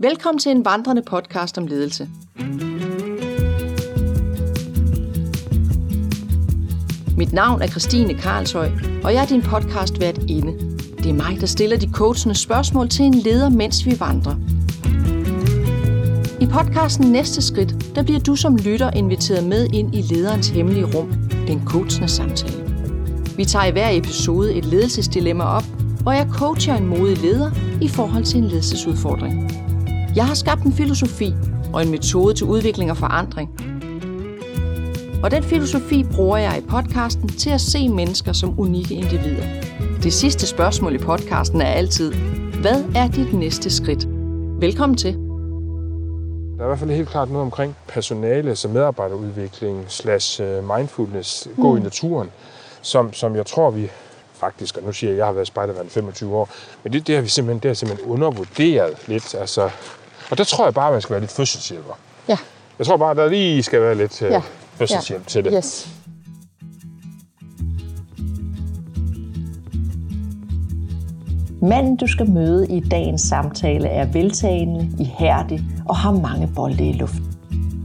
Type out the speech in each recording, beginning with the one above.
Velkommen til en vandrende podcast om ledelse. Mit navn er Christine Karlshøj, og jeg er din podcast vært inde. Det er mig, der stiller de coachende spørgsmål til en leder, mens vi vandrer. I podcasten Næste Skridt, der bliver du som lytter inviteret med ind i lederens hemmelige rum, den coachende samtale. Vi tager i hver episode et ledelsesdilemma op, hvor jeg coacher en modig leder i forhold til en ledelsesudfordring. Jeg har skabt en filosofi og en metode til udvikling og forandring. Og den filosofi bruger jeg i podcasten til at se mennesker som unikke individer. Det sidste spørgsmål i podcasten er altid, hvad er dit næste skridt? Velkommen til. Der er i hvert fald helt klart noget omkring personale, så medarbejderudvikling slash øh, mindfulness, gå mm. i naturen, som, som jeg tror, vi faktisk, og nu siger jeg, at jeg har været spejdervand 25 år, men det, det har vi simpelthen, det har simpelthen undervurderet lidt. Altså, og der tror jeg bare, man skal være lidt fødselshjælper. Ja. Jeg tror bare, at der lige skal være lidt øh, Ja. fødselshjælp Ja. til det. Yes. Manden, du skal møde i dagens samtale, er veltagende, ihærdig og har mange bolde i luften.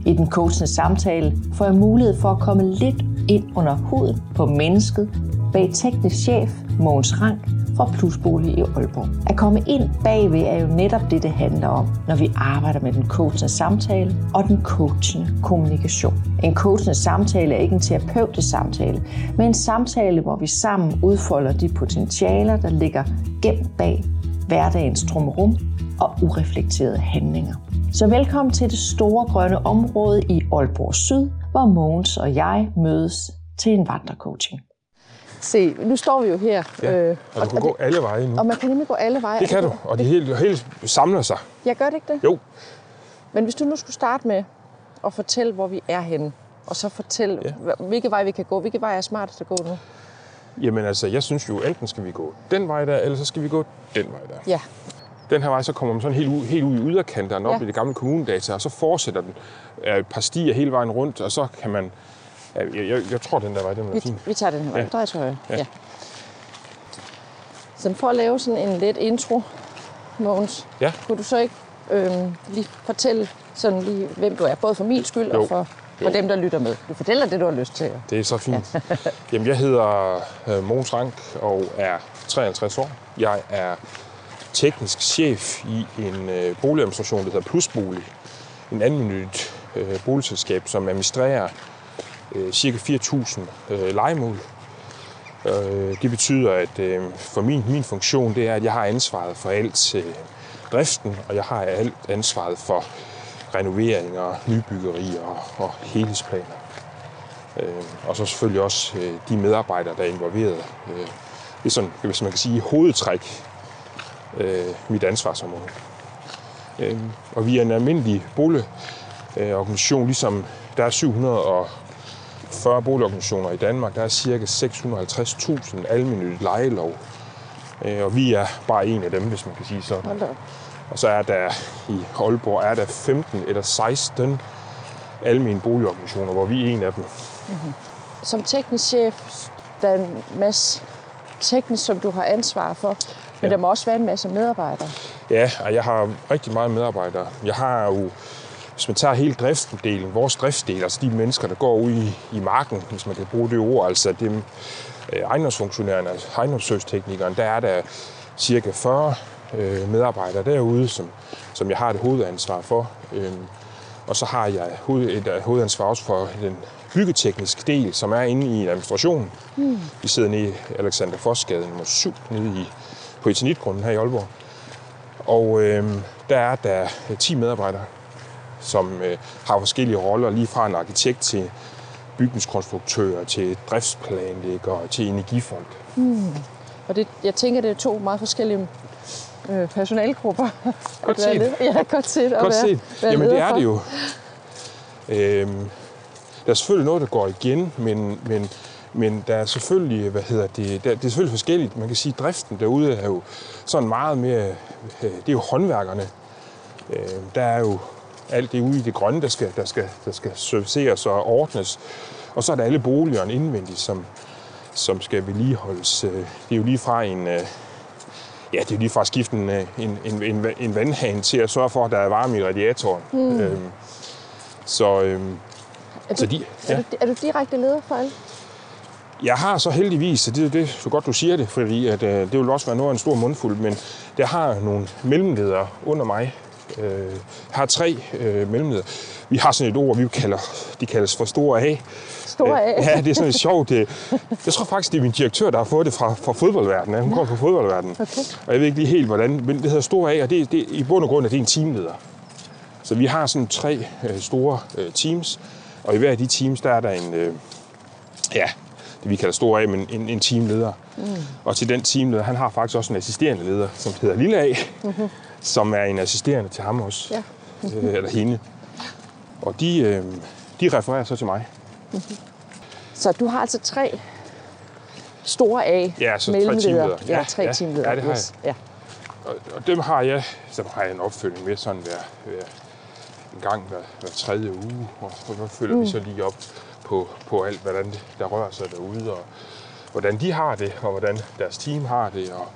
I den coachende samtale får jeg mulighed for at komme lidt ind under huden på mennesket bag teknisk chef Mogens Rank fra Plusbolig i Aalborg. At komme ind bagved er jo netop det, det handler om, når vi arbejder med den coachende samtale og den coachende kommunikation. En coachende samtale er ikke en terapeutisk samtale, men en samtale, hvor vi sammen udfolder de potentialer, der ligger gemt bag hverdagens trumrum og ureflekterede handlinger. Så velkommen til det store grønne område i Aalborg Syd, hvor Mogens og jeg mødes til en vandrecoaching. Se, nu står vi jo her. Ja. Øh, Og du kan gå alle veje nu. og man kan nemlig gå alle veje. Det kan du, og det hele, hele samler sig. Jeg gør det ikke det? Jo, Men hvis du nu skulle starte med at fortælle, hvor vi er henne, og så fortælle, Ja. hvilke vej vi kan gå. Hvilke vej er smartest at gå nu? jamen altså, jeg synes jo, enten skal vi gå den vej der, eller så skal vi gå den vej der. Ja, Den her vej, så kommer man sådan helt ud, helt ud i yderkanterne, op Ja. i det gamle kommunedata, og så fortsætter den er et par stier hele vejen rundt, og så kan man... ja, Jeg, jeg, jeg tror, den der vej, den er vi, fin. vi tager den her vej. Ja. Drej til højre. Ja. Ja. Så for at lave sådan en let intro, Mogens, Ja. kunne du så ikke øhm, lige fortælle sådan lige, hvem du er, både for min skyld Jo. og for, for Jo. dem, der lytter med. Du fortæller det, du har lyst til. Det er så fint. Jamen, jeg hedder øh, Mogens Rank og er 53 år. Jeg er teknisk chef i en øh, boligadministration, der hedder Plusbolig. En almindeligt øh, boligselskab, som administrerer øh, ca. 4.000 øh, legemål. Øh, det betyder, at øh, for min, min funktion, det er, at jeg har ansvaret for alt øh, driften, og jeg har alt ansvaret for renoveringer, nybyggerier og, og helhedsplaner. Øh, og så selvfølgelig også øh, de medarbejdere, der er involveret. Øh, det er sådan, hvis man kan sige, hovedtræk øh, mit ansvarsområde. Øh, og vi er en almindelig boligorganisation, ligesom der er 700 740 boligorganisationer i Danmark. Der er cirka 650.000 almindelige lejelov. Øh, og vi er bare en af dem, hvis man kan sige sådan. Og så er der i Aalborg er der 15 eller 16 almene boligorganisationer, hvor vi er en af dem. Som teknisk chef, der er en masse teknisk, som du har ansvar for. Men Ja. der må også være en masse medarbejdere. Ja, og jeg har rigtig meget medarbejdere. Jeg har jo, hvis man tager hele driftsdelen, vores driftsdel, altså de mennesker, der går ud i, i marken, hvis man kan bruge det ord, altså dem, øh, ejendomsfunktionærerne, altså der er der cirka 40 øh, medarbejdere derude, som, som jeg har et hovedansvar for. Øh, og så har jeg hoved, et øh, hovedansvar også for den byggetekniske del, som er inde i administrationen. Mm. Vi sidder nede i Alexander Fosgade nummer 7, nede i, på Etanitgrunden her i Aalborg. Og øh, der er der 10 medarbejdere, som øh, har forskellige roller, lige fra en arkitekt til bygningskonstruktør, til driftsplanlægger, til energifolk. Og det, jeg tænker, det er to meget forskellige øh, personalgrupper. Godt set. leder- Ja, godt set. Godt være, set. være Jamen det er for. det jo. Øhm, der er selvfølgelig noget, der går igen, men, men, men der er selvfølgelig, hvad hedder det, der, det er selvfølgelig forskelligt. Man kan sige, at driften derude er jo sådan meget mere, øh, det er jo håndværkerne. Øh, der er jo alt det ude i det grønne, der skal, der skal, der skal serviceres og ordnes. Og så er der alle boligerne indvendigt, som, som skal vedligeholdes. Øh, Det er jo lige fra en, øh, Ja, det er lige fra at skifte en, øh, en, en, en, en vandhane til at sørge for, at der er varme i radiatoren. Mm. Øhm, så, øhm, Er så du, de, er, du, er du direkte leder for alle? Jeg har så heldigvis, så det er det, så godt du siger det, fordi at, øh, det vil også være noget af en stor mundfuld, men jeg har nogle mellemledere under mig. Øh, har tre øh, mellemledere. Vi har sådan et ord, vi kalder, de kaldes for store A. Store A. Ja, det er sådan lidt sjovt. Det, jeg tror faktisk, det er min direktør, der har fået det fra, fra fodboldverdenen. Hun kommer fra fodboldverdenen. Okay. Og jeg ved ikke lige helt, hvordan, men det hedder store A, og det, det, i bund og grund er det en teamleder. Så vi har sådan tre øh, store øh, teams, og i hver af de teams, der er der en, øh, ja, det vi kalder store A, men en, en teamleder. Mm. Og til den teamleder, han har faktisk også en assisterende leder, som hedder Lille A, mm-hmm. Som er en assisterende til ham også, Ja. øh, eller hende. Og de, øh, de refererer så til mig. Så du har altså tre store A Ja, så tre mellemledere. Ja, Ja, tre ja. teamledere. Ja, det har yes. Ja. Og, og dem har jeg, så har jeg en opfølging med sådan hver, hver en gang hver, hver tredje uge, og så følger mm. vi så lige op på, på alt, hvordan der rører sig derude, og hvordan de har det, og hvordan deres team har det, og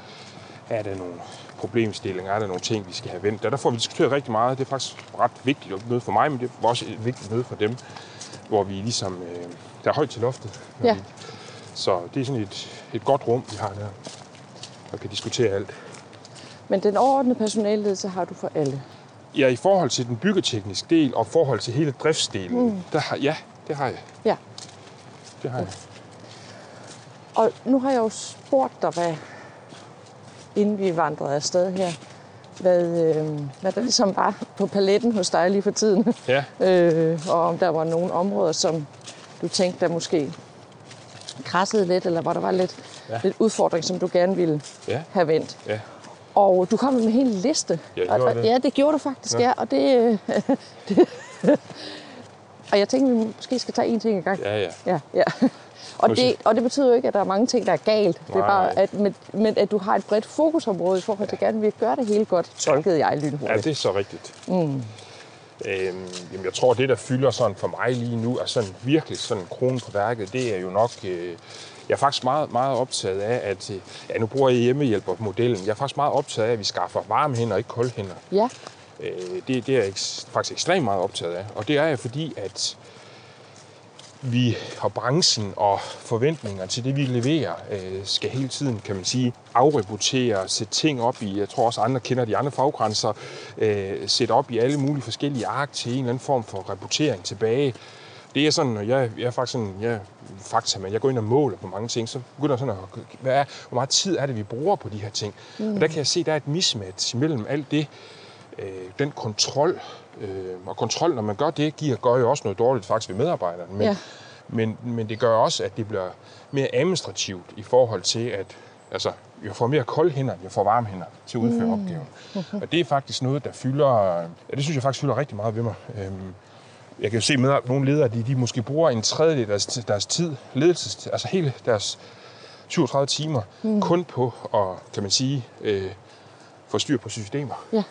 er der nogle problemstillinger, er der nogle ting, vi skal have vendt. Der, der får vi diskuteret rigtig meget. Det er faktisk ret vigtigt at møde for mig, men det er også et vigtigt møde for dem, hvor vi ligesom, øh, der er højt til loftet. Ja. Så det er sådan et, et godt rum, vi har der, og kan diskutere alt. Men den overordnede personalledelse har du for alle. Ja, i forhold til den byggetekniske del og i forhold til hele driftsdelen, mm. der har, ja, det har jeg. Ja. Det har jeg. Og nu har jeg jo spurgt dig, hvad, inden vi vandrede afsted her, hvad, øh, hvad der ligesom var på paletten hos dig lige for tiden. Ja. øh, og om der var nogle områder, som du tænkte, der måske krassede lidt, eller hvor der var lidt, ja. Lidt udfordring, som du gerne ville Ja. have vendt. Ja. Og du kom med en hel liste. Ja, og, og, det. ja, det gjorde du faktisk, ja. Ja. ja og det, øh, det og jeg tænkte, vi måske skal tage en ting i gang. Ja, ja. Ja, ja. Og det, og det betyder jo ikke, at der er mange ting, der er galt. Det er Nej, bare, nej. at, men, men at du har et bredt fokusområde i forhold til at gerne vil gøre det hele godt, tolkede jeg lynhurtigt. Ja, det er så rigtigt. Mm. Øhm, jamen, jeg tror, det, der fylder sådan for mig lige nu, er sådan virkelig sådan kronen på værket, det er jo nok... Øh, jeg er faktisk meget, meget optaget af, at... øh, Ja, nu bruger jeg hjemmehjælpermodellen. Jeg er faktisk meget optaget af, at vi skaffer varme hænder, ikke kolde hænder. Ja, Øh, det, det er jeg faktisk ekstremt meget optaget af. Og det er jeg, fordi at vi og branchen og forventninger til det, vi leverer, øh, skal hele tiden, kan man sige, afreputere, sætte ting op i, jeg tror også andre kender de andre faggrænser, øh, sætte op i alle mulige forskellige ark til en eller anden form for rapportering tilbage. Det er sådan, når jeg, jeg er faktisk sådan, jeg fakta, men jeg går ind og måler på mange ting, så begynder sådan at, hvad er, hvor meget tid er det, vi bruger på de her ting? Mm. Og der kan jeg se, der er et mismatch mellem alt det, øh, den kontrol, øh, og kontrol, når man gør det, giver, gør jo også noget dårligt faktisk ved medarbejderne. Men, Ja. men, men det gør også, at det bliver mere administrativt i forhold til, at altså, jeg får mere kolde hænder, jeg får varme hænder til at udføre mm. opgaven. Og det er faktisk noget, der fylder, ja, det synes jeg faktisk fylder rigtig meget ved mig. Øhm, jeg kan jo se med, at nogle ledere, de, de måske bruger en tredjedel af deres, deres tid, ledelses, altså hele deres 37 timer, mm. kun på at, kan man sige, øh, få styr på systemer. ja.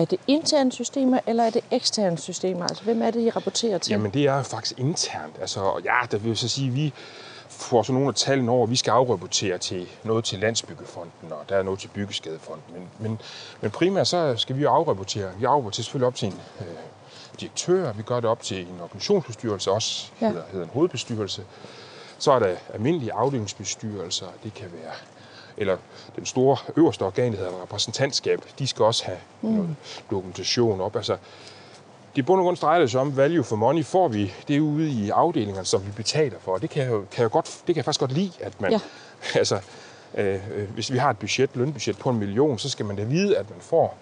Er det interne systemer, eller er det eksterne systemer? Altså, hvem er det, I rapporterer til? Jamen, det er faktisk internt. Altså, ja, der vil så sige, vi får så nogle af tallene over, at vi skal afrapportere til noget til Landsbyggefonden, og der er noget til Byggeskadefonden. Men, men, men primært så skal vi jo afrapportere. Vi afrapporterer selvfølgelig op til en øh, direktør, vi gør det op til en organisationsbestyrelse, også ja. hedder, hedder en hovedbestyrelse. Så er der almindelige afdelingsbestyrelser, det kan være eller den store øverste organ, der hedder repræsentantskab, de skal også have mm. noget dokumentation op. Altså, det bund og grund drejer det sig om, value for money får vi det ude i afdelingerne, som vi betaler for. Det kan jeg, jo, kan jeg, godt, det kan jeg faktisk godt lide, at man... Ja. altså, øh, øh, hvis vi har et budget, lønbudget på en million, så skal man da vide, at man får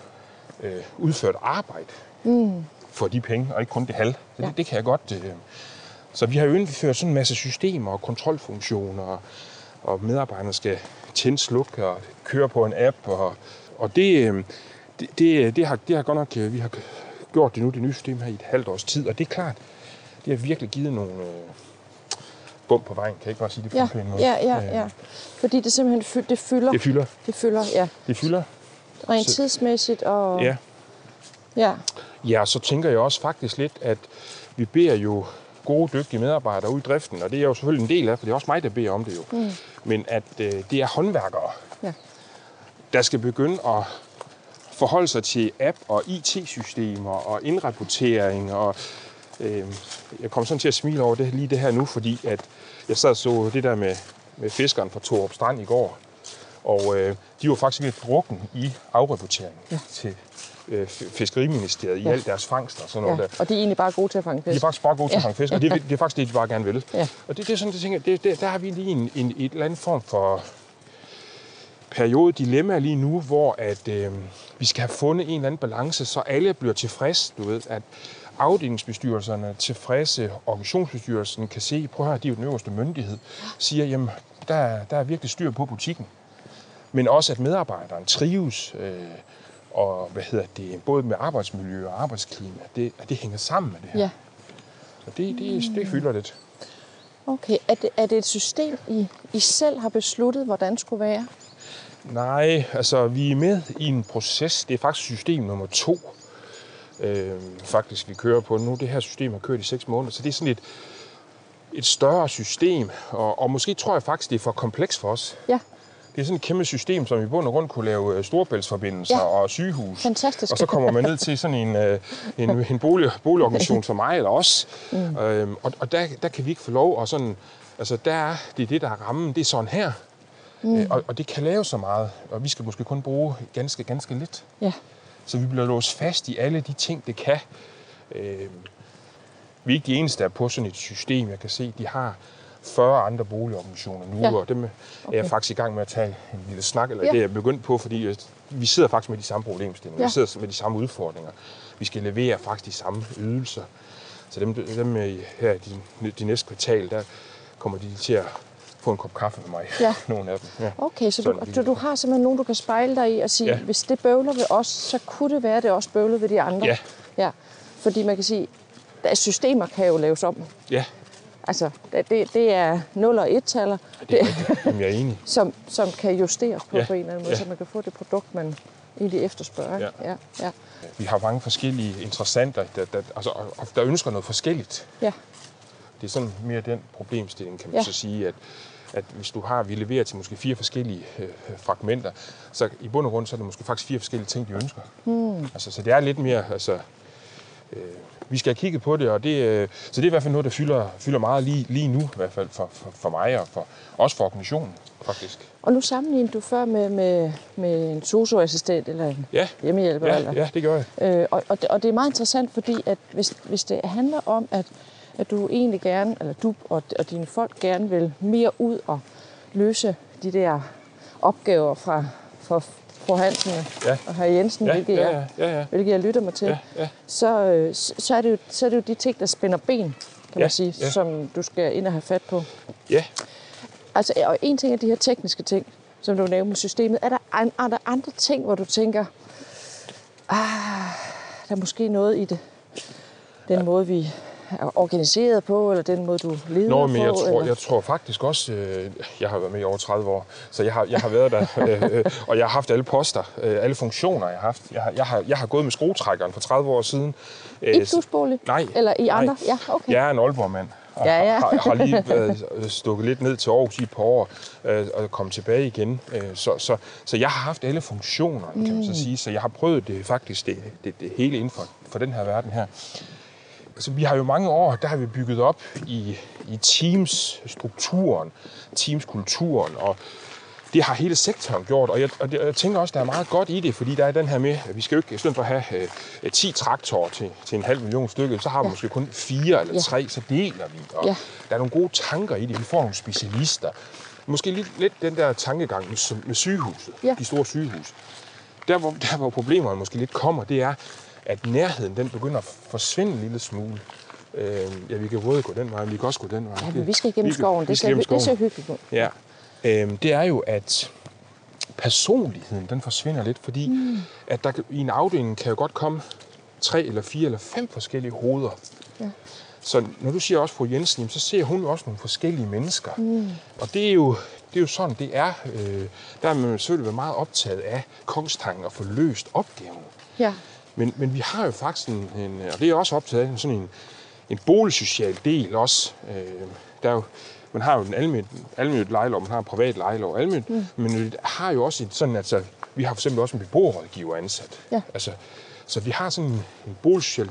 øh, udført arbejde mm. for de penge, og ikke kun det halve. Ja. det, det kan jeg godt... Øh, så vi har jo indført sådan en masse systemer og kontrolfunktioner, og, og medarbejderne skal tænde, slukke og køre på en app. Og, og det, øh, det, det, det, har, det har godt nok, øh, vi har gjort det nu, det nye system her i et halvt års tid, og det er klart, det har virkelig givet nogle øh, bump på vejen, kan jeg ikke bare sige det på ja, en måde. ja, ja, Øh, ja. Fordi det simpelthen fy- det fylder. Det fylder. Det fylder, ja. Det fylder. Rent tidsmæssigt og... Ja. ja. Ja, så tænker jeg også faktisk lidt, at vi beder jo gode, dygtige medarbejdere ud i driften, og det er jeg jo selvfølgelig en del af, for det er også mig, der beder om det jo. Mm. Men at øh, det er håndværkere, Ja. der skal begynde at forholde sig til app- og IT-systemer og indrapportering. Og, øh, jeg kom sådan til at smile over det, lige det her nu, fordi at jeg sad og så det der med, med fiskeren fra Torup Strand i går. Og øh, de var faktisk lidt drukken i afrapportering ja. til øh, Fiskeriministeriet ja. i alt deres fangster og sådan noget Ja. der. Og de er egentlig bare gode til at fange fisk. De er faktisk bare gode til at Ja. fange fisk, og det, er- det er faktisk det, de bare gerne vil. Ja. Og det, det er sådan, det tænker, det, det, der har vi lige en, en, et eller andet form for periode, dilemma lige nu, hvor at, øh, vi skal have fundet en eller anden balance, så alle bliver tilfreds, du ved, at afdelingsbestyrelserne er tilfredse, organisationsbestyrelsen kan se, prøv høre, de er jo den øverste myndighed, siger, jamen, der, er- der er virkelig styr på butikken. Men også, at medarbejderen trives, øh, og hvad hedder det, både med arbejdsmiljø og arbejdsklima, det, at det hænger sammen med det her. Ja. Så det, det, det fylder lidt. Okay. Er det, er det et system, I, I selv har besluttet, hvordan skulle være? Nej, altså vi er med i en proces. Det er faktisk system nummer to, øh, faktisk vi kører på nu. Det her system har kørt i seks måneder, så det er sådan et, et større system. Og, og måske tror jeg faktisk, det er for kompleks for os. Ja. Det er sådan et kæmpe system, som i bund og grund kunne lave øh, storbæltsforbindelser Ja. og sygehus. Fantastisk. Og så kommer man ned til sådan en, øh, en, en bolig, boligorganisation som mig eller os. Mm. Øhm, og og der, der kan vi ikke få lov. Og sådan, altså der er, det er det, der er rammen. Det er sådan her. Mm. Og, og det kan lave så meget. Og vi skal måske kun bruge ganske, ganske lidt. Ja. Så vi bliver låst fast i alle de ting, det kan. Øh, vi er ikke de eneste, der er på sådan et system. Jeg kan se, de har 40 andre boligorganisationer nu, Ja. og dem er jeg faktisk i gang med at tage en lille snak, eller Ja. det er jeg begyndt på, fordi øh, vi sidder faktisk med de samme problemstillinger. Ja. Vi sidder med de samme udfordringer. Vi skal levere faktisk de samme ydelser. Så dem, dem øh, her i de, de næste kvartal, der kommer de til at få en kop kaffe med mig. Ja. Nogle af dem. Ja. Okay, så Sådan du, så du har simpelthen nogen, du kan spejle dig i og sige, ja. Hvis det bøvler ved os, så kunne det være, at det også bøvlede ved de andre. Ja. ja. Fordi man kan sige, at systemer kan jo laves om. ja, Altså, det, det er 0 og 1-taller, det er jeg er enig. som, som kan justeres på, ja. På en eller anden måde, Ja. så man kan få det produkt, man egentlig efterspørger. Ja. Ja. Ja. Vi har mange forskellige interessenter, der, der, altså, der ønsker noget forskelligt. ja. Det er sådan mere den problemstilling, kan man Ja. ja. så sige, at, at hvis du har, vi leverer til måske fire forskellige øh, fragmenter, så i bund og grund, så er det måske faktisk fire forskellige ting, de ønsker. Hmm. Altså, så det er lidt mere, altså, øh, vi skal have kigget på det, og det, øh, så det er i hvert fald noget, der fylder, fylder meget lige, lige nu, i hvert fald for, for, for mig og for, også for organisationen, faktisk. Og nu sammenlignede du før med, med, med en socioassistent eller en Ja, hjemmehjælper. ja, eller. ja det gør jeg. Øh, og, og, det, og det er meget interessant, fordi at hvis, hvis det handler om, at, at du egentlig gerne, eller du og, og dine folk gerne vil mere ud og løse de der opgaver fra, fra fru Hansen Ja. og herr Jensen, Ja, hvilket, ja, jeg, ja, ja, ja. hvilket jeg lytter mig til, Ja, ja. Så, øh, så, er det jo, så er det jo de ting, der spænder ben, kan Ja, man sige, ja. som du skal ind og have fat på. Ja, Altså, og en ting er de her tekniske ting, som du nævnte med systemet. Er der, an, er der andre ting, hvor du tænker, ah, der er måske noget i det, den måde, vi organiseret på, eller den måde, du leder Nå, men på? jeg tror, eller? jeg tror faktisk også, øh, jeg har været med i over 30 år, så jeg har, jeg har været der, øh, øh, og jeg har haft alle poster, øh, alle funktioner, jeg har haft. Jeg har, jeg har, jeg har gået med skruetrækkeren for 30 år siden. Øh, I Plusbolig? Nej. Eller i andre? Nej. Ja, okay. Jeg er en Aalborg-mand. Ja, ja. Har, har lige været øh, stukket lidt ned til Aarhus i et par år, øh, og kommet tilbage igen. Øh, så, så, så jeg har haft alle funktioner, kan man så sige. Så jeg har prøvet det faktisk det, det, det hele inden for, for den her verden her. Altså, vi har jo mange år, der har vi bygget op i, i Teams-strukturen, Teams-kulturen, og det har hele sektoren gjort, og jeg, og det, jeg tænker også, der er meget godt i det, fordi der er den her med, at vi skal jo ikke, i stedet for at have øh, 10 traktorer til, til en halv million stykker, så har vi Ja. måske kun fire eller Ja. tre, så deler vi. Og Ja. Der er nogle gode tanker i det, vi får nogle specialister. Måske lidt, lidt den der tankegang med, med sygehuset, Ja. de store sygehus. Der hvor, der, hvor problemerne måske lidt kommer, det er, at nærheden den begynder at forsvinde en lille smule. Øh, ja, vi kan både gå den vej, men vi kan også gå den vej. Ja, men vi skal igennem vi skoven. vi Det, skal ser, det ser hyggeligt ud. Ja. Øhm, det er jo, at personligheden den forsvinder lidt, fordi mm. at der i en afdeling kan jo godt komme tre eller fire eller fem forskellige hoveder. Ja. Så når du siger også fru Jensen, jamen, så ser hun også nogle forskellige mennesker. Mm. Og det er jo, det er jo sådan, det er. Øh, der er man selvfølgelig været meget optaget af kongstangen og få løst opgaven. Ja. Men, men vi har jo faktisk en, en og det er også optaget sådan en, en boligsocial del også. Øh, der er jo man har jo en almen lejelov, man har en privat lejelov, almen, mm. men vi har jo også et sådan, altså, vi har for eksempel også en beboerrådgiver ansat. Ja. Altså, så vi har sådan en, en boligsocial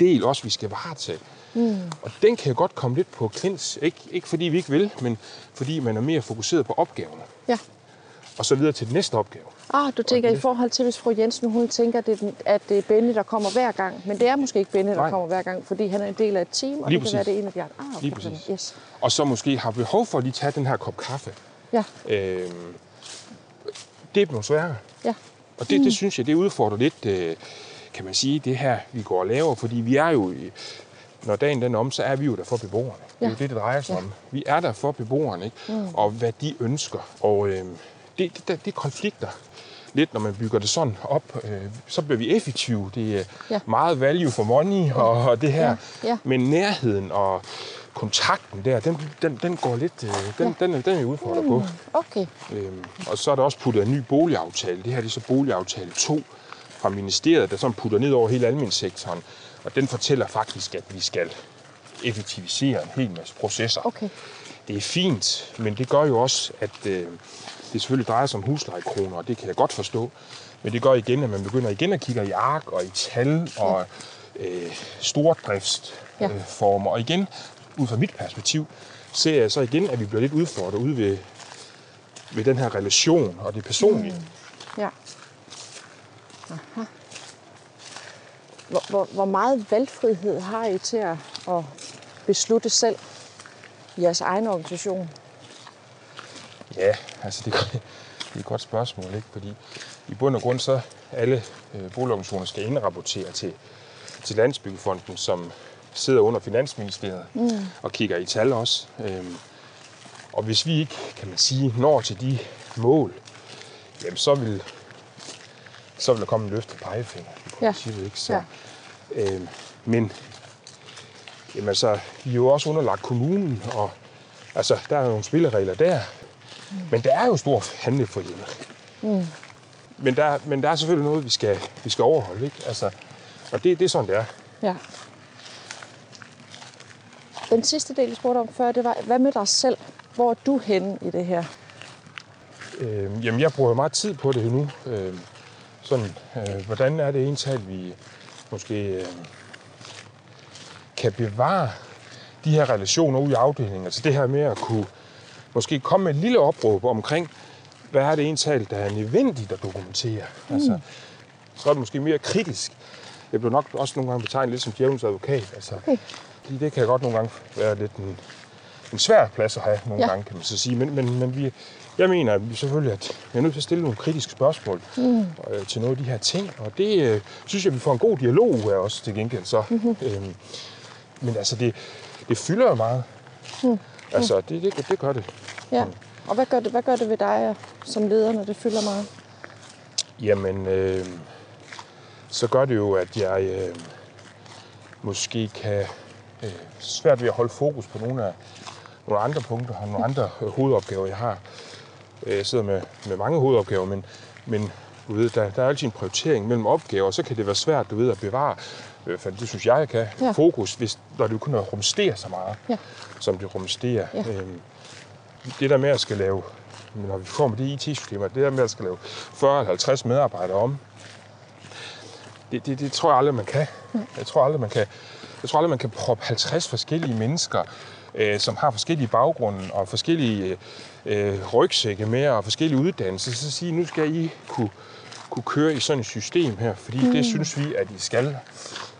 del også, vi skal varetage. Mm. Og den kan jo godt komme lidt på klins. Ikke, ikke fordi vi ikke vil, men fordi man er mere fokuseret på opgaverne. Ja. Og så videre til den næste opgave. Ah, du tænker i forhold til, hvis fru Jensen hun tænker, at det, er at det er Benny, der kommer hver gang. Men det er måske ikke Benny, der Nej. kommer hver gang, fordi han er en del af et team, og Lige det kan være, præcis. det er en af de andre. Ah, okay, Lige præcis. Yes. Og så måske har behov for at lige tage den her kop kaffe. Ja, Øhm, det er blevet sværere. ja. Og det, det synes jeg, det udfordrer lidt, øh, kan man sige, det her, vi går og laver. Fordi vi er jo, i- når dagen den er om, så er vi jo der for beboerne. Det er jo Ja. det, det drejer sig om. Vi er der for beboerne, ikke? Mm. og hvad de ønsker. Og øh, det, det, det, det konflikter lidt, når man bygger det sådan op. Øh, så bliver vi effektive. Det er Ja. ja. meget value for money og, og det her. Ja, ja. Men nærheden og kontakten der, den, den, den går lidt, øh, den, den, er- den er vi udfordret på. Okay. Øhm, og så er der også puttet en ny boligaftale. Det her det er så boligaftale 2 fra ministeriet, der sådan putter ned over hele almensektoren. Og den fortæller faktisk, at vi skal effektivisere en hel masse processer. Okay. Det er fint, men det gør jo også, at øh, det selvfølgelig drejer sig om huslejekroner, og det kan jeg godt forstå. Men det gør igen, at man begynder igen at kigge i ark og i tal og øh, stordriftsformer. Ja. Øh, former. og igen, ud fra mit perspektiv, ser jeg så igen, at vi bliver lidt udfordret ude ved, ved den her relation og det personlige. Mm. Ja. Aha. Hvor, hvor, hvor meget valgfrihed har I til at, at beslutte selv i jeres egen organisation? Ja, altså det, det er et godt spørgsmål, ikke? Fordi i bund og grund så alle øh, boligorganisationer skal indrapportere til, til Landsbyggefonden, som sidder under Finansministeriet mm. og kigger i tal også. Øhm, og hvis vi ikke, kan man sige, når til de mål, jamen så vil, så vil der komme en løftet pegefinger i Ja. princippet, ikke? Så, Ja. øhm, men jamen, altså, vi er jo også underlagt kommunen, og altså, der er nogle spilleregler der. Men der er jo stor handlefrihed. Mm. Men, der, men der er selvfølgelig noget, vi skal, vi skal overholde. Ikke? Altså, og det, det er sådan, det er. Ja. Den sidste del, jeg spurgte om før, det var, hvad med dig selv? Hvor er du henne i det her? Øh, jamen, jeg bruger meget tid på det nu. Øh, sådan, øh, hvordan er det egentlig, at vi måske øh, kan bevare de her relationer ude i afdelingen? Altså det her med at kunne måske komme med et lille opråb omkring, hvad er det egentlig, der er nødvendigt at dokumentere? Mm. Altså, så er det måske mere kritisk. Jeg bliver nok også nogle gange betegnet lidt som djævelens advokat. Altså, Okay. fordi det kan godt nogle gange være lidt en, en svær plads at have nogle Ja. ja. gange, kan man så sige. Men, men, men vi, jeg mener at vi selvfølgelig, at vi er nødt til at stille nogle kritiske spørgsmål mm. øh, til nogle af de her ting. Og det øh, synes jeg, vi får en god dialog af os til gengæld. Så. Mm-hmm. Øhm, men altså, det, det fylder jo meget. Mm. Altså, det, det, det gør det. Ja. Og hvad gør det, hvad gør det ved dig som leder, når det fylder meget? Jamen, øh, så gør det jo, at jeg øh, måske kan øh, svært ved at holde fokus på nogle af nogle andre punkter og nogle andre øh, hovedopgaver, jeg har. Øh, Jeg sidder med, med mange hovedopgaver, men, men du ved, der, der er altid en prioritering mellem opgaver, og så kan det være svært du ved, at bevare, i hvert fald det synes jeg, jeg kan, Ja. fokus, hvis, når det kun rumsterer så meget, Ja. som det rumsterer. Ja. Øhm, det der med at skal lave, når vi får med de IT-systemer, det der med at skal lave 40 eller 50 medarbejdere om, det, det, det tror jeg aldrig, man kan. Jeg tror aldrig, man kan, jeg tror aldrig, man kan proppe 50 forskellige mennesker, øh, som har forskellige baggrunde og forskellige øh, rygsække med og forskellige uddannelser, så sige, nu skal I kunne, kunne køre i sådan et system her, fordi mm. det synes vi, at I skal.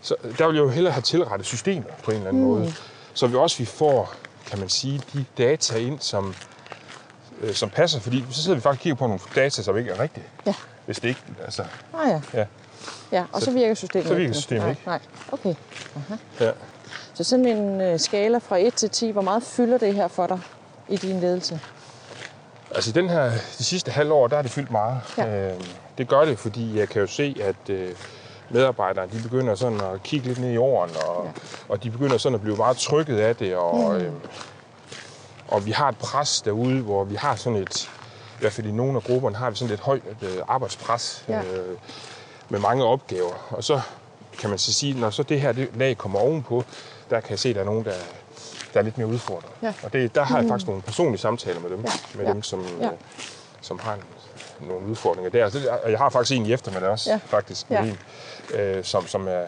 Så der vil jeg jo hellere have tilrettet systemet på en eller anden mm. måde, så vi også vi får, kan man sige, de data ind, som, øh, som passer, fordi så sidder vi faktisk og kigger på nogle data, som ikke er rigtige. Ja. Hvis det ikke, altså, Ah ja. ja. Ja, og så, Så- virker systemet så virker ikke. systemet nej, ikke. Nej, okay. ja. Så sådan en øh, skala fra 1 til 10, hvor meget fylder det her for dig i din ledelse? Altså den her, de sidste halvår, der er det fyldt meget. Ja. Øh, det gør det, fordi jeg kan jo se, at øh, medarbejdere, de begynder sådan at kigge lidt ned i jorden, og, Ja. ja. og de begynder sådan at blive meget trykket af det, og, mm. øh, og vi har et pres derude, hvor vi har sådan et, i hvert fald i nogle af grupperne, har vi sådan et højt øh, arbejdspres Ja. øh, med mange opgaver. Og så kan man så sige, når så det her det lag kommer ovenpå, der kan jeg se, at der er nogen, der der er lidt mere udfordret. Ja. Og det, der har jeg faktisk nogle personlige samtaler med dem, Ja. med Ja. dem som, Ja. øh, som har en- nogle udfordringer der. Det- Og jeg har faktisk en i eftermiddag også, Ja. faktisk, Ja. en, øh, som, som er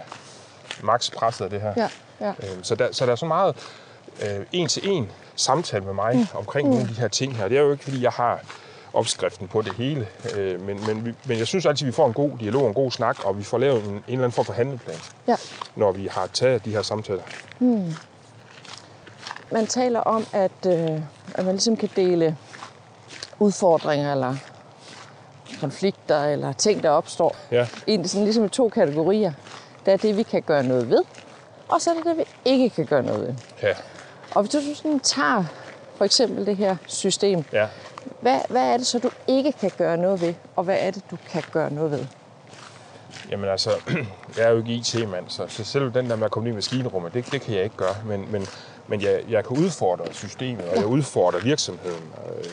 max presset af det her. Ja, ja. Øh, så, der, så der er så meget øh, en til en samtale med mig mm. omkring mm. nogle af de her ting her. Det er jo ikke, fordi jeg har opskriften på det hele, øh, men, men, vi- men jeg synes altid, at vi får en god dialog, en god snak, og vi får lavet en, en eller anden form for handleplan, ja. når vi har taget de her samtaler. Man taler om, at, øh, at man ligesom kan dele udfordringer eller konflikter eller ting, der opstår, Ja, i sådan ligesom i to kategorier. Der er det, vi kan gøre noget ved, og så er det det, vi ikke kan gøre noget ved. ja, Og hvis du sådan tager for eksempel det her system, ja. hvad, hvad er det så, du ikke kan gøre noget ved, og hvad er det, du kan gøre noget ved? Jamen altså, jeg er jo ikke IT-mand, så, så selv den der med at komme ind i maskinrummet, det, det kan jeg ikke gøre. Men, men, men jeg, jeg kan udfordre systemet, og jeg udfordrer virksomheden, øh,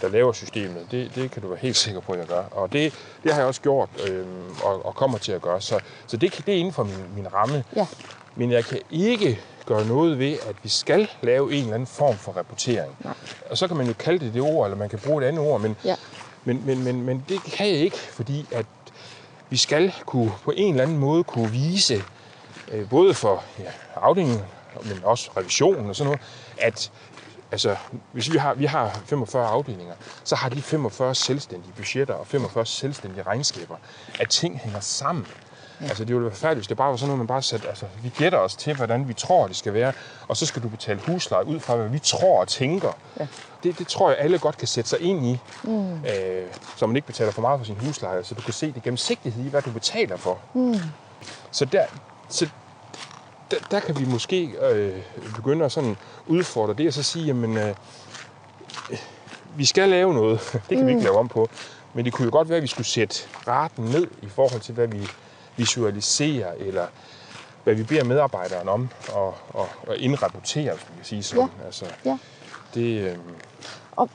der laver systemet. Det, det kan du være helt sikker på, at jeg gør. Og det, det har jeg også gjort, øh, og, og kommer til at gøre. Så, så det, det er inden for min, min ramme. Ja. Men jeg kan ikke gøre noget ved, at vi skal lave en eller anden form for rapportering. Nej. Og så kan man jo kalde det det ord, eller man kan bruge et andet ord, men, Ja. men, men, men, men det kan jeg ikke, fordi at vi skal kunne på en eller anden måde kunne vise, øh, både for ja, afdelingen, men også revisionen og sådan noget, at altså, hvis vi har, vi har 45 afdelinger, så har de 45 selvstændige budgetter og 45 selvstændige regnskaber, at ting hænger sammen. Ja. Altså, det ville være færdigt, hvis det bare var sådan noget, man bare satte, altså, vi gætter os til, hvordan vi tror, det skal være, og så skal du betale husleje ud fra, hvad vi tror og tænker. Ja. Det, det tror jeg, alle godt kan sætte sig ind i, mm. øh, så man ikke betaler for meget for sin husleje, så du kan se det gennemsigtighed i, hvad du betaler for. Mm. Så der, så der, der kan vi måske øh, begynde at sådan udfordre det, og så sige, jamen, øh, vi skal lave noget. Det kan mm. vi ikke lave om på. Men det kunne jo godt være, at vi skulle sætte raten ned i forhold til, hvad vi visualiserer, eller hvad vi beder medarbejderen om og, og, og indrapportere, hvis man kan sige sådan. Ja. Altså, Ja. det, øh, Og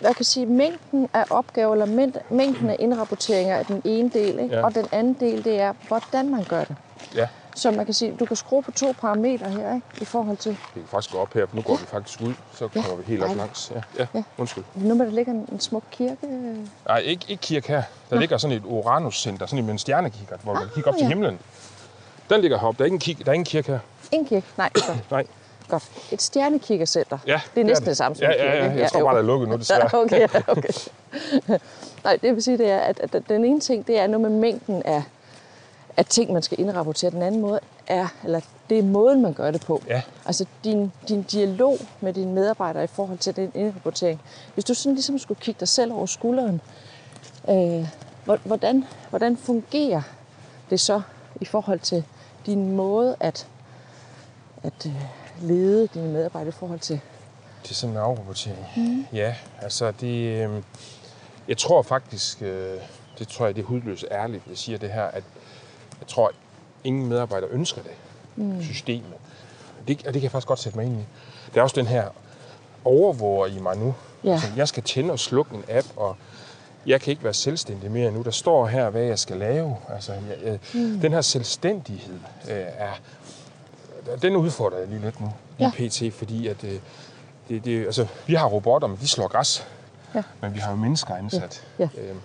jeg kan sige, mængden af opgaver, eller mængden af indrapporteringer er den ene del, ikke? Ja. og den anden del, det er, hvordan man gør det. ja, Så man kan sige, du kan skrue på to parametre her, ikke? i forhold til, vi kan faktisk gå op her, nu går vi faktisk ud, så Ja, kommer vi helt op dejligt. langs. Ja, ja, Ja. undskyld. nu med, der ligger en, en smuk kirke. Nej, ikke, ikke kirke her. Der ligger sådan et Uranus-center, sådan en stjernekikkert, hvor man Ah, kigger op til ja. himlen. Den ligger heroppe. Der er ikke en, kig, der er ingen kirke her. Ingen kirke? Nej, godt. Nej. godt. Et stjernekikkercenter. Ja, det er næsten det. det samme som Ja, ja, ja. Jeg tror jo. bare, der er lukket nu, desværre. Ja, okay, ja, okay. Nej, det vil sige, det er, at, at den ene ting, det er noget med mængden af, af ting, man skal indrapportere. Den anden måde er, eller det er måden, man gør det på. Ja. Altså din, din dialog med dine medarbejdere i forhold til den indrapportering. Hvis du sådan ligesom skulle kigge dig selv over skulderen, øh, hvor- hvordan, hvordan fungerer det så i forhold til din måde at, at øh, lede dine medarbejdere i forhold til er sådan en afrapportering. Mm. Ja, altså det... Øh, jeg tror faktisk, øh, det tror jeg, det er hudløst ærligt, jeg siger det her, at jeg tror, ingen medarbejder ønsker det, mm. systemet. Det, og det kan jeg faktisk godt sætte mig ind i. Der er også den her overvåger i mig nu. Ja. Altså, jeg skal tænde og slukke en app, og jeg kan ikke være selvstændig mere nu. Der står her, hvad jeg skal lave. Altså, jeg, jeg, mm. Den her selvstændighed øh, er... Den udfordrer jeg lige lidt nu i Ja. PT, fordi at, øh, det, det, altså, vi har robotter, men de slår græs. Ja. Men vi har jo mennesker ansat. Ja. Øhm,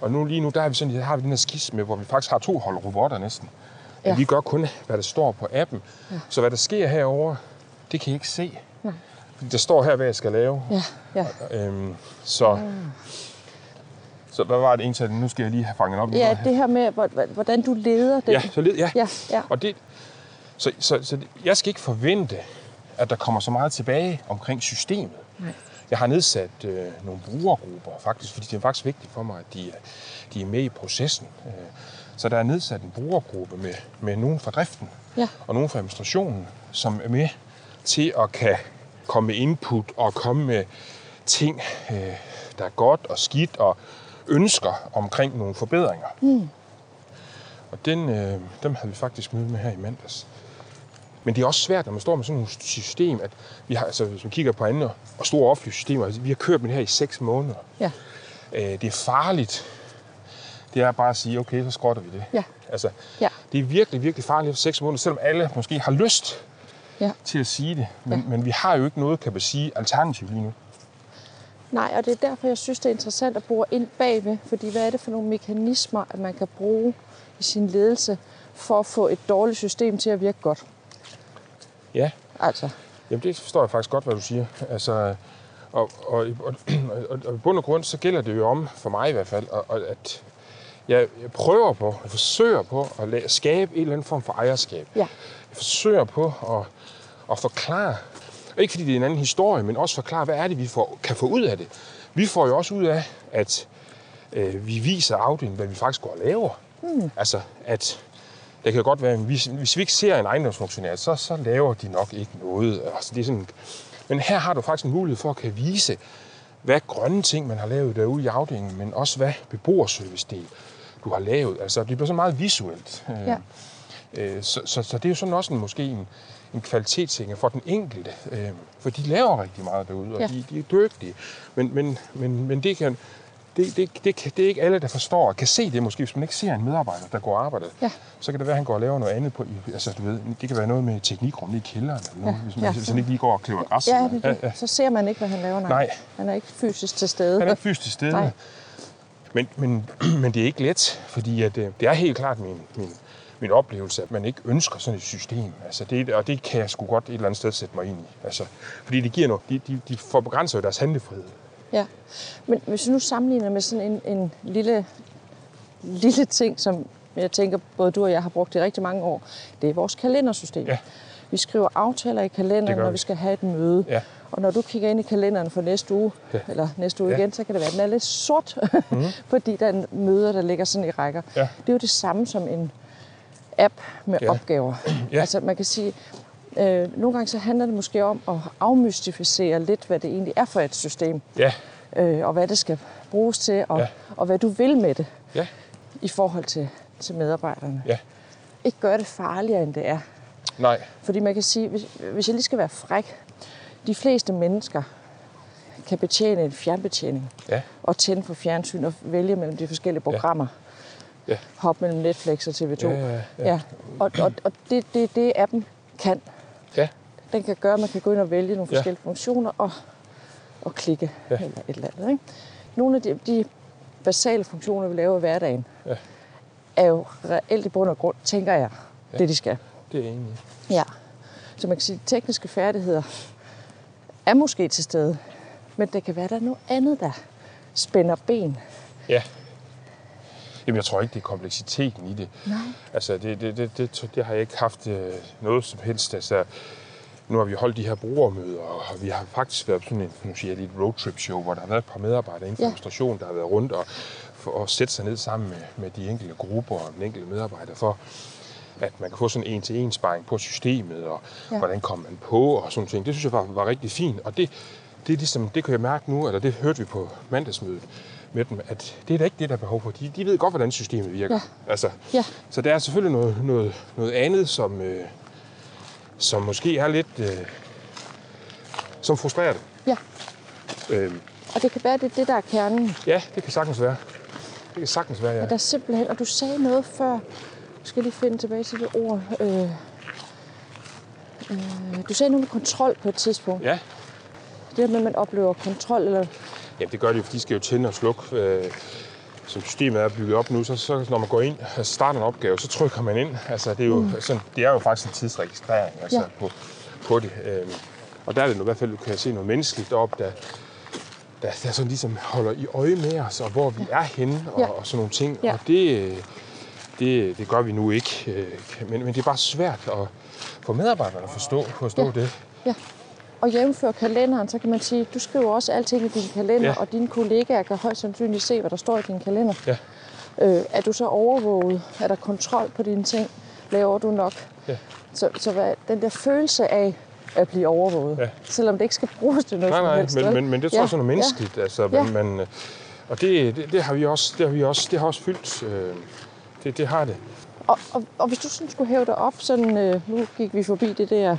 og nu lige nu, der har vi, sådan, der har vi den her skis med, hvor vi faktisk har to hold robotter næsten. Men Ja. vi gør kun, hvad der står på appen. Ja. Så hvad der sker herover, det kan I ikke se. Nej. Fordi der står her, hvad jeg skal lave. Ja, ja. Øhm, så, så hvad var det egentlig? Nu skal jeg lige have fanget op. Ja, det her med, hvor- hvordan du leder den. ja, så led, ja. ja, ja. Og det, så, så, så jeg skal ikke forvente, at der kommer så meget tilbage omkring systemet. Nej. Jeg har nedsat øh, nogle brugergrupper, faktisk, fordi det er faktisk vigtigt for mig, at de, er- de er med i processen. Øh, så der er nedsat en brugergruppe med, med nogen fra driften Ja. og nogen fra administrationen, som er med til at kan komme med input og komme med ting, øh, der er godt og skidt, og ønsker omkring nogle forbedringer. Mm. Og den, øh, dem havde vi faktisk møde med her i mandags. Men det er også svært, når man står med sådan et system, at vi har, altså, hvis man kigger på andre og store offentlige systemer, altså, vi har kørt med det her i seks måneder. ja. Øh, det er farligt. Det er bare at sige, okay, så skrotter vi det. Ja. Altså, Ja. det er virkelig, virkelig farligt for seks måneder, selvom alle måske har lyst Ja. til at sige det. Men, Ja. men vi har jo ikke noget, kan man sige, alternativ lige nu. Nej, og det er derfor, jeg synes, det er interessant at bore ind bagved. Fordi hvad er det for nogle mekanismer, at man kan bruge i sin ledelse for at få et dårligt system til at virke godt? Ja, Altså, Jamen, det forstår jeg faktisk godt, hvad du siger. Altså, og, og, og, og, og i bund og grund, så gælder det jo om, for mig i hvert fald, og, og at jeg, jeg prøver på, jeg forsøger på at la- skabe en eller anden form for ejerskab. Ja. Jeg forsøger på at, at forklare, ikke fordi det er en anden historie, men også forklare, hvad er det, vi får, kan få ud af det. Vi får jo også ud af, at øh, vi viser afdelingen, hvad vi faktisk går og laver. Mm. Altså, at det kan godt være, at hvis, hvis vi ikke ser en ejendomsfunktionær, så, så laver de nok ikke noget. Altså, det er sådan, men her har du faktisk en mulighed for at kan vise, hvad grønne ting, man har lavet derude i afdelingen, men også hvad beboerservice-del, du har lavet. Altså, det bliver så meget visuelt. Øh, Ja. Øh, så, så, så det er jo sådan også en, måske en, en kvalitetssænger for den enkelte. Øh, for de laver rigtig meget derude, og ja. de, de er dygtige. Men, men, men, men det, kan, det, det, det, det er ikke alle, der forstår og kan se det måske. Hvis man ikke ser en medarbejder, der går og arbejder, Ja. så kan det være, at han går og laver noget andet. På, altså, du ved, det kan være noget med teknikrum i kælderen, eller noget, Ja. hvis, man, Ja. hvis han ikke lige går og klipper græs. ja, det, det. så ser man ikke, hvad han laver. Nej. Nej. Han er ikke fysisk til stede. Han er ikke fysisk til stede. Nej. Men, men, men det er ikke let, fordi at, øh, det er helt klart min, min, min oplevelse, at man ikke ønsker sådan et system. Altså det, og det kan jeg sgu godt et eller andet sted sætte mig ind i. Altså, fordi det giver noget, de, de, de får begrænset deres handlefrihed. Ja, men hvis vi nu sammenligner med sådan en, en lille, lille ting, som jeg tænker, både du og jeg har brugt i rigtig mange år, det er vores kalendersystem. Ja. Vi skriver aftaler i kalenderen, når vi. skal have et møde. Ja. Og når du kigger ind i kalenderen for næste uge, Ja. eller næste uge Ja. igen, så kan det være, at den er lidt sort, mm-hmm. fordi der er møder, der ligger sådan i rækker. Ja. Det er jo det samme som en app med Ja. opgaver. Ja. Altså man kan sige, øh, nogle gange så handler det måske om at afmystificere lidt, hvad det egentlig er for et system Ja, øh, og hvad det skal bruges til, og, ja. Ja. og hvad du vil med det ja, i forhold til, til medarbejderne. ja. Ikke gøre det farligere, end det er. Nej, Fordi man kan sige, hvis, hvis jeg lige skal være fræk, de fleste mennesker kan betjene en fjernbetjening ja, og tænde for fjernsyn og vælge mellem de forskellige programmer. Ja. Hop mellem Netflix og TV2. Ja, ja, ja. ja. Og, og, og det, det, det appen kan. Ja, Den kan gøre, at man kan gå ind og vælge nogle Ja. forskellige funktioner og, og klikke Ja. eller et eller andet. Ikke? Nogle af de, de basale funktioner, vi laver i hverdagen, Ja. er jo reelt i bund og grund, tænker jeg, ja. det de skal. det er enig. Ja. Så man kan sige, at tekniske færdigheder er måske til stede, men det kan være, at der er noget andet, der spænder ben. Ja. Jamen, jeg tror ikke, det er kompleksiteten i det. Nej. Altså, det, det, det, det, det har jeg ikke haft øh, noget som helst. Altså, nu har vi holdt de her brugermøder, og vi har faktisk været på sådan en, nu siger jeg et roadtrip-show, hvor der har været et par medarbejdere inden for Ja. administration, der har været rundt og for at sætte sig ned sammen med, med de enkelte grupper og den enkelte medarbejder for, at man kan få sådan en en-til-en sparring på systemet, og Ja. hvordan kommer man på, og sådan ting. Det synes jeg var, var rigtig fint, og det, det, er ligesom, det kan jeg mærke nu, eller det hørte vi på mandagsmødet med dem, at det er da ikke det, der er behov for. De, de ved godt, hvordan systemet virker. Ja. Altså, Ja. så der er selvfølgelig noget, noget, noget andet, som, øh, som måske er lidt... Øh, som frustrerer det. Ja, Øh, og det kan være, det er det, der er kernen. ja, det kan sagtens være. Det kan sagtens være, ja. At der simpelthen, og du sagde noget før, jeg skal lige finde tilbage til det ord. Øh, øh, du sagde noget med kontrol på et tidspunkt. Ja, Det der med, at man oplever kontrol, eller Jamen, det gør de jo, for de skal jo tænde og slukke. Øh, som systemet er bygget op nu, så, så når man går ind og starter en opgave, så trykker man ind. Altså, det, er jo, mm. sådan, det er jo faktisk en tidsregistrering altså, Ja. på, på det. Øh, og der er det nu i hvert fald, du kan se noget menneskeligt op, der, der, der sådan ligesom holder i øje med os, og hvor vi er henne, og, Ja. og sådan nogle ting. Ja. Og det, øh, det, det gør vi nu ikke. Øh, Men, men det er bare svært at få medarbejderne at forstå, forstå Ja. det. Ja. Og jævnfør kalenderen, så kan man sige, du skriver også alting i din kalender, ja. Ja. og dine kollegaer kan højst sandsynligt se, hvad der står i din kalender. Ja. Øh, er du så overvåget? Er der kontrol på dine ting? Laver du nok? Ja. Så, så hvad, den der følelse af at blive overvåget, Ja. selvom det ikke skal bruges til noget Nej, nej, helst. men, men, men det tror jeg sådan noget menneskeligt. Altså, Ja. ja. man, øh, og det, det, det, har vi også, det har vi også, det har også fyldt. Øh, det, det har det. Og, og, og hvis du sådan skulle hæve dig op, sådan, øh, nu gik vi forbi det der,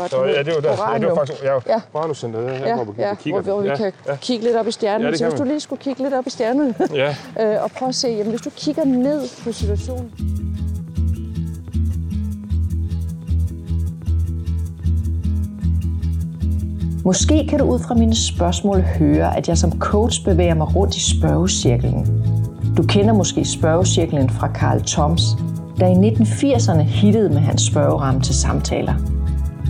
var Så, ja, det var, der, ja, det var faktisk ja, Ja. Radiocenteret, her, Ja, hvor vi ja, kigger. hvor, hvor vi ja, kan ja, kigge lidt op i stjernen. Ja, så hvis du lige skulle kigge lidt op i stjernen, ja, øh, og prøve at se, jamen, hvis du kigger ned på situationen. Måske kan du ud fra mine spørgsmål høre, at jeg som coach bevæger mig rundt i spørgecirklen. Du kender måske spørgecirklen fra Carl Toms, der i 1980'erne hittede med hans spørgeramme til samtaler.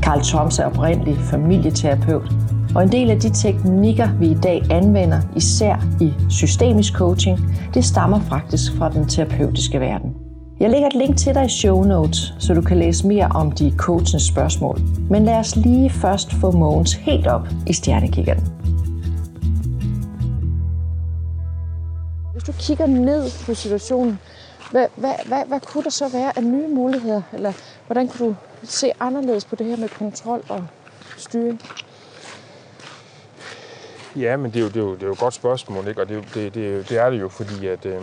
Carl Toms er oprindelig familieterapeut, og en del af de teknikker, vi i dag anvender, især i systemisk coaching, det stammer faktisk fra den terapeutiske verden. Jeg lægger et link til dig i show notes, så du kan læse mere om de coachens spørgsmål. Men lad os lige først få Mogens helt op i stjernekikkeren. Hvis du kigger ned på situationen, hvad, hvad, hvad, hvad kunne der så være af nye muligheder? Eller hvordan kunne du se anderledes på det her med kontrol og styring? Ja, men det er jo, det er jo, det er jo et godt spørgsmål, ikke? og det, det, det, det er det jo, fordi at øh,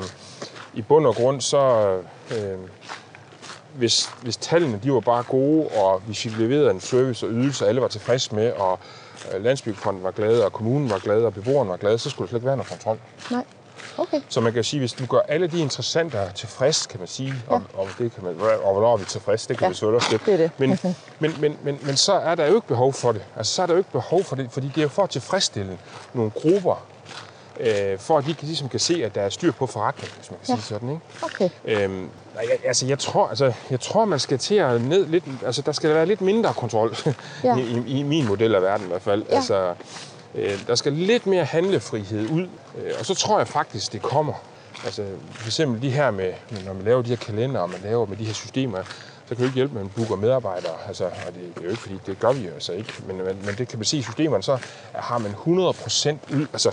i bund og grund, så øh, hvis, hvis tallene de var bare gode, og hvis vi leverede en service og ydelse, og alle var tilfredse med, og øh, Landsbyggefonden var glade, og kommunen var glade, og beboerne var glade, så skulle der slet ikke være noget kontrol. Nej. Okay. Så man kan sige, hvis du gør alle de interessenter tilfreds, kan man sige, ja. om, om det kan man, og hvornår er vi tilfreds, det kan Ja, vi selvfølgelig også det er det. Men, men, men, men, men så er der jo ikke behov for det. Altså, så er der jo ikke behov for det, fordi det er jo for at tilfredsstille nogle grupper, øh, for at de kan- ligesom kan se, at der er styr på forretningen, hvis man kan Ja. sige sådan, ikke? Okay. Øhm, jeg, altså, jeg tror, altså, jeg tror, man skal til at ned lidt, altså, der skal være lidt mindre kontrol Ja. I, i, i, min model af verden i hvert fald. Ja. Altså, Øh, der skal lidt mere handlefrihed ud, øh, og så tror jeg faktisk, det kommer. Altså, for eksempel de her med, når man laver de her kalender, og man laver med de her systemer, så kan det jo ikke hjælpe, at man booker medarbejdere. Altså, og det, det er jo ikke, fordi det gør vi jo altså ikke. Men, men, men det kan man se i systemerne, så har man 100% ud, altså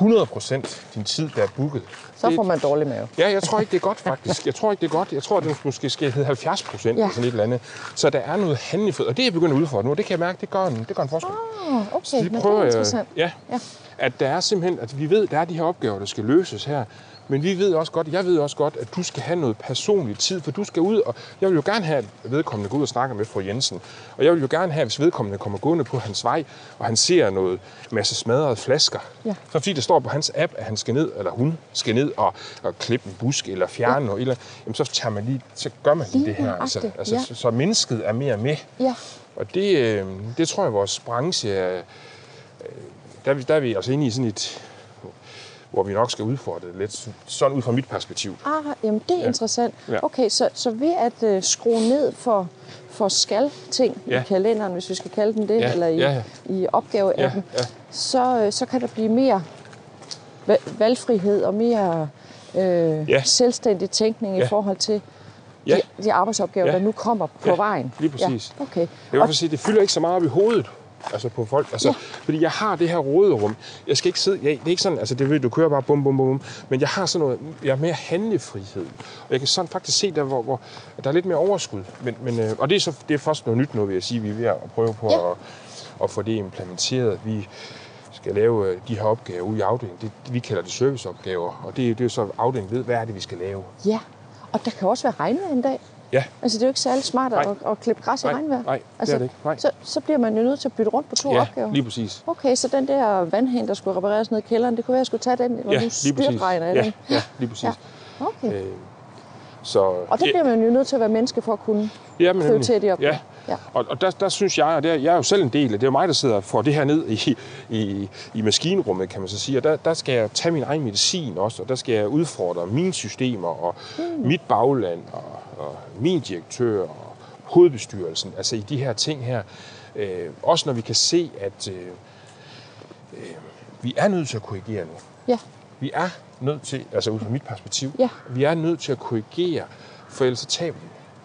100% din tid, der er booket. Så får man dårlig mave. Ja, jeg tror ikke, det er godt faktisk. Jeg tror ikke, det er godt. Jeg tror, det måske skal hedde 70 procent Ja. eller sådan et eller andet. Så der er noget handlefrihed, og det er jeg begyndt at udfordre nu, og det kan jeg mærke, det gør en, det gør en forskel. Oh, okay, Så men det det er prøver jeg, interessant. ja, Ja. at der er simpelthen, at vi ved, der er de her opgaver, der skal løses her. Men vi ved også godt, jeg ved også godt, at du skal have noget personlig tid, for du skal ud, og jeg vil jo gerne have, at vedkommende går ud og snakker med fru Jensen. Og jeg vil jo gerne have, hvis vedkommende kommer gående på hans vej, og han ser noget masse smadrede flasker. Ja. Så fordi der står på hans app, at han skal ned, eller hun skal ned og, og klippe en busk, eller fjerne ja. noget, eller, jamen så, tager man lige, så gør man lige, Lige det her. Altså, altså, ja. så, så mennesket er mere med. Ja. Og det, øh, det tror jeg, vores branche er, øh, der, er vi- der er vi altså inde i sådan et, hvor vi nok skal udfordre det lidt, sådan ud fra mit perspektiv. Ah, jamen det er ja. interessant. Ja. Okay, så, så ved at øh, skrue ned for, for skal-ting Ja. i kalenderen, hvis vi skal kalde den det, Ja, eller i, ja, i opgaveappen, Ja, ja. Så, øh, så kan der blive mere va- valgfrihed og mere øh, Ja. selvstændig tænkning i Ja. forhold til Ja. de, de arbejdsopgaver, Ja. der nu kommer på Ja, vejen. lige præcis. Ja, okay. Jeg i hvert fald sige, det fylder ikke så meget op i hovedet. Altså på folk. Altså, Ja. Fordi jeg har det her råderum. Jeg skal ikke sidde... Jeg, det er ikke sådan, altså det ved du kører bare bum, bum, bum. Men jeg har sådan noget... Jeg har mere handlefrihed. Og jeg kan sådan faktisk se der, hvor, hvor der er lidt mere overskud. Men, men, øh, og det er så det er først noget nyt nu, vil jeg sige. Vi er ved at prøve på Ja. at, at få det implementeret. Vi skal lave øh, de her opgaver ude i afdelingen. Det, vi kalder det serviceopgaver. Og det, det er jo så, afdelingen ved, hvad er det, vi skal lave. Ja, og der kan også være regnvejr en dag. Ja, Altså, det er jo ikke særlig smart at, at klippe græs i Nej, regnvejr. nej, det er altså, det ikke. Nej. Så, så bliver man jo nødt til at bytte rundt på to ja opgaver. lige præcis. Okay, så den der vandhæn, der skulle repareres ned i kælderen, det kunne være, at jeg skulle tage den, hvor Ja, præcis. styrtregner i Ja, den. ja, lige præcis. Ja. Okay. Øh, så, Og der bliver man jo nødt til at være menneske for at kunne ja, men prioritere de opgaver. Ja. Ja. Og, og der, der synes jeg, og det er, jeg er jo selv en del af det, er mig, der sidder og får det her ned i, i, i maskinrummet, kan man så sige. Og der, der skal jeg tage min egen medicin også, og der skal jeg udfordre mine systemer og mm. mit bagland og min direktør og hovedbestyrelsen. Altså i de her ting her. Øh, også når vi kan se, at øh, øh, vi er nødt til at korrigere nu. Ja. Vi er nødt til, altså ud fra mit perspektiv, Ja. vi er nødt til at korrigere, for ellers så taber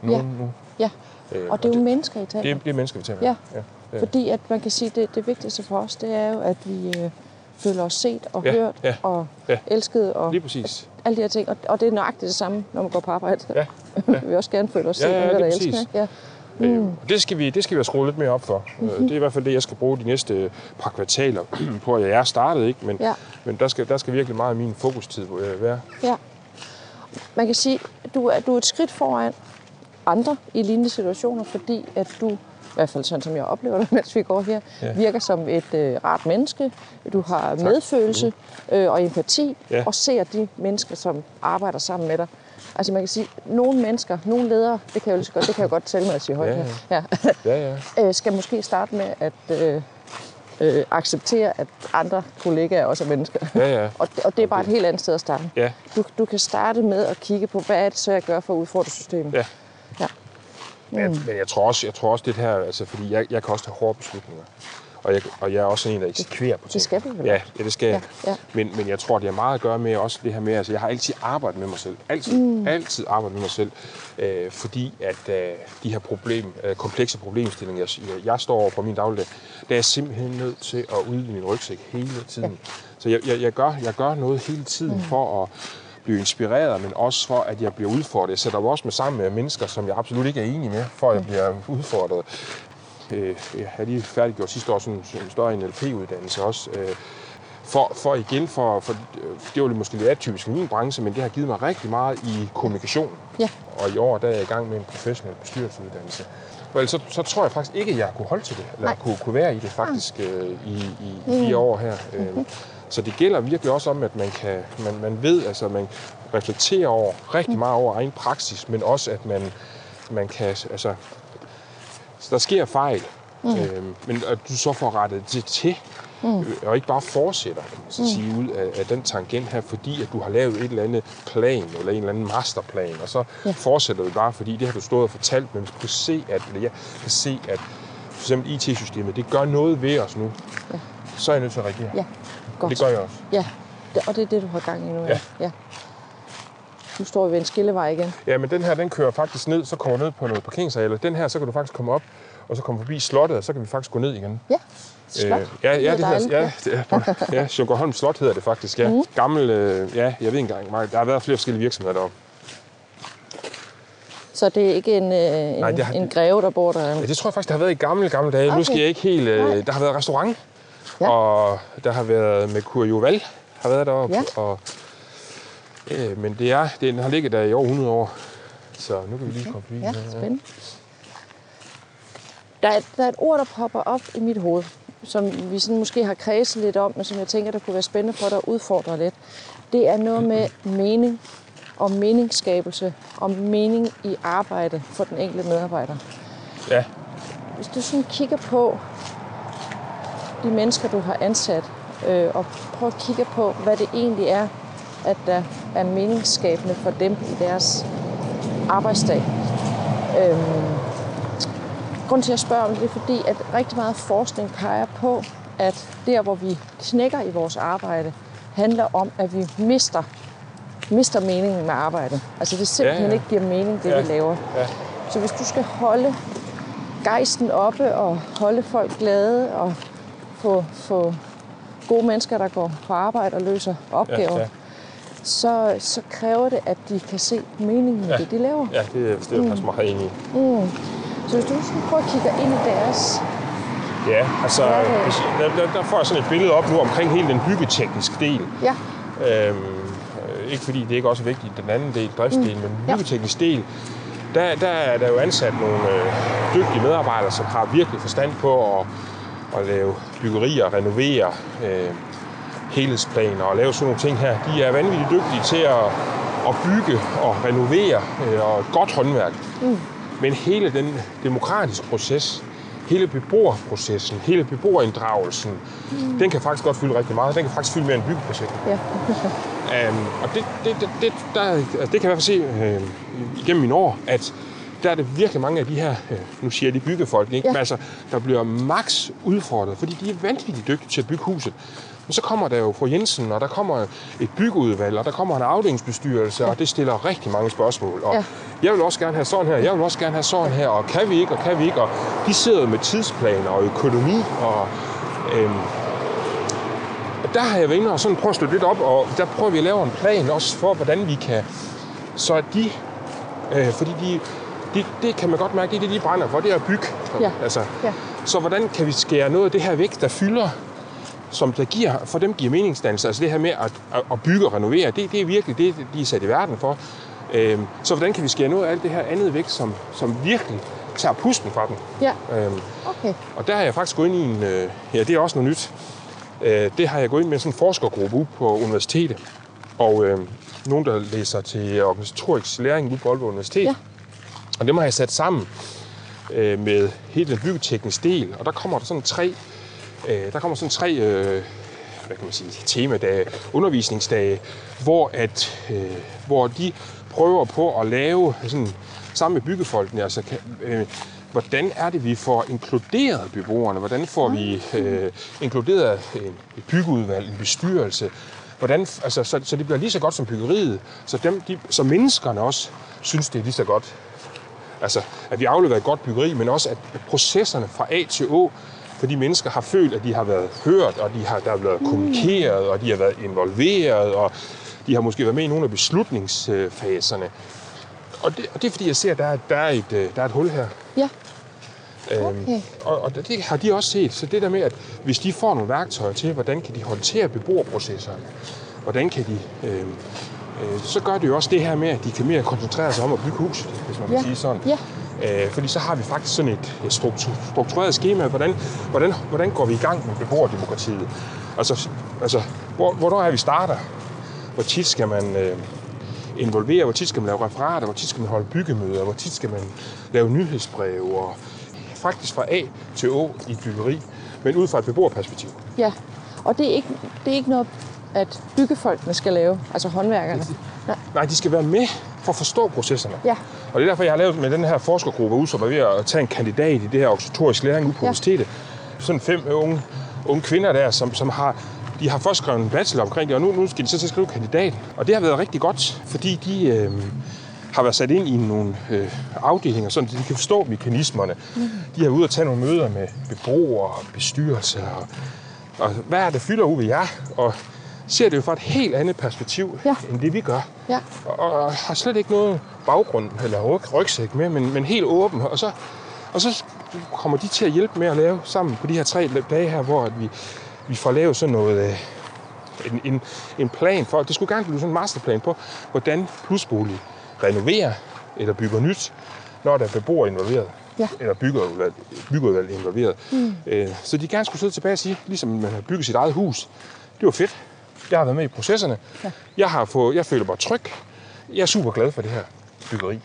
vi nogen nu. ja. Øh, Og det er jo mennesker, I taler. det, er, det er mennesker, vi taler Ja. ja. ja. Fordi at man kan sige, at det, det vigtigste for os, det er jo, at vi øh, føler os set og Ja, hørt ja, og ja. elsket og Lige præcis. alle de her ting. Og, og det er nøjagtigt det samme, når man går på arbejde. Ja. vi vil også gerne føle os Ja, set ja, og hørt og elsket. Ja. Mm. Og det skal, vi, det skal vi have skruet lidt mere op for. Mm-hmm. Det er i hvert fald det, jeg skal bruge de næste par kvartaler på. Jeg er startet, ikke? Men, Ja. men der, skal, der skal virkelig meget af min fokustid øh, være. Ja. Man kan sige, at du er, du er et skridt foran andre i lignende situationer, fordi at du, i hvert fald sådan som jeg oplever det, mens vi går her, ja. Ja. virker som et øh, rart menneske. Du har medfølelse øh, og empati, Ja. og ser de mennesker, som arbejder sammen med dig. Altså man kan sige, nogle mennesker, nogle ledere, det kan jeg jo, godt, det kan jeg godt tælle med at sige højt Ja, her, ja. Ja, ja. øh, skal måske starte med at øh, øh, acceptere, at andre kollegaer også er mennesker. Ja, ja. Og, og det er bare et helt andet sted at starte. Ja. Du, du kan starte med at kigge på, hvad er det så, jeg gør for at udfordre systemet. Ja. Men, men jeg tror også, jeg tror også det her, altså, fordi jeg, jeg kan også tage hårde beslutninger. Og jeg, og jeg er også en, der eksekverer på ting. det skal vel Ja, ja det skal jeg. Ja, ja. Men, men jeg tror, det har meget at gøre med også det her med, altså jeg har altid arbejdet med mig selv. Altid, mm. altid arbejdet med mig selv. Øh, fordi at øh, de her problem, øh, komplekse problemstillinger, jeg, jeg står over på min dagligdag, der er jeg simpelthen nødt til at udvide min rygsæk hele tiden. Ja. Så jeg, jeg, jeg, gør, jeg gør noget hele tiden mm. for at blive inspireret, men også for, at jeg bliver udfordret. Jeg sætter mig også med sammen med mennesker, som jeg absolut ikke er enig med, for at jeg bliver udfordret. Øh, jeg har lige færdiggjort sidste år sådan en større NLP-uddannelse også. Øh, for, for igen, for, for, det var måske lidt atypisk i min branche, men det har givet mig rigtig meget i kommunikation. Ja. Og i år der er jeg i gang med en professionel bestyrelsesuddannelse. Og ellers så, så tror jeg faktisk ikke, at jeg kunne holde til det, eller Nej. kunne, kunne være i det faktisk øh, i, i, i fire år her. Øh, så det gælder virkelig også om, at man, kan, man, man ved, altså man reflekterer over rigtig meget over egen praksis, men også at man, man kan, altså, så der sker fejl, mm. øhm, men at du så får rettet det til, mm. og ikke bare fortsætter så at sige, ud af, af den tangent her, fordi at du har lavet et eller andet plan, eller en eller anden masterplan, og så ja. fortsætter du bare, fordi det har du stået og fortalt, men du kan se, at, eller jeg kan se, at for eksempel IT-systemet, det gør noget ved os nu, ja. så er jeg nødt til at reagere. Ja, godt. Det gør jeg også. Ja, det, og det er det, du har gang i nu. Ja. ja. Nu står vi ved en skillevej igen. Ja, men den her, den kører faktisk ned, så kommer ned på noget parkeringsareal. Den her, så kan du faktisk komme op, og så komme forbi slottet, og så kan vi faktisk gå ned igen. Ja, slot. Øh, ja, ja, er det dejligt, hedder, ja, det er, ja, Sjunkerholm Slot hedder det faktisk, ja. Mm. Gammel, øh, ja, jeg ved ikke engang, der har været flere forskellige virksomheder deroppe. Så det er ikke en, øh, en, Nej, det har- en greve, der bor der. Ja, det tror jeg faktisk, der har været i gamle, gamle dage. Okay. Nu skal jeg ikke helt... Øh, der har været restaurant, Ja. og der har været med Curioval, har været deroppe. Ja. Og, øh, men det er, den har ligget der i over 100 år, så nu kan vi lige komme forbi. Ja, her. spændende. Der er, der er et ord, der popper op i mit hoved, som vi sådan måske har kredset lidt om, men som jeg tænker, der kunne være spændende for dig at udfordre lidt. Det er noget med mening og meningsskabelse og mening i arbejde for den enkelte medarbejder. Ja, Hvis du sådan kigger på de mennesker, du har ansat, øh, og prøv at kigge på, hvad det egentlig er, at der er meningsskabende for dem i deres arbejdsdag. Øhm, grunden til, at jeg spørger om det, er fordi, at rigtig meget forskning peger på, at der, hvor vi knækker i vores arbejde, handler om, at vi mister, mister meningen med arbejdet. Altså det simpelthen Ja, ja. ikke giver mening, det Ja. vi laver. ja. Så hvis du skal holde gejsten oppe og holde folk glade og få, få gode mennesker, der går på arbejde og løser opgaver, Ja, ja, ja. ja. Så, så kræver det, at de kan se meningen i Ja. det, de laver. ja det er det er jeg faktisk meget enig i. Så hvis du sådan prøver at kigge ind i deres... Ja, altså, Ja, hvis, der, der, der får jeg sådan et billede op nu omkring hele den byggetekniske del. Ja, Øhm, øh, ikke fordi det ikke også er vigtigt, den anden del, driftsdelen, mm. men Ja. byggeteknisk del, der, der er der jo ansat nogle øh, dygtige medarbejdere, som har virkelig forstand på at, at lave byggerier, renovere øh, helhedsplaner og lave sådan nogle ting her. De er vanvittigt dygtige til at, at bygge og renovere øh, og et godt håndværk. Mm. Men hele den demokratiske proces, hele beboerprocessen, hele beboerinddragelsen, mm. den kan faktisk godt fylde rigtig meget. Den kan faktisk fylde mere end byggeprojektet. ja. Um, og det, det, det, det, der, altså det kan jeg i hvert fald se øh, igennem mine år, at der er det virkelig mange af de her, øh, nu siger jeg de byggefolk, ikke? Ja. Men altså, der bliver max udfordret, fordi de er vanvittigt dygtige til at bygge huset. Men så kommer der jo fru Jensen, og der kommer et byggeudvalg, og der kommer en afdelingsbestyrelse, ja. og det stiller rigtig mange spørgsmål. Og Ja. jeg vil også gerne have sådan her, jeg vil også gerne have sådan her, og kan vi ikke, og kan vi ikke, og de sidder jo med tidsplaner og økonomi, og øhm, der har jeg været inde og sådan prøve at støtte lidt op, og der prøver vi at lave en plan også for, hvordan vi kan, så de, øh, fordi de, de, det kan man godt mærke, det er det, de brænder for, det er at bygge. Ja. Altså, Ja. Så hvordan kan vi skære noget af det her væk, der fylder, som der giver, for dem giver meningsdannelse, altså det her med at, at, at bygge og renovere, det, det er virkelig det, de er sat i verden for. Øhm, så hvordan kan vi skære noget af alt det her andet væk, som, som virkelig tager pusten fra dem? ja. Øhm, Okay. og der har jeg faktisk gået ind i en... Øh, ja, det er også noget nyt. Øh, det har jeg gået ind med sådan en forskergruppe ude på universitetet. Og øh, nogen, der læser til organisatorisk læring ude på Aalborg Universitet. Ja. Og dem har jeg sat sammen øh, med hele den byggetekniske del. Og der kommer der sådan tre øh, der kommer sådan tre øh, hvad kan man sige, temadage, undervisningsdage, hvor, at, øh, hvor de prøver på at lave sådan, sammen med byggefolkene, altså kan, øh, hvordan er det, vi får inkluderet beboerne? Hvordan får vi øh, inkluderet en byggeudvalg, en bestyrelse? Hvordan, altså, så, så det bliver lige så godt som byggeriet, så, dem, de, så menneskerne også synes, det er lige så godt. Altså, at vi afleverer et godt byggeri, men også at processerne fra A til Å, for de mennesker har følt, at de har været hørt, og de har, der har været kommunikeret, og de har været involveret, og de har måske været med i nogle af beslutningsfaserne. Og det, og det er fordi, jeg ser, at der er, der er, et, øh, der er et hul her. Ja. Øhm, Okay. og, og det har de også set. Så det der med, at hvis de får nogle værktøjer til, hvordan kan de håndtere beboerprocesserne, hvordan kan de... Øh, så gør det jo også det her med, at de kan mere koncentrere sig om at bygge huset, hvis man kan Ja. sige sådan. Ja. Øh, fordi så har vi faktisk sådan et, et struktur, struktureret schema. Hvordan, hvordan, hvordan går vi i gang med beboerdemokratiet? Altså, altså hvor, hvornår er vi starter? Hvor tit skal man øh, involvere? Hvor tit skal man lave referater? Hvor tit skal man holde byggemøder? Hvor tit skal man lave nyhedsbreve? Og faktisk fra A til Å i byggeri, men ud fra et beboerperspektiv. Ja. Og det er ikke, det er ikke noget, at byggefolkene skal lave, altså håndværkerne. Nej. Nej, de skal være med for at forstå processerne. Ja. Og det er derfor, jeg har lavet med den her forskergruppe ud, som er ved at tage en kandidat i det her organisatorisk læring ude på Ja. universitetet. Sådan fem unge, unge kvinder der, som, som har de har først skrevet en bachelor omkring det, og nu, nu skal de så til at skrive kandidat. Og det har været rigtig godt, fordi de øh, har været sat ind i nogle øh, afdelinger, så de kan forstå mekanismerne. Mm. De har ude og tage nogle møder med beboere og bestyrelser, og, og hvad er det fylder ud ved jer? Og ser det jo fra et helt andet perspektiv, Ja. end det vi gør Ja. og, og har slet ikke noget baggrund eller ryg, rygsæk med, men, men helt åben. Og så, og så kommer de til at hjælpe med at lave sammen på de her tre dage her, hvor at vi, vi får lavet sådan noget, øh, en, en, en plan for, det skulle gerne blive sådan en masterplan på, hvordan plusbolig renoverer eller bygger nyt, når der er beboere involveret. Ja. Eller byggeudvalg, byggeudvalg involveret. Mm. Øh, så de gerne skulle sidde tilbage og sige, ligesom man har bygget sit eget hus. Det var fedt. Jeg har været med i processerne. Ja. Jeg, har fået, jeg føler mig tryg. Jeg er super glad for det her byggeri.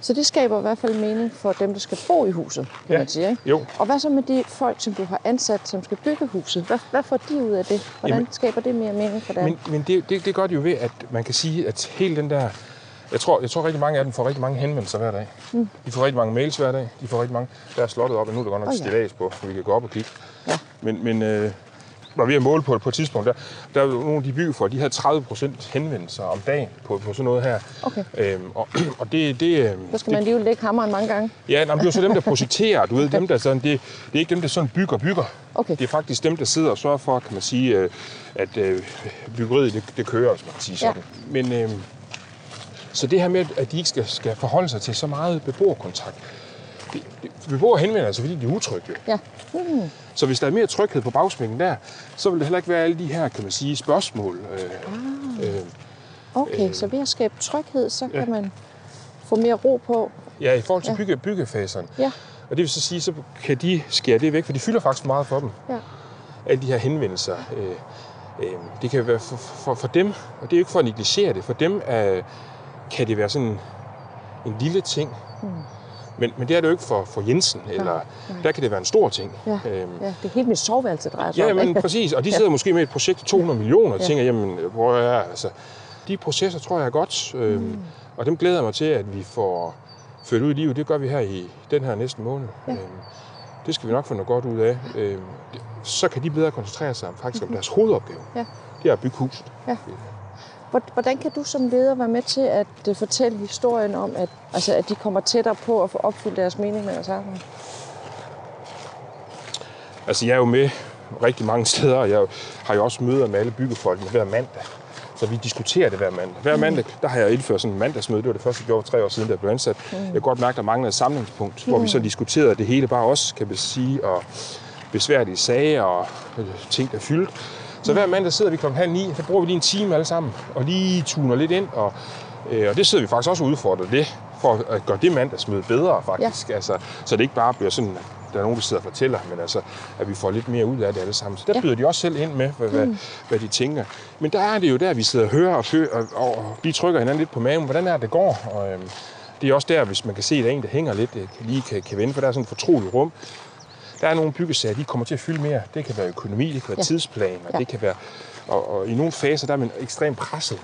Så det skaber i hvert fald mening for dem, der skal bo i huset, kan Ja. man sige. Ikke? Jo. Og hvad så med de folk, som du har ansat, som skal bygge huset? Hvad, hvad får de ud af det? Hvordan Jamen- skaber det mere mening for dem? Men, men det, det, det gør det jo ved, at man kan sige, at hele den der... Jeg tror, jeg tror rigtig mange af dem får rigtig mange henvendelser hver dag. Mm. De får rigtig mange mails hver dag. De får rigtig mange... Der er slottet op, og nu er der godt nok oh, ja. stillads på, så vi kan gå op og kigge. Ja. Men, men øh, når vi har målt på det på et tidspunkt, der, der er jo nogle af de byggefolk, de havde 30 procent henvendelser om dagen på, på sådan noget her. Okay. Øhm, og, og det, det, øhm, Så skal man lige lægge hammeren mange gange. Ja, nej, men det er jo så dem, der projekterer, du ved, dem, der sådan, det, det er ikke dem, der sådan bygger bygger. Okay. Det er faktisk dem, der sidder og sørger for, kan man sige, øh, at øh, byggeriet, det, det kører, hvis man kan sige Ja. sådan. Men, øh, så det her med, at de ikke skal, skal forholde sig til så meget beboerkontakt. Det, det, beboere henvender sig, fordi de er utrygge. Ja. Mm. Så hvis der er mere tryghed på bagsmækken der, så vil der heller ikke være alle de her, kan man sige, spørgsmål. Øh, øh, Okay, så ved at skabe tryghed, så ja. kan man få mere ro på. ja, i forhold til Ja. bygge, byggefaserne. Ja. Og det vil så sige, så kan de skære det væk, for de fylder faktisk meget for dem. Ja. alle de her henvendelser. Øh, øh, det kan være for, for, for dem, og det er jo ikke for at negligere det, for dem er, kan det være sådan en lille ting. Mm. Men, men det er det jo ikke for, for Jensen, eller der kan det være en stor ting. Ja. Øhm, ja, det er helt mit soveværelse, drejer sig Ja, om. men ikke? præcis. Og de sidder måske med et projekt til 200 millioner og Ja. tænker, jamen, hvor er altså, de processer tror jeg er godt. Øhm, Mm. Og dem glæder jeg mig til, at vi får ført ud i livet. Det gør vi her i den her næste måned. Ja. Øhm, det skal vi nok få noget godt ud af. Øhm, så kan de bedre koncentrere sig om, faktisk om deres hovedopgave. Ja. Det er at bygge huset. Hvor- Hvordan kan du som leder være med til at øh, fortælle historien om, at, altså, at de kommer tættere på at få opfyldt deres mening med os sammen? Altså, jeg er jo med rigtig mange steder, og jeg har jo også møder med alle byggefolkene hver mandag. Så vi diskuterer det hver mandag. Hver mandag, der har jeg indført sådan en mandagsmøde. Det var det første, jeg gjorde for tre år siden, da jeg blev ansat. Jeg kan godt mærke, at der mangler et samlingspunkt, hvor vi så diskuterede det hele bare også, kan man sige, og besværlige sager og ting, der er fyldt. Så hver mandag sidder vi klokken halv ni, så bruger vi lige en time alle sammen, og lige tuner lidt ind, og, øh, og det sidder vi faktisk også og udfordrer det, for at gøre det mandagsmøde bedre faktisk. Ja. Altså, så det ikke bare bliver sådan, at der er nogen, der sidder og fortæller, men altså, at vi får lidt mere ud af det alle sammen. Så der Ja. byder de også selv ind med, hvad, hvad, hvad de tænker. Men der er det jo der, vi sidder og hører og, fø- og, og, lige trykker hinanden lidt på maven. Hvordan er det, det går? Og, øhm, det er også der, hvis man kan se, at der er en, der hænger lidt, øh, lige kan, kan vende, for der er sådan et fortroligt rum. Der er nogle byggesager, de kommer til at fylde mere. Det kan være økonomi, det kan være Ja. tidsplaner, Ja. det kan være... Og, og i nogle faser, der er man ekstremt presset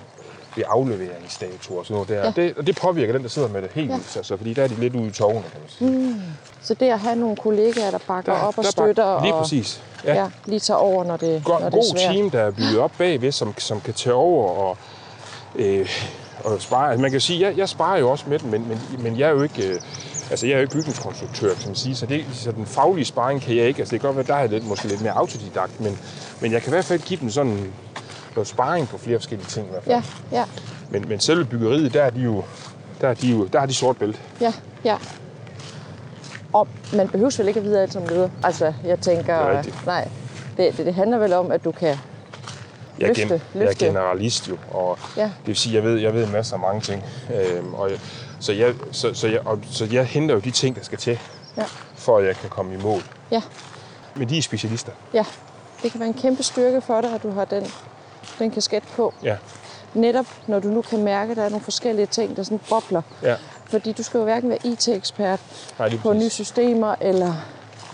ved afleveringsdatoer og sådan noget der. Ja. Og, det, og det påvirker den, der sidder med det helt Ja. vildt. Altså, fordi der er de lidt ude i tårne, kan man sige. Så det at have nogle kollegaer, der bakker op og der støtter Lige og præcis. ja. Ja, lige tager over, når det, God, når det er god svært. team, der er bygget op bagved, som, som kan tage over og, øh, og spare. Altså, man kan sige, jeg, jeg sparer jo også med den, men, men, men jeg er jo ikke... Øh, Altså, jeg er jo ikke bygningskonstruktør, kan man sige, så, det, så den faglige sparring kan jeg ikke. Altså, det kan godt være, der er lidt, måske lidt mere autodidakt, men, men jeg kan i hvert fald give dem sådan noget sparring på flere forskellige ting. I hvert fald. Ja, ja, Men, men selve byggeriet, der er de jo, der er de jo, der har de sort bælte. ja, ja. Og man behøver vel ikke at vide alt som leder. Altså, jeg tænker... Det er nej, det, det, det handler vel om, at du kan... Jeg Løfte, gen, jeg er generalist jo, og Ja. det vil sige, jeg ved, jeg ved en masse om mange ting. Øhm, og jeg, så, jeg, så, så, jeg, og, så jeg henter jo de ting, der skal til, Ja, for at jeg kan komme i mål. ja, Men de er specialister. ja. Det kan være en kæmpe styrke for dig, at du har den, den kasket på. Ja, Netop når du nu kan mærke, at der er nogle forskellige ting, der sådan bobler. ja. Fordi du skal jo hverken være IT-ekspert Nej, på nye præcis. systemer, eller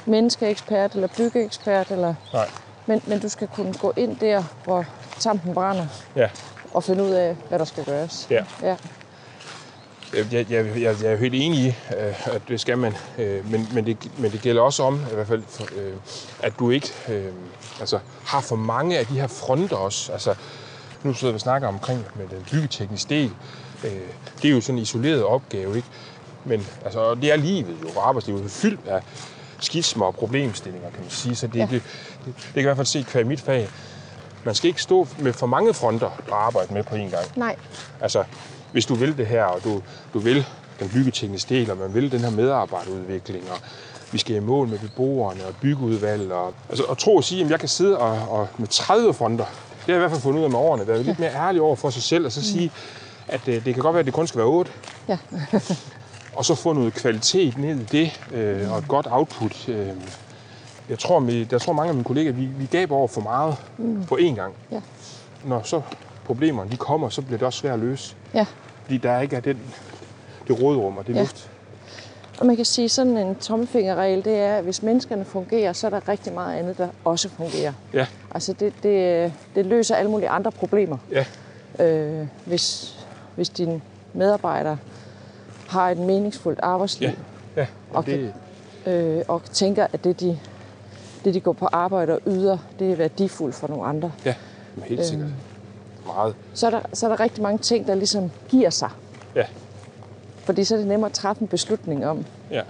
menneskeekspert, eller byggeekspert, eller... Nej, Men, men du skal kunne gå ind der, hvor tampen brænder, ja, og finde ud af, hvad der skal gøres. ja. Ja, Jeg, jeg, jeg, jeg jeg er helt enig i, øh, at det skal man. øh, Men, men, det, men det gælder også om, i hvert fald, øh, at du ikke øh, altså, har for mange af de her fronter også. Altså, nu sidder vi og snakker omkring med den byggetekniske del. Øh, Det er jo sådan en isoleret opgave, ikke? Men altså, det er livet jo, og arbejdslivet er fyldt af skismer og problemstillinger, kan man sige. Så det, Ja. det, det, det kan i hvert fald se i mit fag. Man skal ikke stå med for mange fronter og arbejde med på én gang. nej, Altså, hvis du vil det her, og du, du vil den byggetekniske del, og man vil den her medarbejderudvikling, og vi skal i mål med beboerne og byggeudvalg, og, altså, og tro at sige, at jeg kan sidde og, og med 30 fronter, det har jeg i hvert fald fundet ud af med årene, være lidt mere ærlig over for sig selv, og så sige, at øh, det kan godt være, at det kun skal være 8, ja, og så få noget kvalitet ned i det, øh, og et godt output. Øh. Jeg tror, med, jeg tror mange af mine kollegaer, vi, vi gaber over for meget mm. på én gang. ja, Når så problemerne de kommer, så bliver det også svært at løse. ja. Fordi der er ikke er den, det rådrum og det Ja. luft. Og man kan sige, sådan en tommelfingerregel, det er, at hvis menneskerne fungerer, så er der rigtig meget andet, der også fungerer. Ja, Altså det, det, det løser alle mulige andre problemer. ja, Øh, hvis, hvis dine medarbejdere har et meningsfuldt arbejdsliv, ja. ja. Og det, øh, og tænker, at det de, det, de går på arbejde og yder, det er værdifuldt for nogle andre, ja, helt sikkert. Meget. så er, der, så er der rigtig mange ting, der ligesom giver sig. Ja, Fordi så er det nemmere at træffe en beslutning om, ja.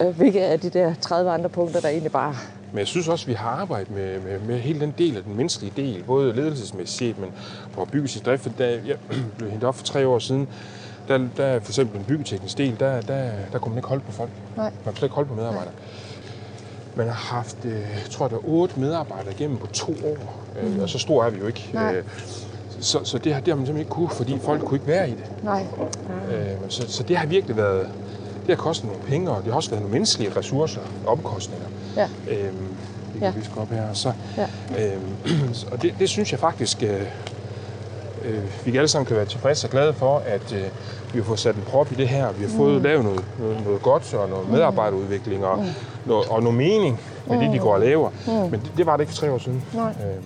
øh, hvilke af de der 30 andre punkter, der egentlig bare... Men jeg synes også, at vi har arbejdet med, med, med hele den del af den menneskelige del, både ledelsesmæssigt, men på byggeteknisk drift. For Da jeg blev hentet op for tre år siden, der, der for eksempel den byggetekniske del, der, der, der kunne man ikke holde på folk. Nej. Man kunne slet ikke holde på medarbejdere. Man har haft, øh, jeg tror, der er otte medarbejdere igennem på to år. Mm. Og så stor er vi jo ikke. Nej. Øh, Så, så det, har, det har man simpelthen ikke kunne, fordi folk kunne ikke være i det. Nej. Øh, så, så det har virkelig været, det har kostet nogle penge, og det har også været nogle menneskelige ressourcer og omkostninger. Ja. Øhm, vi kan Ja. ja. gå op her. Så, Ja. øhm, og det, det synes jeg faktisk, øh, øh, vi alle sammen kan være tilfredse og glade for, at øh, vi har fået sat en prop i det her. Vi har fået mm. lavet noget, noget, noget godt og noget medarbejderudvikling og, mm. noget, og noget mening med mm. det, de går og laver. Mm. Men det, det var det ikke for tre år siden. Nej. Øh,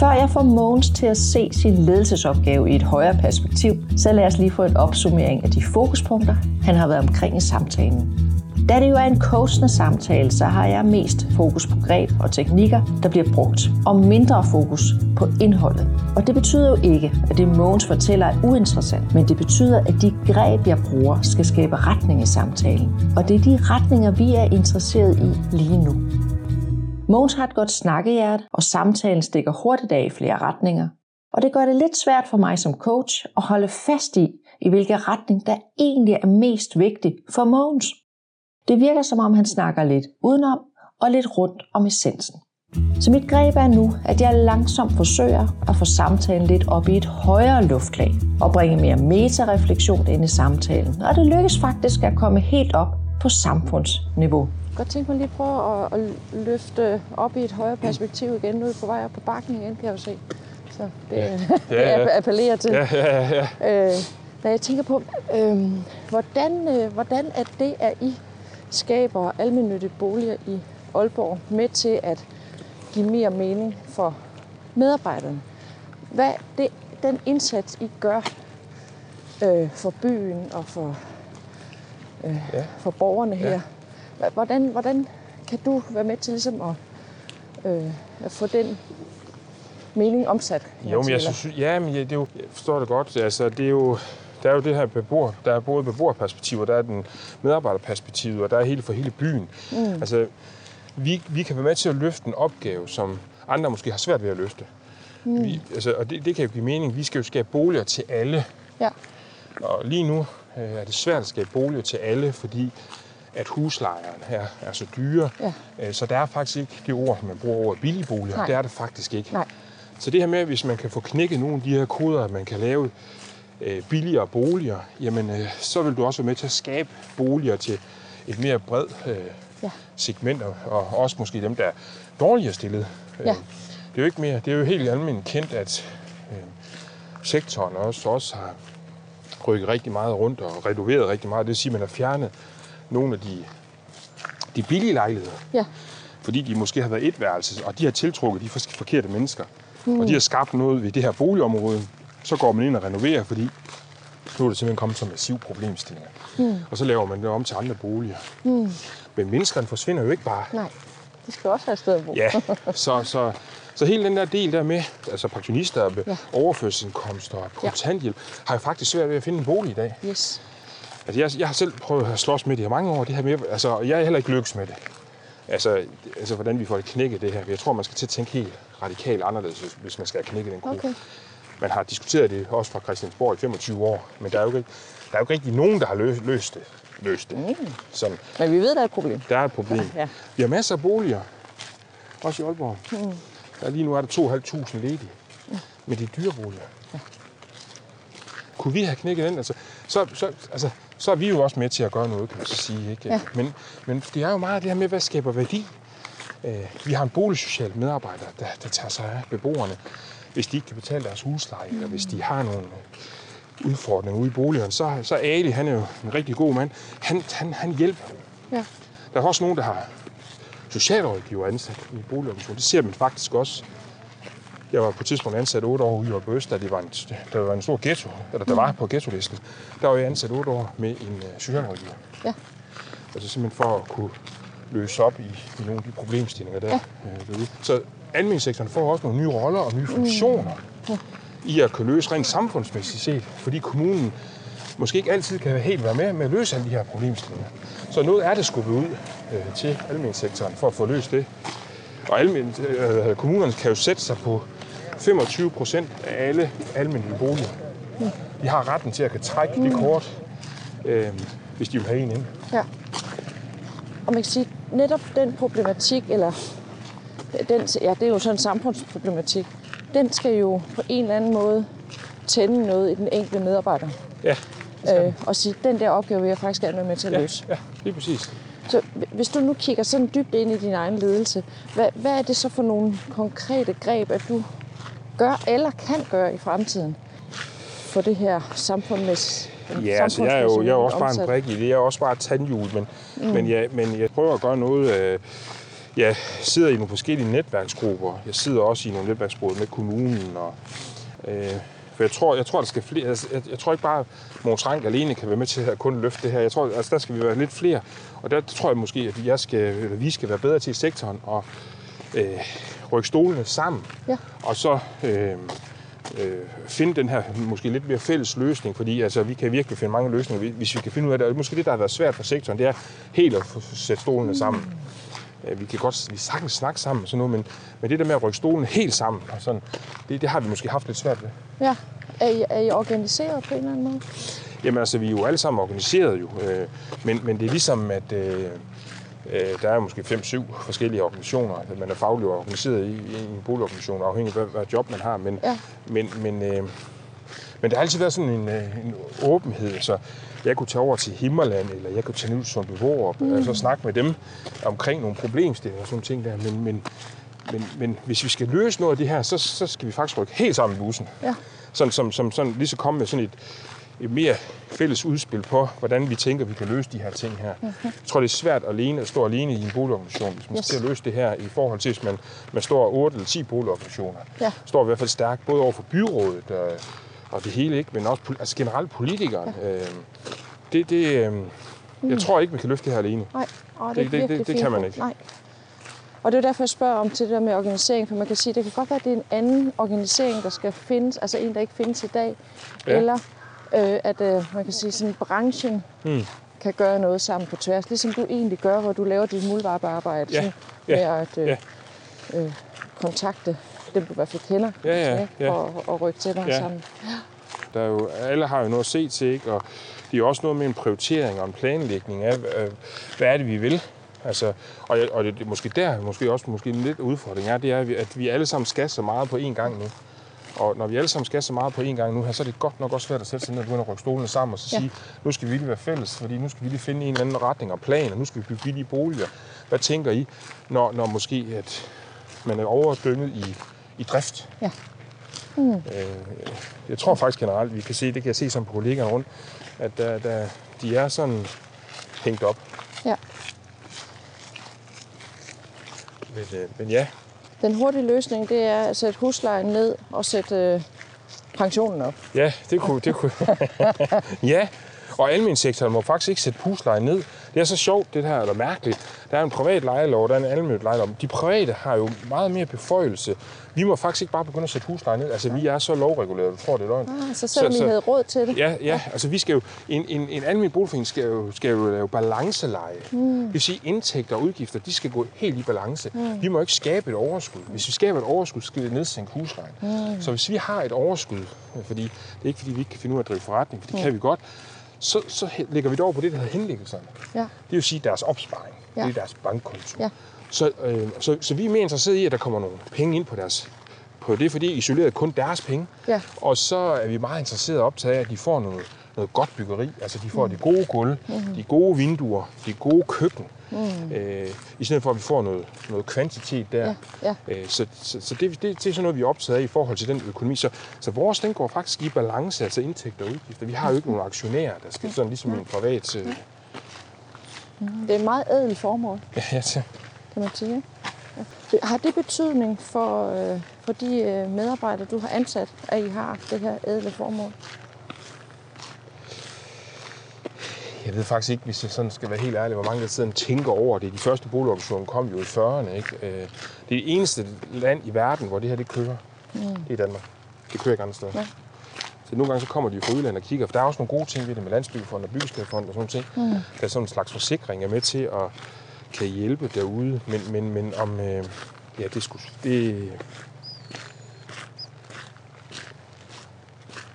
Før jeg får Mogens til at se sin ledelsesopgave i et højere perspektiv, så lad os lige få en opsummering af de fokuspunkter, han har været omkring i samtalen. Da det jo er en coachende samtale, så har jeg mest fokus på greb og teknikker, der bliver brugt, og mindre fokus på indholdet. Og det betyder jo ikke, at det Mogens fortæller er uinteressant, men det betyder, at de greb, jeg bruger, skal skabe retning i samtalen. Og det er de retninger, vi er interesseret i lige nu. Mogens har et godt snakkehjerte, og samtalen stikker hurtigt af i flere retninger. Og det gør det lidt svært for mig som coach at holde fast i, i hvilken retning der egentlig er mest vigtig for Mogens. Det virker som om han snakker lidt udenom og lidt rundt om essensen. Så mit greb er nu, at jeg langsomt forsøger at få samtalen lidt op i et højere luftlag og bringe mere metareflektion ind i samtalen. Og det lykkes faktisk at komme helt op på samfundsniveau. Godt tænke mig lige at prøve at, at løfte op i et højere perspektiv igen. Nu er på vej op på bakken igen, kan jeg jo se. Så det, Ja, det ja. appellerer til. ja, ja, ja. Øh, når jeg tænker på, øh, hvordan, øh, hvordan er det, at I skaber almindelige boliger i Aalborg med til at give mere mening for medarbejderne? Hvad det, den indsats, I gør øh, for byen og for, øh, Ja. for borgerne her, ja. Hvordan, hvordan kan du være med til ligesom at, øh, at få den mening omsat? Jo, men jeg synes, ja, men jeg, det er jo, jeg forstår det godt. Altså, det er jo, der er jo det her beboer, der er både beboerperspektiv, og der er den medarbejderperspektiv, og der er hele for hele byen. Mm. Altså, vi, vi kan være med til at løfte en opgave, som andre måske har svært ved at løfte. Mm. Vi, altså, og det, det kan jo give mening. Vi skal jo skabe boliger til alle. Ja. Og lige nu øh, er det svært at skabe boliger til alle, fordi at huslejerne her er så dyre. Ja. Øh, Så der er faktisk ikke det ord, man bruger ordet billige boliger. Nej. Det er det faktisk ikke. Nej. Så det her med, hvis man kan få knækket nogle af de her koder, at man kan lave øh, billigere boliger, jamen øh, så vil du også være med til at skabe boliger til et mere bred øh, Ja. segment, og- og også måske dem, der er dårligere stillet. Øh, Ja. Det er jo ikke mere, det er jo helt almindeligt kendt, at øh, sektoren også, også har rykket rigtig meget rundt og renoveret rigtig meget. Det vil sige, at man har fjernet nogle af de, de billige lejligheder Ja. fordi de måske har været etværelses, og de har tiltrukket de for- forkerte mennesker. Mm. Og de har skabt noget ved det her boligområde. Så går man ind og renoverer, fordi nu er det simpelthen kommet som massiv problemstilling. Mm. Og så laver man det om til andre boliger. Mm. Men menneskerne forsvinder jo ikke bare. Nej, de skal også have et sted at bo. Ja, så, så, så hele den der del der med, altså pensionister, Ja. ja. overførselsindkomster og kontanthjælp, har jo faktisk svært ved at finde en bolig i dag. Yes. Altså, jeg, jeg har selv prøvet at slås med det i mange år, det her med, altså, jeg er heller ikke lykkes med det. Altså, altså, hvordan vi får det knækket det her. Jeg tror, man skal til at tænke helt radikalt anderledes, hvis- man skal have knækket den kode. Okay. Man har diskuteret det også fra Christiansborg i 25 år, men der er jo ikke, der er jo ikke rigtig nogen, der har løst, løst det. Løst det. Mm. Sådan, Men vi ved, der er et problem. der er et problem. Ja. Vi har masser af boliger, også i Aalborg. Mm. Der er lige nu er der 2.500 ledige, men det er dyre boliger. Kunne vi have knækket den? Altså, så, så, altså, så er vi jo også med til at gøre noget, kan man så sige. Ikke? Ja. Men, men det er jo meget det her med, hvad skaber værdi. Øh, vi har en boligsocial medarbejder, der, der tager sig af beboerne, hvis de ikke kan betale deres husleje, eller hvis de har nogle udfordringer ude i boligerne. Så, så Ali, han er jo en rigtig god mand. Han, han, han hjælper. Ja. Der er også nogen, der har socialrådgiver ansat i boligorganisationen. Det ser man faktisk også. Jeg var på et tidspunkt ansat 8 år i Aalborg da det var en, der var en stor ghetto, eller der var på ghetto-listen. Der var jeg ansat 8 år med en uh, socialrådgiver. Ja. Altså simpelthen for at kunne løse op i, i nogle af de problemstillinger der. Ja. Øh, derude. Så almensektoren får også nogle nye roller og nye funktioner mm. i at kunne løse rent samfundsmæssigt set, fordi kommunen måske ikke altid kan helt være med med at løse alle de her problemstillinger. Så noget er det skubbet ud øh, til almensektoren for at få løst det. Og almen, øh, kommunerne kan jo sætte sig på 25 procent af alle almindelige boliger. De har retten til at kan trække det kort, øh, hvis de vil have en ind. Ja. Og man kan sige, netop den problematik, eller den, ja, det er jo sådan en samfundsproblematik, den skal jo på en eller anden måde tænde noget i den enkelte medarbejder. Ja, Øh, og sige, den der opgave vil jeg faktisk gerne være med til at ja, løse. ja lige præcis. Så hvis du nu kigger sådan dybt ind i din egen ledelse, hvad, hvad er det så for nogle konkrete greb, at du gør eller kan gøre i fremtiden for det her samfundsmæssigt? Ja, altså jeg er jo, jeg er også bare en brik i det. Jeg er også bare et tandhjul, men, mm. men, jeg, men jeg prøver at gøre noget. Øh, jeg sidder i nogle forskellige netværksgrupper. Jeg sidder også i nogle netværksgrupper med kommunen. Og, øh, for jeg tror, jeg tror, der skal flere. Altså, jeg, jeg tror ikke bare, at Rank alene kan være med til at kun løfte det her. Jeg tror, altså, der skal vi være lidt flere. Og der tror jeg måske, at jeg skal, eller vi skal være bedre til i sektoren og øh, rykke stolene sammen. Ja. Og så øh, øh, finde den her måske lidt mere fælles løsning, fordi altså, vi kan virkelig finde mange løsninger, hvis vi kan finde ud af det. Og måske det, der har været svært for sektoren, det er helt at sætte stolene sammen. Øh, Vi kan godt vi sagtens snakke sammen og sådan noget, men, men det der med at rykke stolene helt sammen, og sådan, det, det har vi måske haft lidt svært ved. Ja. Er I, er I organiseret på en eller anden måde? Jamen altså, vi er jo alle sammen organiseret jo, øh, men, men det er ligesom, at øh, der er måske 5-7 forskellige organisationer, at man er fagligt organiseret i, i en boligorganisation, afhængig af, hvad, job man har, men, Ja. men, men, øh, men der har altid været sådan en, øh, en åbenhed, så jeg kunne tage over til Himmerland, eller jeg kunne tage ud som beboer, og mm. altså, snakke med dem omkring nogle problemstillinger og sådan ting der, men, men, men, men hvis vi skal løse noget af det her, så, så skal vi faktisk rykke helt sammen i bussen. Ja. Sådan, som, som sådan, lige så komme med sådan et, et mere fælles udspil på, hvordan vi tænker, vi kan løse de her ting her. Mm-hmm. Jeg tror, det er svært alene at stå alene i en boligorganisation, hvis man Yes. skal løse det her i forhold til, hvis man, man står 8 eller 10 boligorganisationer. Ja. Står i hvert fald stærkt, både over for byrådet og, og det hele, ikke, men også altså generelt politikeren. Øh, det, det, øh, jeg tror ikke, vi kan løfte det her alene. Nej, Åh, det, Det- det- det- det kan man ikke. Nej. Og det er derfor, jeg spørger om til det der med organisering, for man kan sige, at det kan godt være, at det er en anden organisering, der skal findes, altså en, der ikke findes i dag, Ja. eller øh, at øh, man kan sige, sådan branchen Mm. kan gøre noget sammen på tværs, ligesom du egentlig gør, hvor du laver dit muldvarpearbejde Ja, sådan, ja, med at øh, øh, kontakte dem, du i hvert fald kender, Ja, ja, ja. For, at rykke til dig Ja. sammen. Der er jo, alle har jo noget at se til, ikke? og det er jo også noget med en prioritering og en planlægning af, øh, hvad er det, vi vil. Altså, og, og det, det, måske der, måske også måske en lidt udfordring er, det er, at vi- at vi alle sammen skal så meget på én gang nu. Og når vi alle sammen skal så meget på én gang nu her, så er det godt nok også svært at sætte sig ned og begynde at rykke stolene sammen og så Ja. sige, nu skal vi lige være fælles, fordi nu skal vi lige finde en eller anden retning og plan, og nu skal vi bygge billige boliger. Hvad tænker I, når, når måske at man er overdynget i, i drift? Ja. Øh, jeg tror faktisk generelt, vi kan se, det kan jeg se som på kollegaerne rundt, at der, der, de er sådan hængt op. Ja. Men, øh, men ja, den hurtige løsning, det er at sætte huslejen ned og sætte øh, pensionen op. ja, det kunne... Det kunne. ja, og almensektoren må faktisk ikke sætte huslejen ned. Det er så sjovt, det her, eller mærkeligt. Der er en privat lejelov, der er en almen lejelov. De private har jo meget mere beføjelse. Vi må faktisk ikke bare begynde at sætte huslejen ned. Altså, vi er så lovreguleret, du tror, det er løgn. Ah, så selvom Så- I så- havde råd til det. Ja, ja, altså vi skal jo, en, en, en almindelig boligforening skal jo, skal jo lave balanceleje. Mm. Det vil sige, indtægter og udgifter, de skal gå helt i balance. Mm. Vi må ikke skabe et overskud. Hvis vi skaber et overskud, skal vi nedsænke huslejen. Mm. Så hvis vi har et overskud, fordi det er ikke fordi, vi ikke kan finde ud af at drive forretning, for det mm. kan vi godt, så, så lægger vi det over på det, der hedder henlæggelserne. Ja. Det vil sige deres opsparing. Ja. Det er deres bankkonto. Ja. Så, øh, så, så vi er mere interesseret i, at der kommer nogle penge ind på deres på det, fordi isoleret kun deres penge. Ja. Og så er vi meget interesserede og optaget af, at de får noget, noget godt byggeri. Altså de får mm. de gode gulv, mm. de gode vinduer, de gode køkken. Mm. Øh, I stedet for, at vi får noget, noget kvantitet der. Ja, ja. Øh, så så, så det, det, det er sådan noget, vi er optaget af i forhold til den økonomi. Så, så vores, den går faktisk i balance, altså indtægter og udgifter. Vi har jo ikke nogen aktionærer, der skal sådan ligesom en privat... Øh, Det er et meget ædelt formål, ja, ja, til. kan man sige. Ja. Har det betydning for, øh, for de øh, medarbejdere, du har ansat, at I har det her ædle formål? Jeg ved faktisk ikke, hvis jeg sådan skal være helt ærlig, hvor mange der sidder og tænker over det. De første boligorganisationer kom jo i 40'erne. Ikke? Øh, Det er det eneste land i verden, hvor det her det kører. Mm. Det er Danmark. Det kører ikke andre steder. Ja. Så nogle gange så kommer de fra udlandet og kigger, for der er også nogle gode ting ved det med landsbyggefond og byggeskabefond og sådan ting. Mm. Der er sådan en slags forsikring er med til at kan hjælpe derude. Men, men, men om... Øh, ja, det skulle... Det,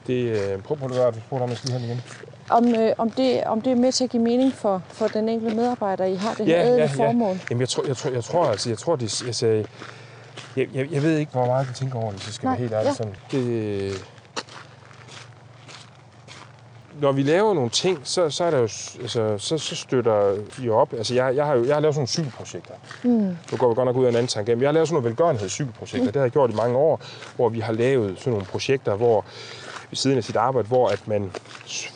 det, øh, prøv, prøv, prøv, prøv, prøv, prøv, igen. Om, øh, om, det, om det er med til at give mening for, for den enkelte medarbejder, I har det her ædle formål? Jamen, jeg tror, jeg tror, jeg tror, altså, jeg tror, det, jeg, jeg, jeg, jeg ved ikke, hvor meget de tænker over det, jeg skal Nej, være helt ærlig. ja. Sådan. Det, når vi laver nogle ting, så, så, er der jo, altså, så, så støtter jo op. Altså, jeg, jeg, har jo, jeg har lavet sådan nogle cykelprojekter. Mm. Nu går vi godt nok ud af en anden tanke. Men jeg har lavet sådan nogle velgørenhedscykelprojekter. Mm. Det har jeg gjort i mange år, hvor vi har lavet sådan nogle projekter, hvor ved siden af sit arbejde, hvor at man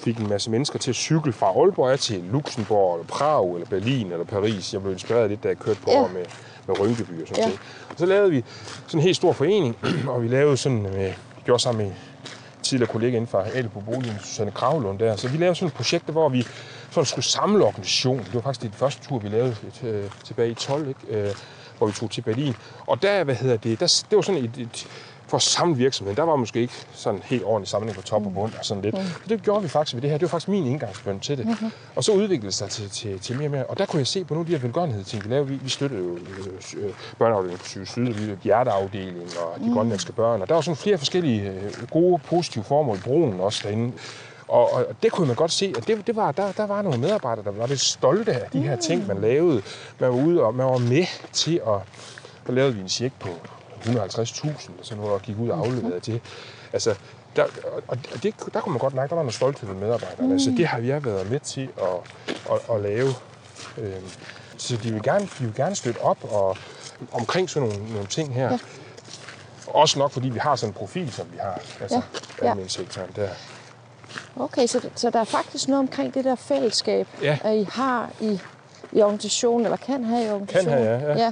fik en masse mennesker til at cykle fra Aalborg til Luxembourg, eller Prag, eller Berlin, eller Paris. Jeg blev inspireret lidt, da jeg kørte på Ja. med, med Rynkeby og sådan Ja. noget. Og så lavede vi sådan en helt stor forening, og vi lavede sådan, med, vi gjorde sammen med tidligere kollega inden for Ælbo Boligen, Susanne Kravlund der. Så vi lavede sådan et projekt, hvor vi sådan skulle samle organisationen. Det var faktisk det første tur, vi lavede øh, tilbage i 12, ikke? Øh, hvor vi tog til Berlin. Og der, hvad hedder det, der, det var sådan et, et for at samle virksomheden, der var måske ikke sådan helt ordentlig samling på top og bund og sådan lidt. Så det gjorde vi faktisk ved det her. Det var faktisk min indgangsbøn til det. Mm-hmm. Og så udviklede det sig til, til, til mere og mere. Og der kunne jeg se på nogle af de her velgørenhedsting, vi lavede. Vi, vi støttede jo øh, øh, børneafdelingen på Syge Syd, vi lavede hjerteafdelingen og de mm. grønlandske børn. Og der var sådan flere forskellige øh, gode, positive formål. Broen også derinde. Og, og det kunne man godt se, at det, det var, der, der var nogle medarbejdere, der var lidt stolte af de her ting, man lavede. Man var ude og man var med til at... Så lavede vi en check på 150.000, og sådan noget, og gik ud og afleverede det. Altså, der, og det, der kunne man godt mærke, der var noget stolthed ved medarbejderne. Mm. Altså, det har vi været med til at, at, at lave. Øhm, så de vil, gerne, de vil gerne støtte op og, omkring sådan nogle, nogle ting her. Ja. Også nok, fordi vi har sådan en profil, som vi har. Altså, Ja, ja. almensektoren der. Okay, så, så der er faktisk noget omkring det der fællesskab, Ja. at I har i, i organisationen, eller kan have i organisationen. have, ja, ja.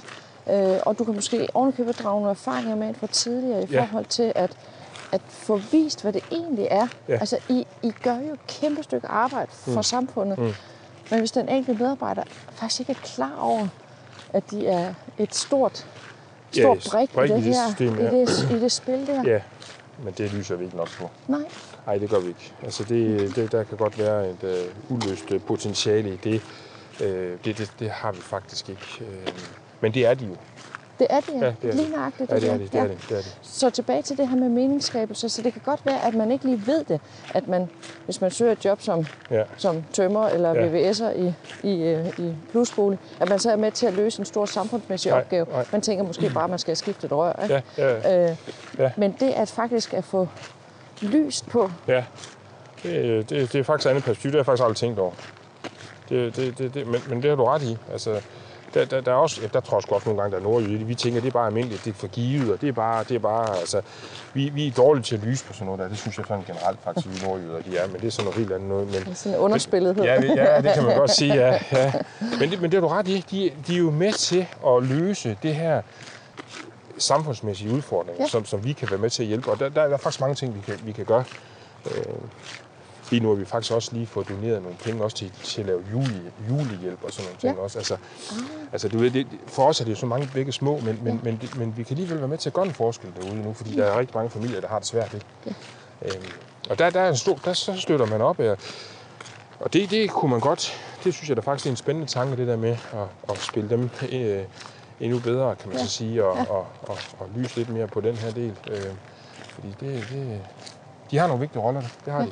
Øh, og du kan måske ovenikøbet drage nogle erfaringer med ind fra tidligere i Ja. forhold til at, at få vist, hvad det egentlig er. Ja. Altså, I, I gør jo et kæmpe stykke arbejde for mm. samfundet. Mm. Men hvis den enkelte medarbejder faktisk ikke er klar over, at de er et stort, Ja, stort et brik i brik i det, det her, system, i, ja. det, i det spil der. Ja, men det lyser vi ikke nok på. Nej. Nej, det gør vi ikke. Altså det, det, der kan godt være et øh, uløst øh, potentiale i det. Øh, det, det. Det har vi faktisk ikke. Øh, men det er de jo. Det er det, ja. Ja, det er Lige nøjagtigt. Ja, det er det. Det er det. det, er det. Så tilbage til det her med meningsskabelse. Så det kan godt være, at man ikke lige ved det. At man, hvis man søger et job som, Ja. som tømmer eller Ja. VVS'er i, i, øh, i plusbolig, at man så er med til at løse en stor samfundsmæssig Nej, opgave. nej. Man tænker måske bare, at man skal have skiftet et rør. Ikke? Ja, ja, Øh, Ja. Men det at faktisk at få lyst på, ja. Det, det, det er faktisk et andet perspektiv. Det har jeg faktisk aldrig tænkt over. Det, det, det, det, men, men det har du ret i. Altså, der, der, der, er også, ja, der tror jeg sgu også nogle gange, der er nordjyde. Vi tænker, det er bare almindeligt, det er for givet, og det er bare, det er bare altså, vi, vi er dårlige til at lyse på sådan noget der. Det synes jeg sådan generelt faktisk, vi nordjyder, de er, men det er sådan noget helt andet noget. Men, sådan en underspillethed. Ja, det, ja, det kan man godt sige, ja. ja. Men, det, men det har du ret i. De, de er jo med til at løse det her samfundsmæssige udfordringer, ja. som, som vi kan være med til at hjælpe. Og der, der er faktisk mange ting, vi kan, vi kan gøre. Øh, lige nu har vi faktisk også lige fået doneret nogle penge også til, til at lave jule, julehjælp og sådan nogle ting Ja. også. Altså, altså du ved, det, for os er det jo så mange begge små, men, men, men, det, men vi kan alligevel være med til at gøre en forskel derude nu, fordi der er rigtig mange familier, der har det svært. Ikke? Øhm, og der, der, er en stor, der så støtter man op af, og det, det kunne man godt, det synes jeg da faktisk er en spændende tanke, det der med at, at spille dem øh, endnu bedre, kan man Ja. så sige, og, og, og, og lyse lidt mere på den her del. Øh, fordi det, det, de har nogle vigtige roller, det har Ja. de.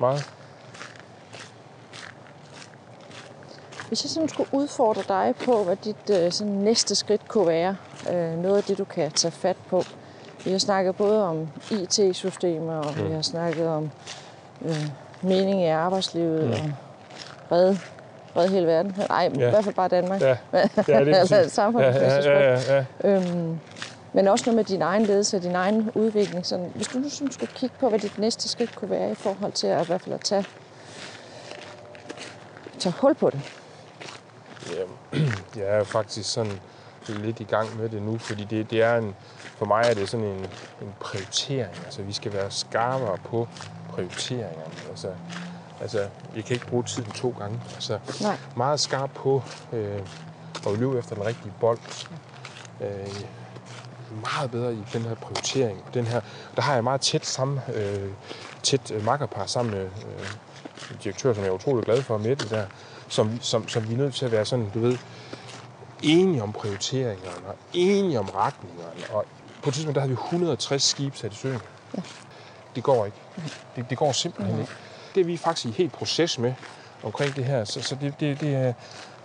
Meget. Hvis jeg sådan skulle udfordre dig på, hvad dit øh, sådan næste skridt kunne være, øh, noget af det, du kan tage fat på. Vi har snakket både om IT-systemer, og Mm. vi har snakket om øh, mening i arbejdslivet, og redde, redde hele verden. Nej, Ja. i hvert fald bare Danmark. Ja, ja det er altså præcis. et samfundsmæssigt ja, ja, ja, ja. Øhm, men også noget med din egen ledelse og din egen udvikling. Sådan, hvis du nu sådan skulle kigge på, hvad dit næste skridt kunne være i forhold til at i hvert fald at tage, tage hul på det. Jamen, jeg er jo faktisk sådan lidt i gang med det nu, fordi det, det er en, for mig er det sådan en, en prioritering. Altså, vi skal være skarpere på prioriteringerne. Altså, altså, jeg kan ikke bruge tiden to gange. Altså, Nej. meget skarp på øh, at løbe efter den rigtige bold. Øh, meget bedre i den her prioritering. Den her, der har jeg meget tæt sammen, øh, tæt øh, makkerpar sammen med øh, en direktør, som jeg er utrolig glad for, Mette der, som, som, som vi er nødt til at være sådan, du ved, enige om prioriteringerne, og enige om retningerne. Og på et tidspunkt, der havde vi 160 skibe sat i søen. Ja. Det går ikke. Det, det går simpelthen ikke. Det er vi faktisk i helt proces med omkring det her. Så, så det, det, det, er-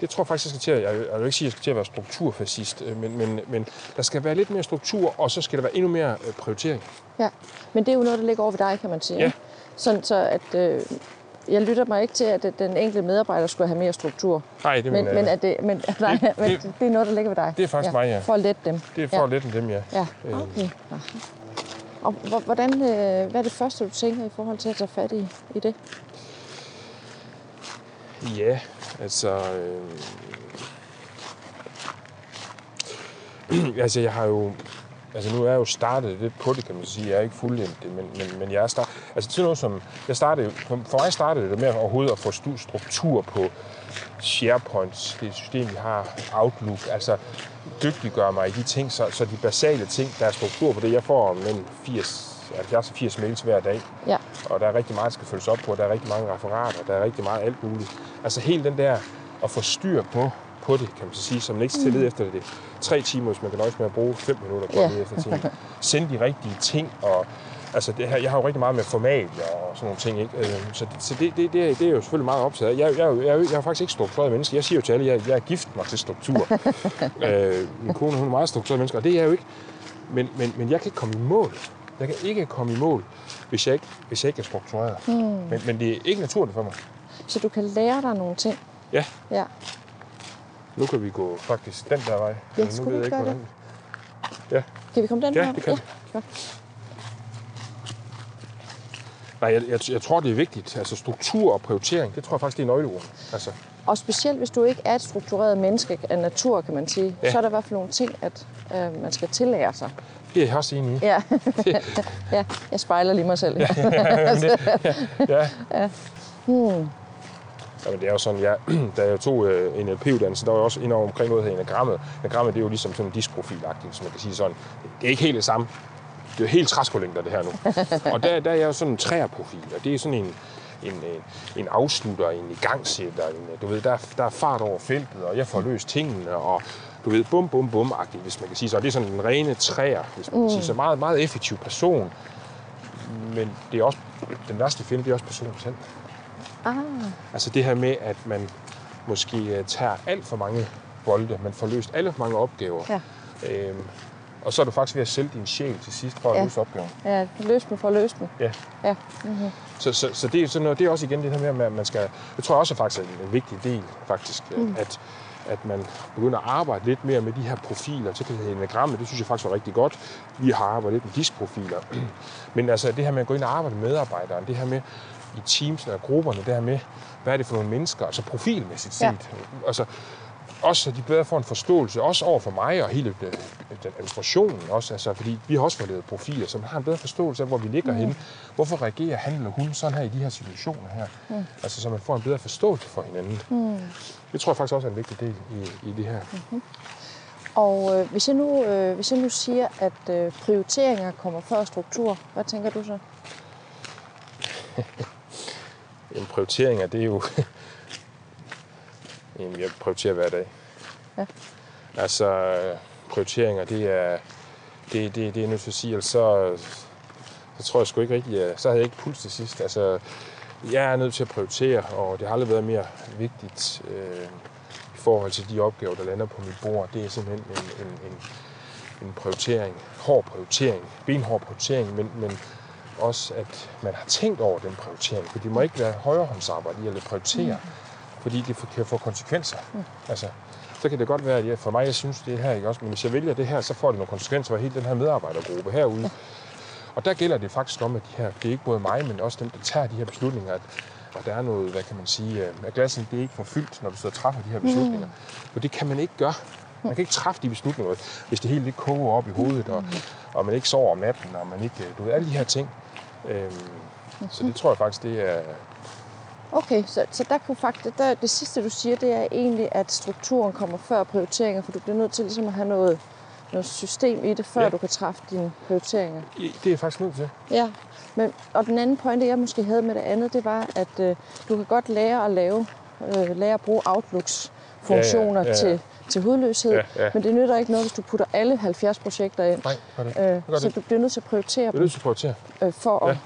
det tror jeg faktisk, jeg skal til at, jeg, jeg vil ikke sige, at jeg skal til at være strukturfascist, øh, men, men, men der skal være lidt mere struktur, og så skal der være endnu mere øh, prioritering. Ja, men det er jo noget, der ligger over ved dig, kan man sige. Ja. Sådan så, at øh, jeg lytter mig ikke til, at den enkelte medarbejder skulle have mere struktur. Nej, det, Men, men, at det, men, nej, det- men det er noget, der ligger ved dig. det er faktisk mig, ja. For at lette dem. det er for ja. at lette dem, ja. Ja, Øh. okay. Aha. Og hvor- hvordan, øh, hvad er det første, du tænker i forhold til at tage fat i, i det? Ja, altså... Øh, altså, jeg har jo... Altså, nu er jeg jo startet lidt på det, kan man sige. Jeg er ikke fuldendt det, men, men, men jeg er startet... Altså, til noget som... Jeg startede, for, mig startede det med overhovedet at få struktur på SharePoint, det system, vi har, Outlook. Altså, dygtiggøre mig i de ting, så, så de basale ting, der er struktur på det. Jeg får mellem 80, 70 og 80 mails hver dag Ja, og der er rigtig meget, der skal følges op på. Der er rigtig mange referater, der er rigtig meget alt muligt. Altså helt den der at få styr på, på det, kan man så sige, så man ikke skal lede efter det. Tre timer, hvis man kan nøjes med at bruge fem minutter på at lede efter ting. Send de rigtige ting, og altså det her, jeg har jo rigtig meget med format og sådan nogle ting, ikke? Øh, Så, så det, det, det, er, det er jo selvfølgelig meget optaget af. Jeg, jeg, jeg, jeg er faktisk ikke struktureret menneske. Jeg siger jo til alle, at jeg, jeg er gift mig til struktur. øh, min kone, hun er meget struktureret menneske, og det er jeg jo ikke. Men, men, men jeg kan ikke komme i mål. Jeg kan ikke komme i mål, hvis jeg ikke, hvis jeg ikke er struktureret. Hmm. Men, men det er ikke naturligt for mig. Så du kan lære dig nogle ting. Ja, Ja, nu kan vi gå faktisk den der vej. Men nu skulle vi ved jeg ikke gøre hvordan. Ja, kan vi komme den Ja, vej? det kan vi. ja. Nej, jeg, jeg, jeg tror, det er vigtigt. Altså struktur og prioritering, det tror jeg faktisk, det er nøgleord. Altså, Og specielt hvis du ikke er et struktureret menneske af natur, kan man sige, Ja. så er der i hvert fald nogle ting, at øh, man skal tillære sig. det er jeg også enig i. Ja. ja, jeg spejler lige mig selv. Ja. Ja. Hmm. Jamen, det er jo sådan, ja, da jeg tog øh, NLP-uddannelse, der var jeg også inde over omkring noget her enagrammet. Enagrammet, det er jo ligesom sådan en diskprofilagtigt, som man kan sige sådan. Det er ikke helt det samme. Det er jo helt træskolængder, det her nu. og der, der er jeg jo sådan en træerprofil, og det er sådan en, en, en, en afslutter, en igangsætter, en, du ved, der, er- der er fart over feltet, og jeg får løst tingene, og du ved, bum, bum, bum agtigt hvis man kan sige så. Og det er sådan en rene træer, hvis man kan sige så. Meget, meget effektiv person, men det er også, den værste fjende, det er også personen selv. Ah, Altså det her med, at man måske øh, tager alt for mange bolde, man får løst alle for mange opgaver. Ja. Øhm, og så er du faktisk ved at sælge din sjæl til sidst for at Ja. løse opgaven. ja, løs dem for at løse dem. Ja. Ja. Så, så, så det, er sådan noget, det er også igen det her med, at man skal... Det tror jeg også er faktisk en, en vigtig del, faktisk, mm. at, at man begynder at arbejde lidt mere med de her profiler. Så kan det enagrammet, det synes jeg faktisk var rigtig godt. Vi har arbejdet lidt med diskprofiler. Men altså det her med at gå ind og arbejde med medarbejderen, det her med i teams og grupperne, det her med, hvad er det for nogle mennesker, altså profilmæssigt set. Ja. Altså, også så de bedre får en forståelse, også over for mig og hele øh, den administrationen også, altså, fordi vi har også fået lavet profiler, så man har en bedre forståelse af, hvor vi ligger mm. henne. Hvorfor reagerer han eller hun sådan her i de her situationer her? Mm. Altså, så man får en bedre forståelse for hinanden. Mm. Det tror jeg faktisk også er en vigtig del i, i det her. Mm. Og øh, hvis, jeg nu, øh, hvis jeg nu siger, at øh, prioriteringer kommer før struktur, hvad tænker du så? En prioritering af det er jo... Jamen, jeg prioriterer hver dag. Ja. Altså, prioriteringer, det er... Det, det, det er nødt til at sige, ellers så, så tror jeg sgu ikke rigtigt, at, så havde jeg ikke puls til sidst. Altså, jeg er nødt til at prioritere, og det har aldrig været mere vigtigt øh, i forhold til de opgaver, der lander på mit bord. Det er simpelthen en, en, en, en prioritering, hård prioritering, benhård prioritering, men, men også, at man har tænkt over den prioritering. For det må ikke være højrehåndsarbejde i at prioritere, mm. fordi det kan få konsekvenser. Mm. Altså, så kan det godt være, at jeg, for mig, jeg synes det er her, ikke også? Men hvis jeg vælger det her, så får det nogle konsekvenser for hele den her medarbejdergruppe herude. Ja. Og der gælder det faktisk om, at de her, det er ikke både mig, men også dem, der tager de her beslutninger, at, at der er noget, hvad kan man sige, øh, at glasset det er ikke for fyldt, når du sidder og træffer de her beslutninger. Mm. For det kan man ikke gøre. Man kan ikke træffe de beslutninger, hvis det hele det koger op i hovedet, og, og man ikke sover om natten, og man ikke, øh, du ved, alle de her ting. Øhm, så det tror jeg faktisk, det er, Okay, så, så der kunne faktisk, der, det sidste du siger, det er egentlig, at strukturen kommer før prioriteringer, for du bliver nødt til ligesom at have noget, noget system i det, før Ja. du kan træffe dine prioriteringer. det er jeg faktisk nødt til. Ja, men, og den anden pointe, jeg måske havde med det andet, det var, at øh, du kan godt lære at lave, øh, lære at bruge Outlooks funktioner ja, ja, ja. til, til hudløshed, Ja, ja. men det nytter ikke noget, hvis du putter alle 70 projekter ind. Nej, gør det. Øh, gør det så du bliver nødt til at prioritere er dem nødt til at prioritere. øh, for Ja. at,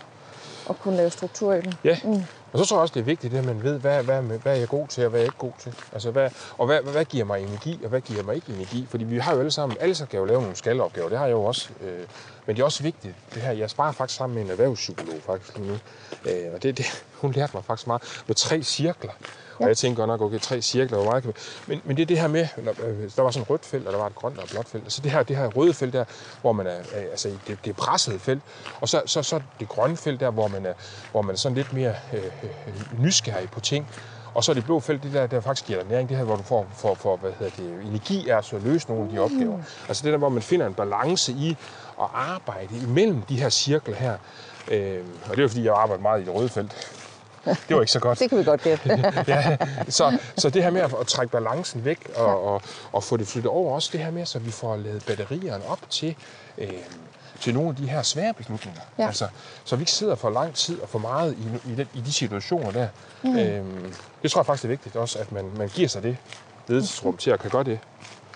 at kunne lave struktur i dem. Ja, mm. og så tror jeg også, det er vigtigt, at man ved, hvad, hvad, hvad er jeg god til, og hvad er jeg ikke god til. Altså, hvad, og hvad, hvad giver mig energi, og hvad giver mig ikke energi. Fordi vi har jo alle sammen, alle skal jo lave nogle skalopgaver, det har jeg jo også. Øh, men det er også vigtigt, det her, jeg sparer faktisk sammen med en erhvervspsykolog faktisk lige nu. Øh, og det, det, hun lærte mig faktisk meget med tre cirkler. Og jeg tænker godt nok, okay, tre cirkler, hvor meget kan. Men, men det er det her med, øh, der var sådan et rødt felt, og der var et grønt og et blåt felt. Altså det her, det her røde felt der, hvor man er, er altså det, det er presset felt. Og så, så, så det grønne felt der, hvor man er, hvor man er sådan lidt mere øh, øh, nysgerrig på ting. Og så er det blå felt, det der, der faktisk giver dig næring, det her, hvor du får, får, får hvad hedder det, energi er så at løse nogle af de opgaver. Altså det der, hvor man finder en balance i at arbejde imellem de her cirkler her. Øh, og det er jo fordi, jeg arbejder meget i det røde felt. Det var ikke så godt. Det kan vi godt gætte. ja, så, så det her med at, at trække balancen væk og, og, og få det flyttet over, også det her med, så vi får lavet batterierne op til, øh, til nogle af de her svære beslutninger. Ja. Altså, så vi ikke sidder for lang tid og for meget i, i, den, i de situationer der. Mm. Øhm, det tror jeg faktisk er vigtigt også, at man, man giver sig det ledelsesrum til at kan gøre det.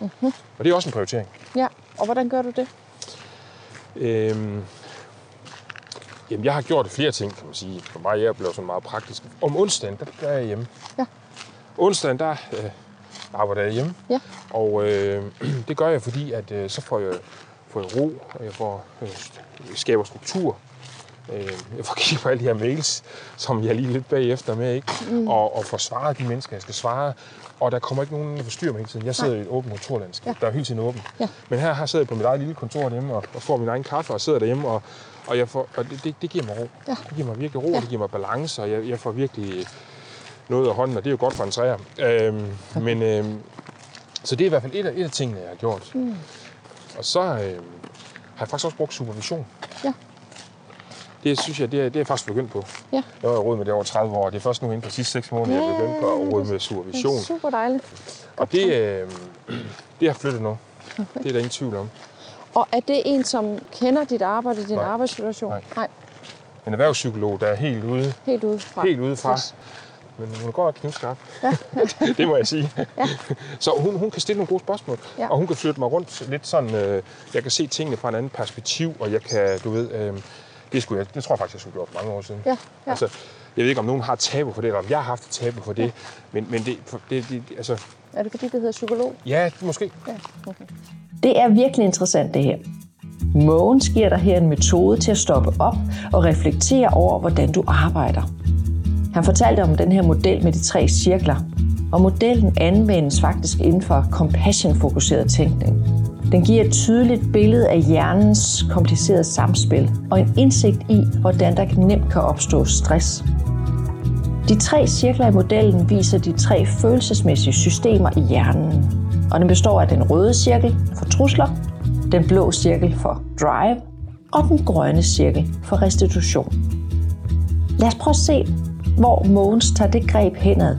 Mm-hmm. Og det er også en prioritering. ja, og hvordan gør du det? Øhm, jamen, jeg har gjort flere ting, kan man sige. For mig jeg blev sådan meget praktisk. Om onsdagen, der, der er jeg hjemme. Ja. Onsdagen, der øh, arbejder jeg hjemme. Ja. Og øh, det gør jeg, fordi at øh, så får jeg, får jeg ro, og jeg får, øh, skaber struktur Øh, jeg får kigget på alle de her mails, som jeg lige lidt bagefter med, ikke? Mm. Og, og får svaret de mennesker, jeg skal svare. Og der kommer ikke nogen, der forstyrrer mig hele tiden. Jeg sidder Nej. i et åbent kontorlandskab, ja. der er hele tiden åbent. Ja. Men her, her sidder jeg på mit eget lille kontor derhjemme og, og får min egen kaffe og sidder derhjemme. Og, og, jeg får, og det, det, det giver mig ro. Ja. Det giver mig virkelig ro, ja. det giver mig balance, og jeg, jeg får virkelig noget af hånden, og det er jo godt for en træer. Øhm, okay. Men øhm, så det er i hvert fald et af, et af tingene, jeg har gjort. Mm. Og så øhm, har jeg faktisk også brugt supervision. Ja. Det synes jeg, det er, det er jeg faktisk begyndt på. Ja. Jeg har råd med det over 30 år, det er først nu inden for de sidste 6 måneder, ja, jeg er begyndt på at råde med supervision. Det er super dejligt. Og det, øh, det har flyttet nu. Okay. Det er der ingen tvivl om. Og er det en, som kender dit arbejde, din Nej. arbejdssituation? Nej. Nej. En erhvervspsykolog, der er helt ude. Helt ude fra. Helt ude fra. Yes. Men hun er godt knivskarp. Ja. det må jeg sige. Ja. Så hun, hun kan stille nogle gode spørgsmål, ja. og hun kan flytte mig rundt lidt sådan, øh, jeg kan se tingene fra et andet perspektiv, og jeg kan, du ved, øh, det, skulle jeg, det tror jeg faktisk, jeg skulle for mange år siden. Ja. Ja. Altså, jeg ved ikke, om nogen har tabu for det, eller om jeg har haft et tabu for det, ja. men, men det, det, det, altså... Er det fordi, det hedder psykolog? Ja, måske. Ja. Okay. Det er virkelig interessant, det her. Mogens giver dig her en metode til at stoppe op og reflektere over, hvordan du arbejder. Han fortalte om den her model med de tre cirkler, og modellen anvendes faktisk inden for compassion-fokuseret tænkning. Den giver et tydeligt billede af hjernens komplicerede samspil og en indsigt i, hvordan der nemt kan opstå stress. De tre cirkler i modellen viser de tre følelsesmæssige systemer i hjernen, og den består af den røde cirkel for trusler, den blå cirkel for drive og den grønne cirkel for restitution. Lad os prøve at se, hvor Mogens tager det greb henad.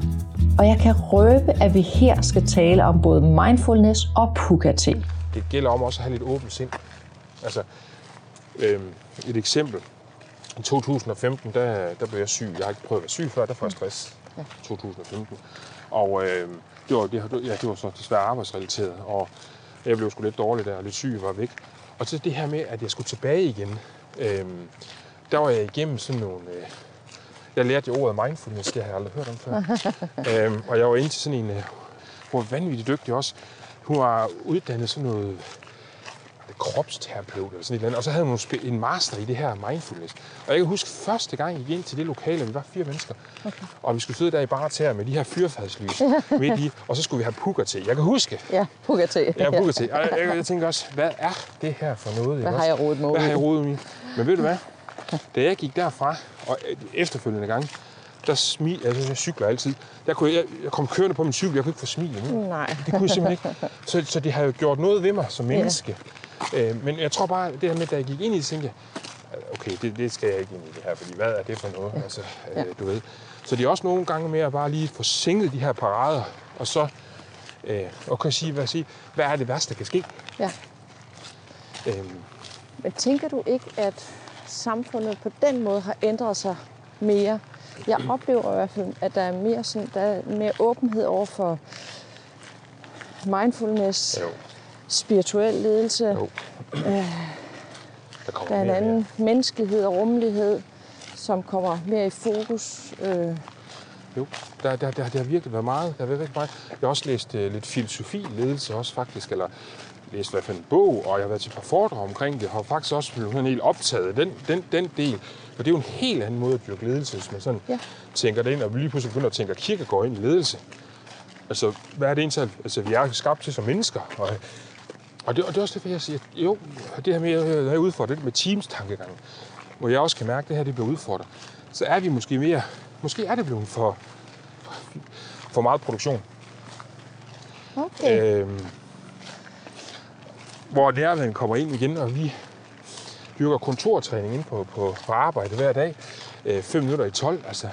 Og jeg kan røbe, at vi her skal tale om både mindfulness og puka-te. Det gælder om også at have lidt åbent sind. Altså, øh, et eksempel. I 2015, der, der blev jeg syg. Jeg har ikke prøvet at være syg før, der får jeg stress. Ja. 2015. Og øh, det, var, det, ja, det var så desværre arbejdsrelateret. Og jeg blev sgu lidt dårlig der, lidt syg var væk. Og så det her med, at jeg skulle tilbage igen. Øh, der var jeg igennem sådan nogle... Øh, jeg lærte jo ordet mindfulness, det har jeg aldrig hørt om før. øhm, og jeg var inde til sådan en, øh, hun var vanvittigt dygtig også. Hun var uddannet sådan noget kropsterapeut eller sådan et eller andet. Og så havde hun en master i det her mindfulness. Og jeg kan huske første gang, jeg gik ind til det lokale, vi var fire mennesker. Okay. Og vi skulle sidde der i bare til med de her fyrfadslys midt i, og så skulle vi have pukker til. Jeg kan huske. Ja, pukker til. Ja, pukker til. Og jeg, jeg, jeg tænker også, hvad er det her for noget? Hvad har jeg rodet med? Hvad har jeg rodet med? Men ved du hvad? Da jeg gik derfra, og efterfølgende gang, der smil, altså jeg cykler altid, der kunne jeg, jeg kom kørende på min cykel, jeg kunne ikke få smil endnu. Nej. Det kunne jeg simpelthen ikke. Så, så det har jo gjort noget ved mig som menneske. Ja. Øh, men jeg tror bare, det her med, da jeg gik ind i det, tænkte jeg, okay, det, det skal jeg ikke ind i det her, fordi hvad er det for noget? Ja. Altså, øh, du ved. Så det er også nogle gange med at bare lige få sænket de her parader, og så øh, og kan sige, hvad, sige, hvad er det værste, der kan ske? Ja. Øhm. Men tænker du ikke, at samfundet på den måde har ændret sig mere. Jeg oplever i hvert fald, at der er mere, sådan, der er mere åbenhed over for mindfulness, jo. Spirituel ledelse. Jo. Øh, der, der er en anden mere. menneskelighed og rummelighed, som kommer mere i fokus. Øh. Jo, der, der, der, der har virkelig været meget. Der har været meget. Jeg har også læst uh, lidt filosofi, ledelse også faktisk, eller læst i hvert fald en bog, og jeg har været til et par foredrag omkring det, og har faktisk også blevet sådan helt optaget den, den, den del. For det er jo en helt anden måde at dyrke ledelse, hvis man sådan ja. tænker det ind, og vi lige pludselig begynder at tænke, at kirke går ind i ledelse. Altså, hvad er det egentlig? Altså, vi er skabt til som mennesker, og, og, det, og det er også det, jeg siger, jo, det her med, at jeg er udfordret med teams-tankegang, hvor jeg også kan mærke, at det her det bliver udfordret, så er vi måske mere, måske er det blevet for, for meget produktion. Okay. Øhm, hvor nærværen kommer ind igen, og vi dyrker kontortræning ind på, på, på arbejde hver dag. 5 øh, minutter i 12, altså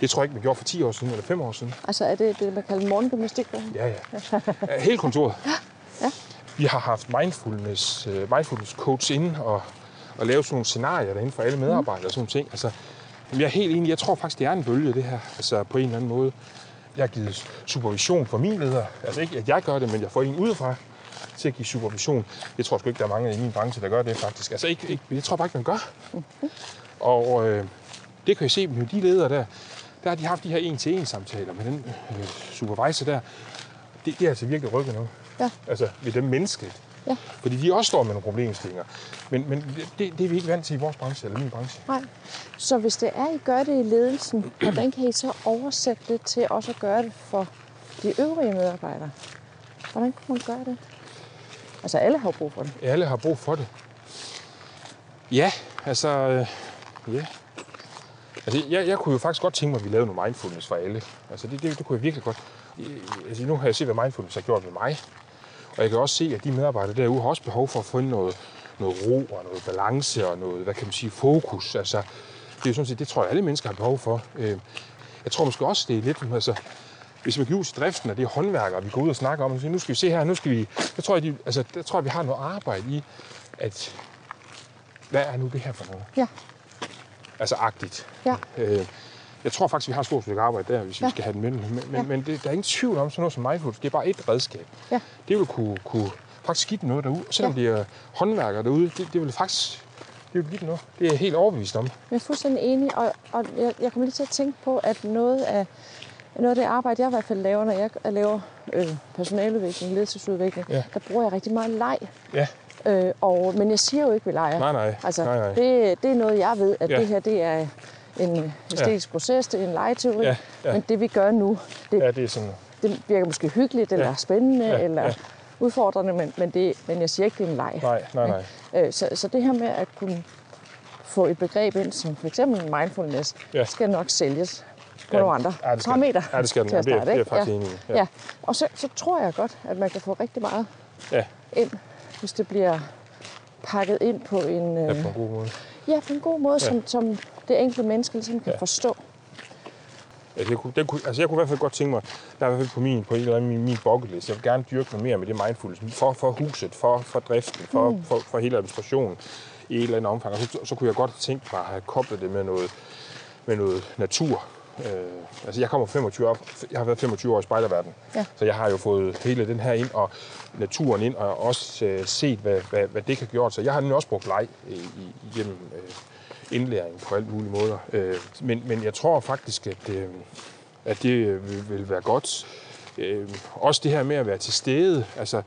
det tror jeg ikke, man gjorde for 10 år siden eller 5 år siden. Altså er det det, man kalder morgengymnastik? Ja, ja. Hele kontoret. Ja. Vi har haft mindfulness, uh, mindfulness coach inde og, og lavet sådan nogle scenarier derinde for alle medarbejdere mm. og sådan ting. Altså, jeg er helt enig. Jeg tror faktisk, det er en bølge, det her. Altså på en eller anden måde. Jeg har givet supervision for min leder. Altså ikke, at jeg gør det, men jeg får en udefra til at give supervision. Jeg tror sgu ikke, der er mange i min branche, der gør det faktisk. Altså, ikke, ikke, jeg tror bare ikke, man gør. Mm-hmm. Og øh, det kan jeg se med de ledere der. Der har de haft de her en-til-en samtaler med den øh, supervisor der. Det, det er altså virkelig rykket noget. Ja. Altså ved dem menneskeligt. Ja. Fordi de også står med nogle problemstillinger. Men, men det, det er vi ikke vant til i vores branche, eller min branche. Nej. Så hvis det er, I gør det i ledelsen, hvordan kan I så oversætte det til også at gøre det for de øvrige medarbejdere? Hvordan kunne man gøre det? Altså alle har brug for det. Alle har brug for det. Ja, altså... øh, Ja. Altså, jeg, jeg kunne jo faktisk godt tænke mig, at vi lavede noget mindfulness for alle. Altså, det, det, det kunne jeg virkelig godt. Altså, nu har jeg set, hvad mindfulness har gjort med mig. Og jeg kan også se, at de medarbejdere derude har også behov for at få noget, noget ro og noget balance og noget, hvad kan man sige, fokus. Altså, det er jo sådan set, det tror jeg, alle mennesker har behov for. Øh, Jeg tror måske også, det er lidt, altså, hvis man kan ud til driften, og det er håndværkere, vi går ud og snakker om, og siger, nu skal vi se her, nu skal vi, der tror jeg, de, altså, der tror jeg, vi har noget arbejde i, at hvad er nu det her for noget? Ja. Altså agtigt. Ja. Øh, jeg tror faktisk, vi har et stort stykke arbejde der, hvis ja. Vi skal have den med. Men, men, Ja. men det, der er ingen tvivl om sådan noget som mindfulness. Det er bare et redskab. Ja. Det vil kunne, kunne faktisk give dem noget derude. Og selvom Ja. det er håndværkere derude, det, det vil faktisk det vil give dem noget. Det er jeg helt overbevist om. Jeg er fuldstændig enig, og, og jeg, jeg kommer lige til at tænke på, at noget af, noget af det arbejde, jeg i hvert fald laver, når jeg laver øh, personaleudvikling, ledelsesudvikling, Ja. der bruger jeg rigtig meget leg. Ja, Øh, og, men jeg siger jo ikke, vi leger. nej, nej. Altså, nej, nej. Det, det er noget, jeg ved, at Ja. det her det er en øh, æstetisk ja. proces, det er en legeteori. Ja, ja. Men det, vi gør nu, det, Ja, det er sådan. det virker måske hyggeligt, eller Ja. spændende, Ja, eller ja. udfordrende, men, men, det, men jeg siger ikke, det er en leg. Nej, nej, nej. Øh, så, så det her med at kunne få et begreb ind, som for eksempel mindfulness, Ja. skal nok sælges på Ja, nogle andre ja, det skal parametre. Ja, det skal den. til at det er- det er faktisk ja. enig. Ja. Ja. Og så, så tror jeg godt, at man kan få rigtig meget Ja, ind, hvis det bliver pakket ind på en, ja, øh, på en god måde. Ja, på en god måde, Ja. som, som det enkelte menneske ligesom kan Ja. forstå. Ja, det kunne, det kunne, altså jeg kunne i hvert fald godt tænke mig, der er i hvert fald på min, på en eller anden min, min bucket list, jeg vil gerne dyrke noget mere med det mindfulness, for, for huset, for, for driften, for, mm. for, for hele administrationen i et eller andet omfang. Og så, så kunne jeg godt tænke mig at have koblet det med noget, med noget natur. Øh, altså jeg kommer 25 år, jeg har været 25 år i spejderverdenen, Ja. så jeg har jo fået hele den her ind, og naturen ind, og også øh, set, hvad, hvad, hvad det kan gøre. Så jeg har nemlig også brugt leg i, i, igennem øh, indlæring på alle mulige måder. Øh, men, men jeg tror faktisk, at, øh, at det vil, vil være godt. Øh, også det her med at være til stede. Altså,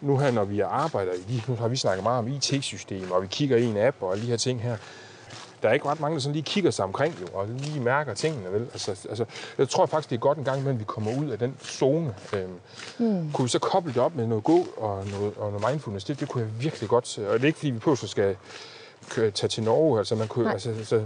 nu her, når vi arbejder nu har vi snakket meget om IT-systemer, og vi kigger i en app og alle de her ting her. Der er ikke ret mange, der sådan lige kigger sig omkring jo, og lige mærker tingene. Vel? Altså, altså, jeg tror faktisk, det er godt en gang imellem, vi kommer ud af den zone. Øhm, mm. Kunne vi så koble det op med noget gå og noget, og noget mindfulness? Det, det kunne jeg virkelig godt. Og det er ikke, fordi vi på så skal køre, tage til Norge. Altså, man kunne, Nej. altså, altså,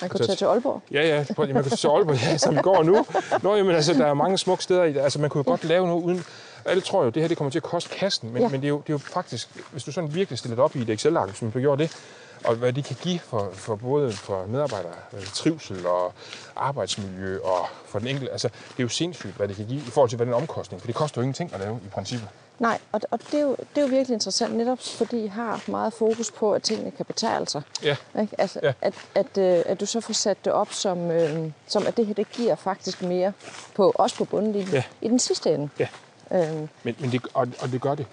Man kunne tage til Aalborg. Ja, ja, prøv, man kan se Aalborg, ja, som vi går nu. Nå, jamen, altså, der er mange smukke steder i det. Altså, man kunne jo godt lave noget uden... Alle tror jo, det her det kommer til at koste kassen, men. Ja. men det, er jo, det er jo faktisk, hvis du sådan virkelig stiller det op i et Excel-ark, som du gjorde det, og hvad det kan give for, for både for medarbejdere, øh, trivsel og arbejdsmiljø og for den enkelte, altså det er jo sindssygt, hvad det kan give i forhold til, hvad den omkostning, for det koster jo ingenting at lave i princippet. Nej, og, og det, er jo, det er jo virkelig interessant, netop fordi I har meget fokus på, at tingene kan betale sig. Ja, Ikke? Altså, Ja. at, at, øh, at du så får sat det op som, øh, som at det her det giver faktisk mere, på, også på bundlinjen, Ja. i den sidste ende. ja. Øhm, Men, men det, og, og det gør det.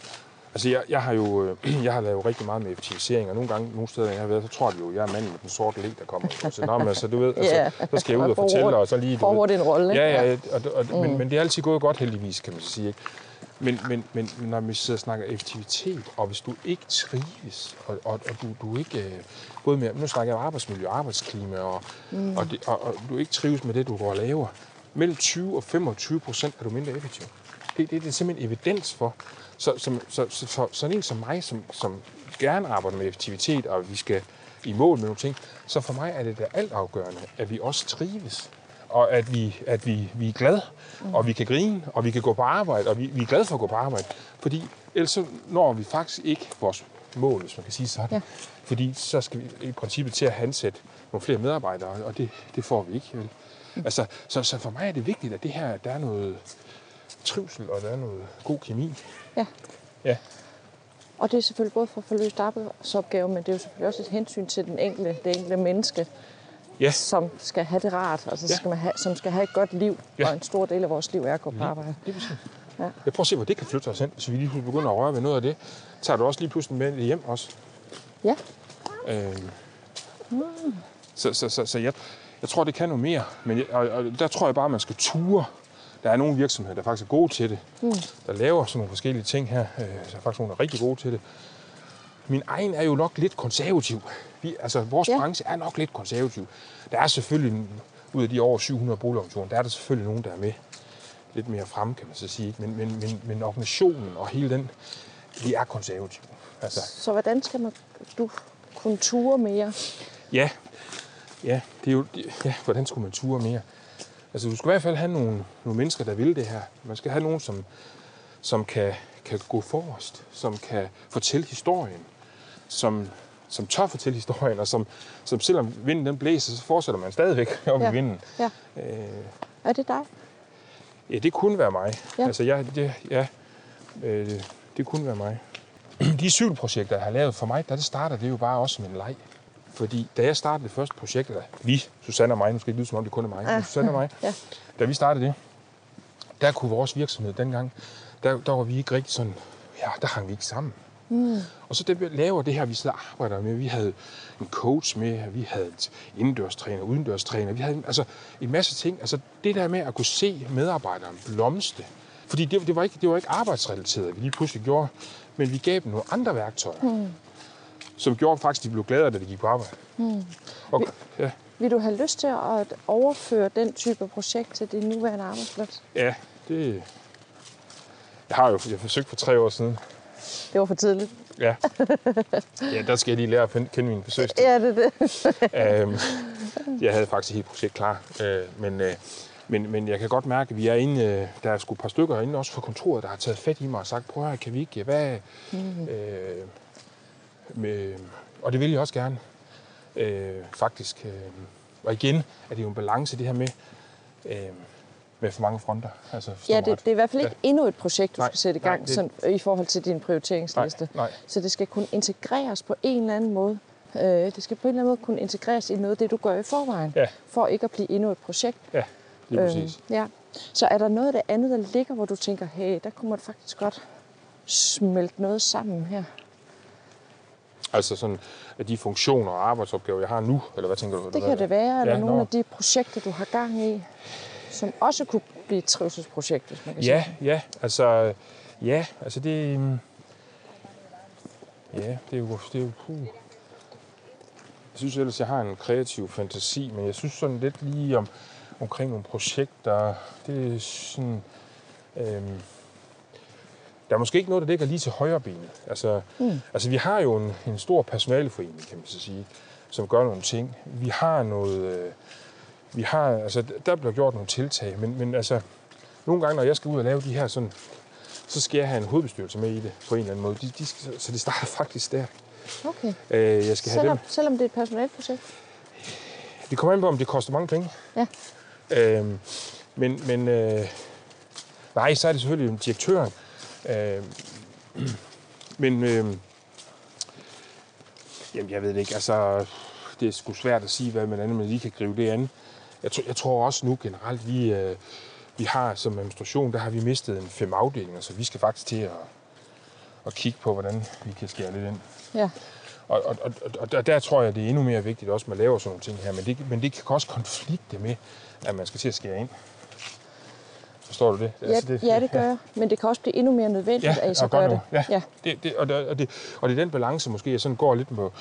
Altså, jeg, jeg har jo øh, jeg har lavet rigtig meget med effektivisering, og nogle gange, nogle steder, jeg har været, så tror de jo, jeg er manden med den sorte læg, der kommer. Så, nå, men, altså, du ved, altså, Ja. så skal jeg ud og fortælle, og så lige... Får hurtigt en rolle, ikke? Ja, ja, og, og, mm. men, men det er altid gået godt, heldigvis, kan man sige. Ikke? Men, men, men når vi sidder og snakker effektivitet, og hvis du ikke trives, og, og, og du, du ikke, øh, både med, nu snakker jeg om arbejdsmiljø og arbejdsklima, og, mm. og, det, og, og du ikke trives med det, du går og laver, mellem 20 og 25 procent er du mindre effektiv. Det, det, det er simpelthen evidens for. Så, så, så, så, så sådan en som mig, som, som gerne arbejder med effektivitet, og vi skal i mål med nogle ting, så for mig er det da altafgørende, at vi også trives og at vi, at vi, vi er glade, og vi kan grine, og vi kan gå på arbejde, og vi, vi er glade for at gå på arbejde. Fordi ellers så når vi faktisk ikke vores mål, hvis man kan sige sådan. Ja. Fordi så skal vi i princippet til at ansætte nogle flere medarbejdere, og det, det får vi ikke. Vel? Altså, så, så for mig er det vigtigt, at det her, der er noget trivsel, og der er noget god kemi. Ja. Ja, Og det er selvfølgelig både for at få løst arbejdsopgaven, men det er jo selvfølgelig også et hensyn til den enkelte, det enkelte menneske, ja, som skal have det rart, altså Ja. skal man have, som skal have et godt liv. Ja. Og en stor del af vores liv er at gå på arbejde. det er. Ja. Jeg prøver at se, hvor det kan flytte os hen, hvis vi lige begynder at røre ved noget af det. Tager du også lige pludselig med hjem også? Ja, Øhm, Så, så, så, så jeg, jeg tror, det kan noget mere. Men jeg, og, og der tror jeg bare, man skal ture. Der er nogle virksomheder, der faktisk er gode til det. Mm. Der laver sådan nogle forskellige ting her. Øh, der er faktisk nogle, der er rigtig gode til det. Min egen er jo nok lidt konservativ. Vi, altså, vores Ja. branche er nok lidt konservativ. Der er selvfølgelig, ud af de over 700 boligorganisationer, der er der selvfølgelig nogen, der er med lidt mere frem, kan man så sige. Men, men, men, men organisationen og hele den, vi er konservative. Altså, Så hvordan skal man, du kunne ture mere? Ja, ja, det er jo, ja, hvordan skulle man ture mere? Altså, du skal i hvert fald have nogle, nogle mennesker, der vil det her. Man skal have nogen, som, som kan, kan gå forrest, som kan fortælle historien, som, som tør fortælle historien, og som, som selvom vinden den blæser, så fortsætter man stadigvæk op Ja. i vinden. Ja. Øh, Er det dig? ja, det kunne være mig. Ja. Altså, jeg, det, ja, øh, det kunne være mig. De cykelprojekter, jeg har lavet for mig, der det starter det jo bare også som en leg. Fordi da jeg startede det første projekt, eller vi, Susanne og mig, nu skal ikke lyde som om det kun er mig, men Susanne og mig, Ja. da vi startede det, der kunne vores virksomhed dengang, der, der var vi ikke rigtig sådan, ja, der hang vi ikke sammen. Mm. Og så det vi laver det her, vi sidder og arbejder med, vi havde en coach med, vi havde et indendørstræner, udendørstræner, vi havde altså en masse ting. Altså det der med at kunne se medarbejderen blomste, fordi det, det, var ikke, det var ikke arbejdsrelateret, vi lige pludselig gjorde, men vi gav dem nogle andre værktøjer, mm. Som gjorde faktisk, at de blev gladere, da de gik på arbejde. Mm. Og, ja, Vil du have lyst til at overføre den type projekt til din nuværende arbejdsplads? ja, det... Jeg har jo jeg forsøgt for tre år siden, Det var for tidligt. Ja. ja, der skal jeg lige lære at kende min besøgstid. Ja, det er det. øhm, jeg havde faktisk et helt projekt klar, øh, men, øh, men, men jeg kan godt mærke, at vi er inde, øh, der er sgu et par stykker inde også fra kontoret, der har taget fat i mig og sagt, prøv høre, kan vi ikke, hvad... Mm. Øh, med, og det vil jeg også gerne, øh, faktisk. Øh, og igen er det jo en balance, det her med, øh, med for mange fronter. Altså, Ja, det, det er i hvert fald ikke endnu et projekt, du Nej, skal sætte i nej, gang det- sådan, i forhold til din prioriteringsliste. Nej, nej. Så det skal kunne integreres på en eller anden måde. Øh, det skal på en eller anden måde kunne integreres i noget af det, du gør i forvejen. Ja. For ikke at blive endnu et projekt. Ja, lige præcis. ja. Så er der noget af det andet, der ligger, hvor du tænker, hey, der kunne man faktisk godt smelte noget sammen her. Altså sådan, at de funktioner og arbejdsopgaver, jeg har nu, eller hvad tænker du? Det kan det være, eller Ja, nogle nå. af de projekter, du har gang i, som også kunne blive et trivselsprojekt, hvis man kan Ja, sige. ja, altså, ja, altså det, øhm, ja, det er jo, det er jo, puh. Jeg synes ellers, jeg har en kreativ fantasi, men jeg synes sådan lidt lige om, omkring nogle projekter, det er sådan, øhm, der er måske ikke noget, der ligger lige til højre benet. Altså, mm. altså vi har jo en, en stor personaleforening, kan man så sige, som gør nogle ting. Vi har noget, øh, vi har, altså, der bliver gjort nogle tiltag, men, men altså, nogle gange, når jeg skal ud og lave de her sådan, så skal jeg have en hovedbestyrelse med i det på en eller anden måde. De, de, skal- så det starter faktisk der. Okay. Øh, jeg skal have Selvom, dem. selvom det er et personalprojekt? Det kommer an på, om det koster mange penge. Ja. Øhm, men, men øh, nej, så er det selvfølgelig direktøren. Øh, men øh, jamen, jeg ved det ikke. Altså, det er sgu svært at sige, hvad man andet, men lige kan gribe det an. Jeg, tror- jeg tror også nu generelt, vi, øh, vi har som administration, der har vi mistet en fem afdelinger, så vi skal faktisk til at, at kigge på, hvordan vi kan skære lidt ind. Ja. Og, og, og, og der, der tror jeg, det er endnu mere vigtigt også, at man laver sådan nogle ting her. Men det, men det kan også konflikte med, at man skal til at skære ind. Forstår du det? Ja, det, ja, det gør jeg. Men det kan også blive endnu mere nødvendigt, at I så gør det. Ja, ja. Det, det, og, det, og, det, og det er den balance, måske, jeg sådan går lidt på,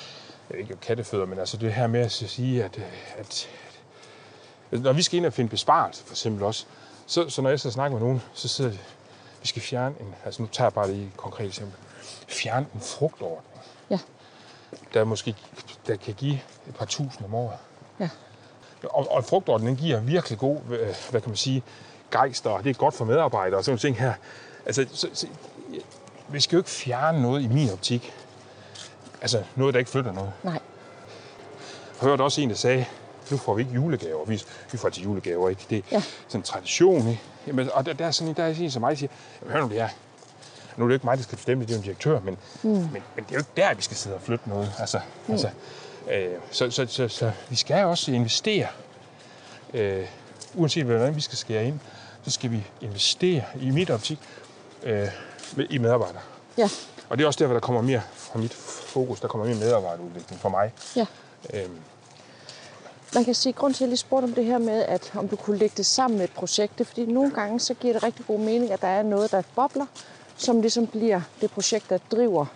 ikke kattefødder, men altså det her med at sige, at, at, at når vi skal ind og finde besparelse, for eksempel også, så, så når jeg så snakker med nogen, så sidder de, vi skal fjerne en, altså nu tager jeg bare det i et konkret eksempel, fjerne en frugtordning, Ja. der måske der kan give et par tusind om året. Ja. Og, og frugtordningen giver virkelig god, øh, hvad kan man sige, gejst, og det er godt for medarbejdere og sådan nogle ting her. Altså, så, så, vi skal jo ikke fjerne noget i min optik. Altså, noget, der ikke flytter noget. Nej. Jeg hørte også en, der sagde, nu får vi ikke julegaver. Vi, vi får til julegaver, ikke? Det er Ja. sådan en tradition, ikke? Jamen, og der, der, er sådan en, der er en som mig, der siger, "Jamen, hør nu det her. Nu er det jo ikke mig, der skal bestemme det, er jo en direktør, men, mm. men, men det er jo ikke der, vi skal sidde og flytte noget. Altså, mm. altså, øh, så, så, så, så, vi skal også investere. Øh, uanset hvordan vi skal skære ind, så skal vi investere i mit optik øh, med- i medarbejdere. Ja. Og det er også derfor, der kommer mere fra mit fokus, der kommer mere medarbejderudvikling for mig. Ja. Øhm, man kan sige, grund til, at jeg lige spurgte om det her med, at om du kunne lægge det sammen med et projekt, det er fordi nogle gange, så giver det rigtig god mening, at der er noget, der bobler, som ligesom bliver det projekt, der driver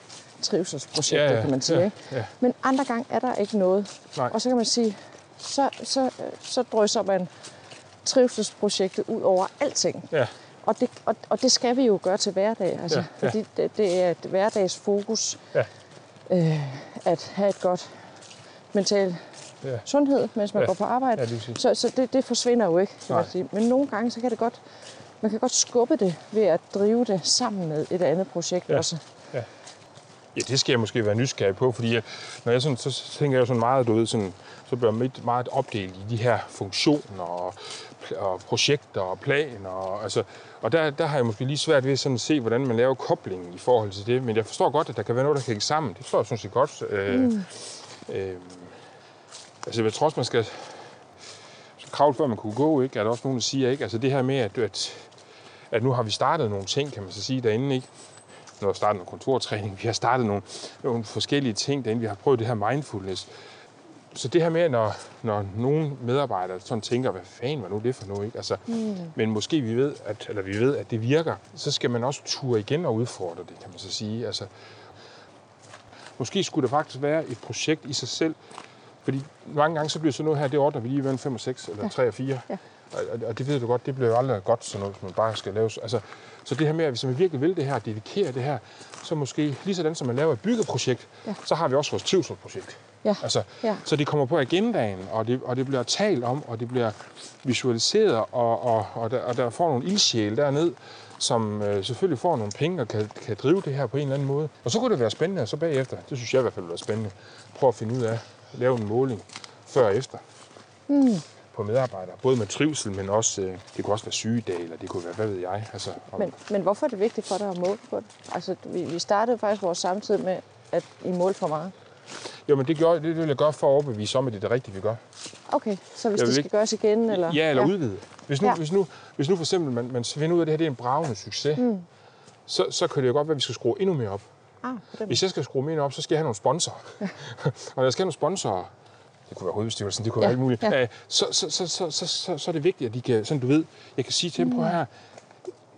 trivselsprojektet, Ja, ja, kan man sige. ja, ikke? ja. Men andre gange er der ikke noget. Nej. Og så kan man sige, så, så, så drysser man trivselsprojektet ud over alting. Ja, Og det, og, og det skal vi jo gøre til hverdag, altså, Ja, ja, ja. fordi det, det er et hverdagsfokus ja, øh, at have et godt mental ja. sundhed, mens man Ja. går på arbejde. Ja, det så så det, det forsvinder jo ikke, kan man sige. Men nogle gange, så kan det godt, man kan godt skubbe det ved at drive det sammen med et andet projekt Ja. også. Ja, det skal jeg måske være nysgerrig på, fordi jeg, når jeg sådan, så tænker jeg sådan meget, du ved, sådan, så bliver meget- meget opdelt i de her funktioner og, og projekter og planer. Og, altså, og der, der har jeg måske lige svært ved sådan at se, hvordan man laver koblingen i forhold til det. Men jeg forstår godt, at der kan være noget, der kan hænge sammen. Det forstår jeg sådan set godt. Øh, mm. øh, altså, jeg tror også, man skal kravle, før man kunne gå, ikke? Er der også nogen, der siger, ikke? Altså det her med, at, at, at nu har vi startet nogle ting, kan man så sige, derinde, ikke? Nu har vi startet noget kontortræning, vi har startet nogle, nogle forskellige ting derinde, vi har prøvet det her mindfulness. Så det her med, når, når nogle medarbejdere sådan tænker, hvad fanden var nu det for noget, ikke? Altså, mm. men måske vi ved, at, eller vi ved, at det virker, så skal man også ture igen og udfordre det, kan man så sige. Altså, måske skulle det faktisk være et projekt i sig selv, fordi mange gange så bliver sådan noget her, det ordner vi lige mellem 5 og 6, eller 3 og 4. Ja. Og, og, det ved du godt, det bliver jo aldrig godt sådan noget, hvis man bare skal lave. Altså, så det her med, at hvis man virkelig vil det her, dedikere det her, så måske lige sådan som man laver et byggeprojekt, Ja. så har vi også vores trivselsprojekt. Ja. Altså, Ja. Så det kommer på agendaen, og det, og det bliver talt om, og det bliver visualiseret, og, og, og, der, og der får nogle ildsjæle derned, som øh, selvfølgelig får nogle penge og kan, kan drive det her på en eller anden måde. Og så kunne det være spændende, og så bagefter, det synes jeg i hvert fald ville være spændende, prøve at finde ud af, lave en måling før og efter mm. På medarbejdere. Både med trivsel, men også, øh, det kunne også være sygedage, eller det kunne være, hvad ved jeg. Altså, om, Men, men hvorfor er det vigtigt for dig at måle på det? Altså, vi, vi startede faktisk vores samtid med, at I målte for meget. Jo, men det, gjorde, det vil jeg gøre for at overbevise om, at det er det rigtige, vi gør. Okay, så hvis det skal ikke- gøres igen? Eller? Ja, eller ja. udvide. Hvis nu, ja. Hvis, nu, hvis nu for eksempel man, man finder ud af, at det her det er en bravende succes, mm. så, så kan det jo godt være, at vi skal skrue endnu mere op. Ah, Hvis jeg skal skrue mere op, så skal jeg have nogle sponsorer. og når jeg skal have nogle sponsorer, det kunne være hovedbestyrelsen, det kunne Ja, være alt muligt, ja. øh, så, så, så, så, så, så, så er det vigtigt, at de kan, sådan du ved, jeg kan sige til dem, prøv her,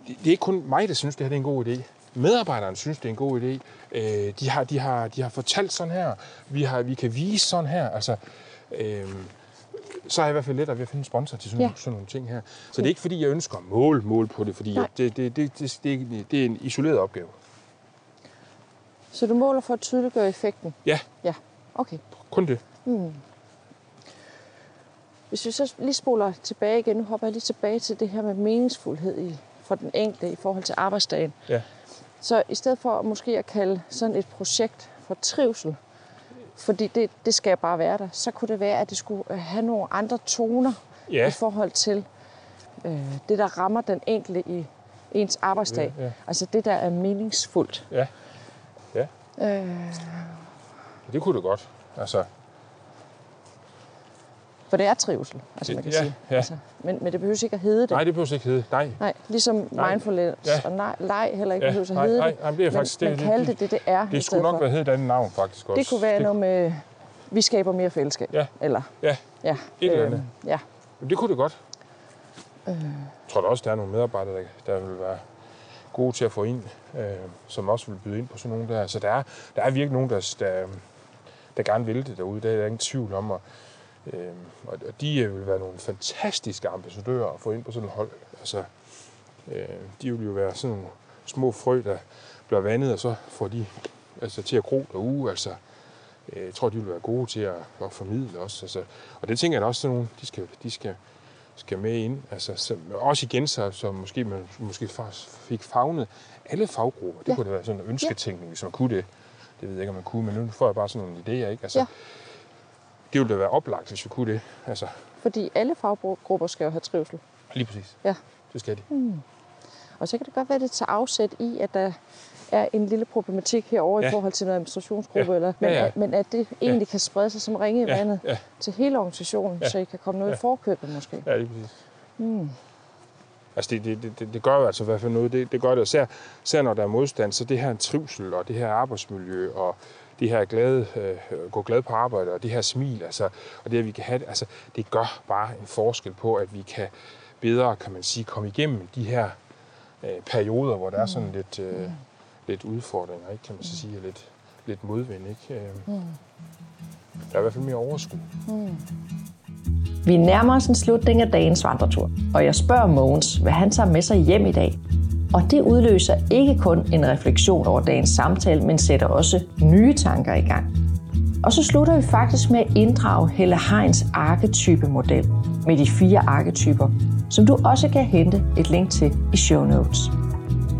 det, det er ikke kun mig, der synes, det her det er en god idé. Medarbejderne synes, det er en god idé. Øh, de, har, de, har, de har fortalt sådan her. Vi, har, vi kan vise sådan her. Altså, øh, så er jeg i hvert fald lettere ved at finde sponsor til sådan, Ja. sådan nogle ting her. Så det er ikke, fordi jeg ønsker at måle, måle på det, fordi Nej. det, det, det, det, det, det er en isoleret opgave. Så du måler for at tydeliggøre effekten? Ja, Ja, okay. kun det. Hvis vi så lige spoler tilbage igen, nu hopper jeg lige tilbage til det her med meningsfuldhed i, for den enkelte i forhold til arbejdsdagen. Ja. Så i stedet for måske at kalde sådan et projekt for trivsel, fordi det, det skal bare være der, så kunne det være, at det skulle øh, have nogle andre toner Ja. i forhold til øh, det, der rammer den enkelte i ens arbejdsdag. Ja, ja. Altså det, der er meningsfuldt. Ja. Ja. Øh, Det kunne det godt. Altså, for det er trivsel, altså man kan Ja, sige. ja. Altså, men, men det behøver ikke at hedde det. nej, det behøver ikke hedde. Nej. Nej, ligesom Nej. mindfulness Ja. og nej, leg heller ikke Ja, behøver at nej, hedde nej, det. nej, det er men, faktisk- men det- det- kalde det- det det, det er. Det skulle nok for. være heddet et andet navn, faktisk også. Det kunne være noget med, vi skaber mere fællesskab. Ja. Eller, Ja, ja. Et eller andet. Ja. men det kunne det godt. Øh. Jeg tror da også, der er nogle medarbejdere, der, der vil være gode til at få ind, øh, som også vil byde ind på sådan nogle der. Så der er, der er virkelig nogen, der, der, der gerne vil det derude. Det er der ingen tvivl om. Og, øh, og og de øh, vil være nogle fantastiske ambassadører at få ind på sådan et hold. Altså, øh, de vil jo være sådan nogle små frø, der bliver vandet, og så får de altså, til at gro derude. Altså, øh, jeg tror, de vil være gode til at, at formidle også. Altså, og det tænker jeg også, sådan nogle, de skal, de skal, skal med ind. Altså, så, også igen, så, så måske man måske faktisk fik fagnet alle faggrupper. Det Ja. ja. kunne da være sådan en ønsketænkning, hvis man kunne det. Det ved jeg ikke, om man kunne, men nu får jeg bare sådan nogle idéer. Ikke? Altså, Ja. Det ville da være oplagt, hvis vi kunne det. Altså, Fordi alle faggrupper skal jo have trivsel. lige præcis. Ja. Det skal de. Og så kan det godt være, at det tager afsæt i, at der er en lille problematik herovre ja. i Ja. forhold til noget administrationsgruppe, Ja. eller, men, Ja, ja. At, men at det egentlig kan sprede sig som ringe i Ja, vandet ja. til hele organisationen, Ja. så I kan komme noget Ja. i forkøbet måske. Ja, lige præcis. Mm. Altså det, det, det- det, gør jo altså i hvert fald noget. Det, det gør det, især, især når der er modstand, så det her trivsel og det her arbejdsmiljø og det her glade, øh, gå glad på arbejde, og det her smil, altså, og det, at vi kan have det, altså, det gør bare en forskel på, at vi kan bedre, kan man sige, komme igennem de her øh, perioder, hvor der er sådan lidt, øh, lidt udfordringer, ikke, kan man så sige, og lidt, lidt modvind. Ikke? Øh, Der er i hvert fald mere overskud. Vi nærmer os en slutning af dagens vandretur, og jeg spørger Mogens, hvad han tager med sig hjem i dag. Og det udløser ikke kun en refleksion over dagens samtale, men sætter også nye tanker i gang. Og så slutter vi faktisk med at inddrage Helle Heins arketypemodel med de fire arketyper, som du også kan hente et link til i show notes.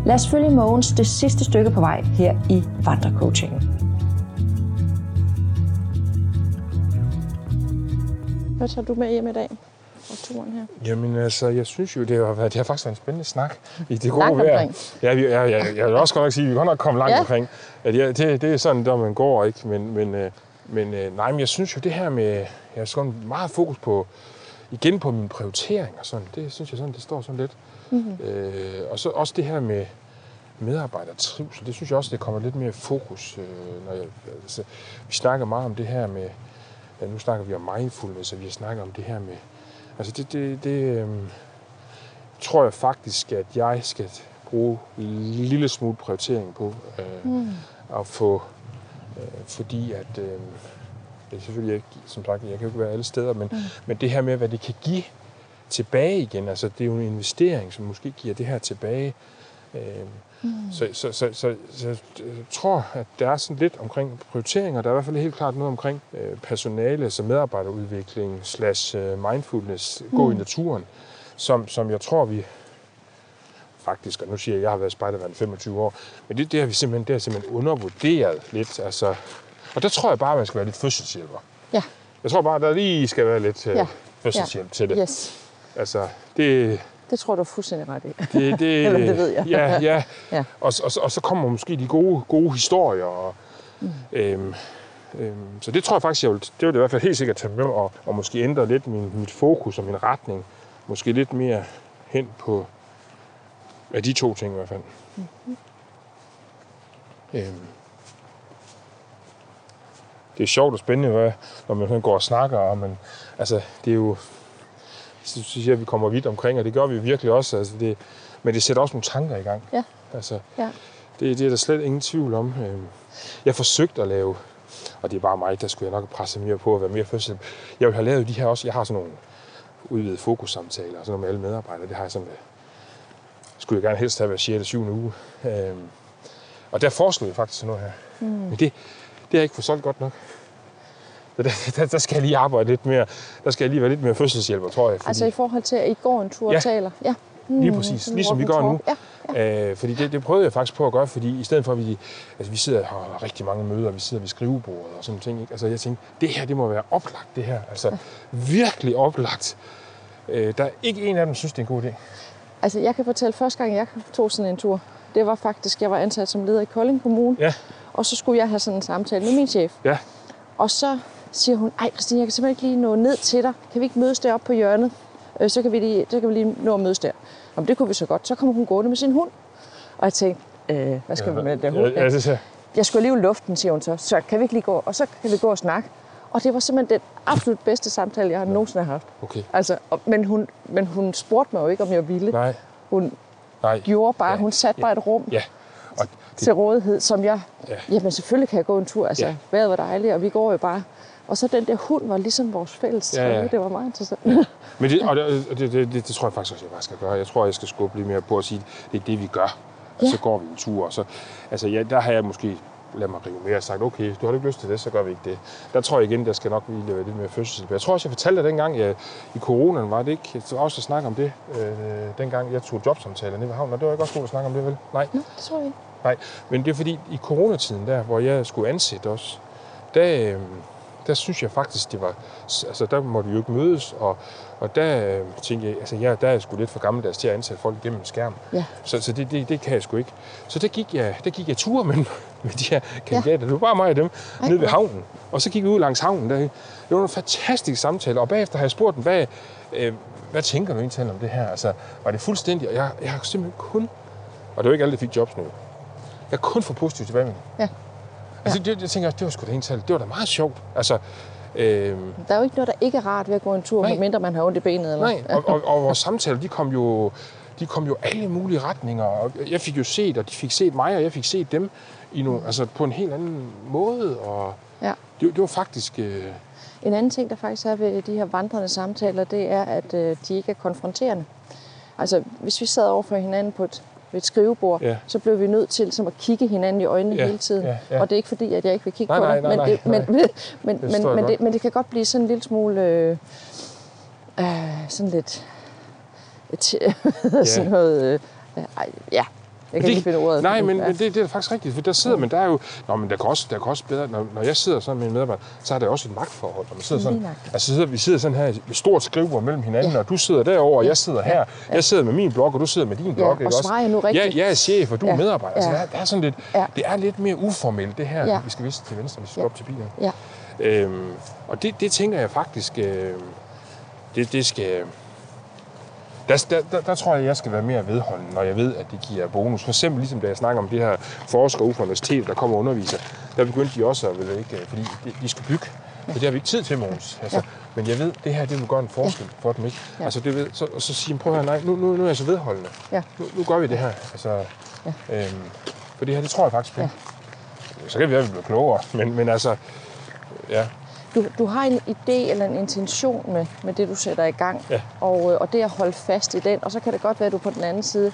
Lad os følge Mogens det sidste stykke på vej her i Vandrecoachingen. Hvad tager du med hjem i dag? Og turen her. Jamen altså, jeg synes jo, det har, været, det har faktisk været en spændende snak i det gode Langt vejr. omkring. Ja, vi, ja, ja, jeg vil også godt nok sige, at vi godt nok komme langt Ja. omkring. At ja, det, det er sådan, der man går, ikke? Men, men, øh, men øh, nej, men jeg synes jo, det her med, jeg har sådan meget fokus på, igen på min prioritering og sådan, det synes jeg sådan, det står sådan lidt. Mm-hmm. Øh, og så også det her med medarbejdertrivsel, det synes jeg også, det kommer lidt mere fokus. Øh, når jeg, altså, vi snakker meget om det her med, ja, nu snakker vi om mindfulness, og vi har snakket om det her med, altså det, det, det øh, tror jeg faktisk, at jeg skal bruge en lille smule prioritering på øh, mm. at få, øh, fordi at, øh, det er selvfølgelig ikke, som sagt, jeg kan jo ikke være alle steder, men, mm. men det her med, hvad det kan give tilbage igen, altså det er jo en investering, som måske giver det her tilbage. Øh, mm. så, så, så, så, så jeg tror, at der er sådan lidt omkring prioriteringer. Der er i hvert fald helt klart noget omkring øh, personale, altså medarbejderudvikling, slash øh, mindfulness, gå i naturen, som, som jeg tror, vi faktisk, og nu siger jeg, at jeg har været spejdermand i 25 år, men det, det har vi simpelthen, det har simpelthen undervurderet lidt. Altså, og der tror jeg bare, at man skal være lidt fødselshjælper. Ja. Jeg tror bare, at der lige skal være lidt øh, Ja. fødselshjælp til det. Yes. Altså, det, Det tror du er fuldstændig ret i. det, det, Eller det ved jeg. Ja, ja. Ja. Og, og, og så kommer måske de gode, gode historier. Og, mm. øhm, øhm, så det tror jeg faktisk, jeg vil, det vil jeg i hvert fald helt sikkert tage med, og, og måske ændre lidt min, mit fokus og min retning. Måske lidt mere hen på af de to ting i hvert fald. Mm-hmm. Øhm. Det er sjovt og spændende, hvad, når man går og snakker, og man, altså, det er jo, så synes jeg, at vi kommer vidt omkring, og det gør vi virkelig også. Altså det, men det sætter også nogle tanker i gang. Ja. Altså, Ja. det, det er der slet ingen tvivl om. Øhm, Jeg forsøgte at lave, og det er bare mig, der skulle jeg nok presse mere på at være mere fødsel. Jeg vil have lavet de her også. Jeg har sådan nogle udvidede fokussamtaler og sådan noget med alle medarbejdere. Det har jeg sådan med, skulle jeg gerne helst have hver 6. eller 7. uge. Øhm, og der foreslog jeg faktisk sådan noget her. Mm. Men det, det har jeg ikke solgt godt nok. Så der, der, der, skal jeg lige arbejde lidt mere. Der skal jeg lige være lidt mere fødselshjælper, tror jeg. Fordi, Altså i forhold til, at I går en tur og Ja. taler. Ja. Lige præcis, sådan ligesom vi gør nu. talk. Ja. Øh, fordi det, det prøvede jeg faktisk på at gøre, fordi i stedet for, at vi, altså, vi sidder og har rigtig mange møder, vi sidder ved skrivebordet og sådan ting. Ikke? Altså, jeg tænkte, det her, det må være oplagt, det her. Altså, virkelig oplagt. Øh, der er ikke en af dem, synes, det er en god idé. Altså, jeg kan fortælle, første gang jeg tog sådan en tur, det var faktisk, jeg var ansat som leder i Kolding Kommune, Ja, og så skulle jeg have sådan en samtale med min chef. ja, Og så siger hun, ej Christine, jeg kan simpelthen ikke lige nå ned til dig. Kan vi ikke mødes deroppe på hjørnet? Øh, så, kan vi lige, så kan vi lige nå at mødes der. Jamen, det kunne vi så godt. Så kommer hun gående med sin hund. Og jeg tænkte, øh, hvad skal vi med den der hund? ja, ja, Jeg skulle alligevel luften, siger hun så. Så kan vi ikke lige gå? Og så kan vi gå og snakke. Og det var simpelthen den absolut bedste samtale, jeg har nogensinde haft. okay. Altså, og- men, hun, men hun spurgte mig jo ikke, om jeg ville. Nej, Hun nej. gjorde bare, Ja, hun satte bare et rum Ja, og det, til rådighed, som jeg... Ja. Jamen selvfølgelig kan jeg gå en tur, altså Ja. vejret var dejligt, og vi går jo bare. Og så den der hund var ligesom vores fælles Ja, ja. Det var meget interessant. men det, og det, det, det, det, det, tror jeg faktisk også, jeg bare skal gøre. Jeg tror, jeg skal skubbe lidt mere på at sige, det er det, vi gør. Og Ja. så går vi en tur, og så, altså, ja, der har jeg måske lad mig rive mere og sagt, okay, du har ikke lyst til det, så gør vi ikke det. Der tror jeg igen, der skal nok lige være lidt mere fødselshjælp. Jeg tror også, jeg fortalte dig dengang, jeg, i coronaen var det ikke, jeg tror også at snakke om det, øh, dengang jeg tog jobsamtaler nede ved havnen, og det var ikke også god at snakke om det, vel? Nej. Nå, det tror jeg ikke. Nej, men det er fordi, i coronatiden der, hvor jeg skulle ansætte os, der, øh, der synes jeg faktisk, det var... Altså, der måtte vi jo ikke mødes, og, og der øh, tænkte jeg, altså, jeg, der er jeg sgu lidt for gammeldags til at ansætte folk gennem en skærm. Ja. Så, så det, det, det kan jeg sgu ikke. Så der gik jeg, der gik jeg tur med, med de her kandidater. Ja. Det var bare mig og dem, Ej, nede ved havnen. Og så gik vi ud langs havnen. Der. Det var nogle fantastiske samtaler, og bagefter har jeg spurgt dem, hvad, øh, hvad tænker du egentlig om det her? Altså, var det fuldstændig? Og jeg, jeg har simpelthen kun... Og det var ikke alle, der fik jobs nu. Jeg har kun fået positivt tilbage Ja. Altså, det, jeg tænker, det var sgu da helt det var da meget sjovt. Altså, øh, Der er jo ikke noget, der ikke er rart ved at gå en tur, Nej. medmindre man har ondt i benet. Eller? nej, og, og, og vores samtaler, de kom jo de kom jo alle mulige retninger, og jeg fik jo set, og de fik set mig, og jeg fik set dem i nogle, altså på en helt anden måde, og Ja. det, det var faktisk... Øh, En anden ting, der faktisk er ved de her vandrende samtaler, det er, at øh, de ikke er konfronterende. Altså, hvis vi sad over for hinanden på et, ved et skrivebord, Ja. så blev vi nødt til som at kigge hinanden i øjnene Ja, hele tiden. ja, ja. Og det er ikke fordi, at jeg ikke vil kigge Nej, på nej, dig, nej, men, det, nej, men, men, men, men, godt. det, men det kan godt blive sådan en lille smule... Øh, øh, sådan lidt... Et, ja. sådan noget... Øh, ej, ja, jeg kan det- ikke finde ordet. Nej, men, ja. men det, det er faktisk rigtigt, for der sidder man, der er jo, nå, men der kan også, der kan også bedre, når, når jeg sidder sådan med en medarbejder, så er der også et magtforhold, når man sidder sådan, altså sidder, vi sidder sådan her i et stort skrivebord mellem hinanden, og du sidder derovre, og jeg sidder her, jeg sidder med min blok, og du sidder med din blok, og ikke også? svarer jeg nu rigtigt? Ja, jeg er chef, og du er Ja, medarbejder, altså ja. der, er- der er sådan lidt, Ja. det er lidt mere uformelt, det her, Ja. vi skal vise til venstre, vi skal Ja. op til bilen. Ja. Øhm, og det, det tænker jeg faktisk, øh, det, det skal... Der, der, der, der tror jeg, jeg skal være mere vedholdende, når jeg ved, at det giver bonus. For eksempel ligesom da jeg snakker om det her forskere ude fra universitetet, der kommer og underviser, der begyndte de også at, vil ikke, fordi de, de skulle bygge. For det har vi ikke tid til, Mogens. Altså, Ja. Men jeg ved, det her det vil gøre en forskel for dem. Ikke? Ja. Altså, det ved, så, og så siger de, prøv at høre, nej, nu, nu, nu er jeg så vedholdende. Ja. Nu, nu gør vi det her. Altså, Ja. øhm, for det her, det tror jeg faktisk på. Så kan det være, at vi bliver klogere. Men, men altså, ja, Du, du har en idé eller en intention med, med det, du sætter i gang, Ja. og, øh, og det at holde fast i den, og så kan det godt være, at du på den anden side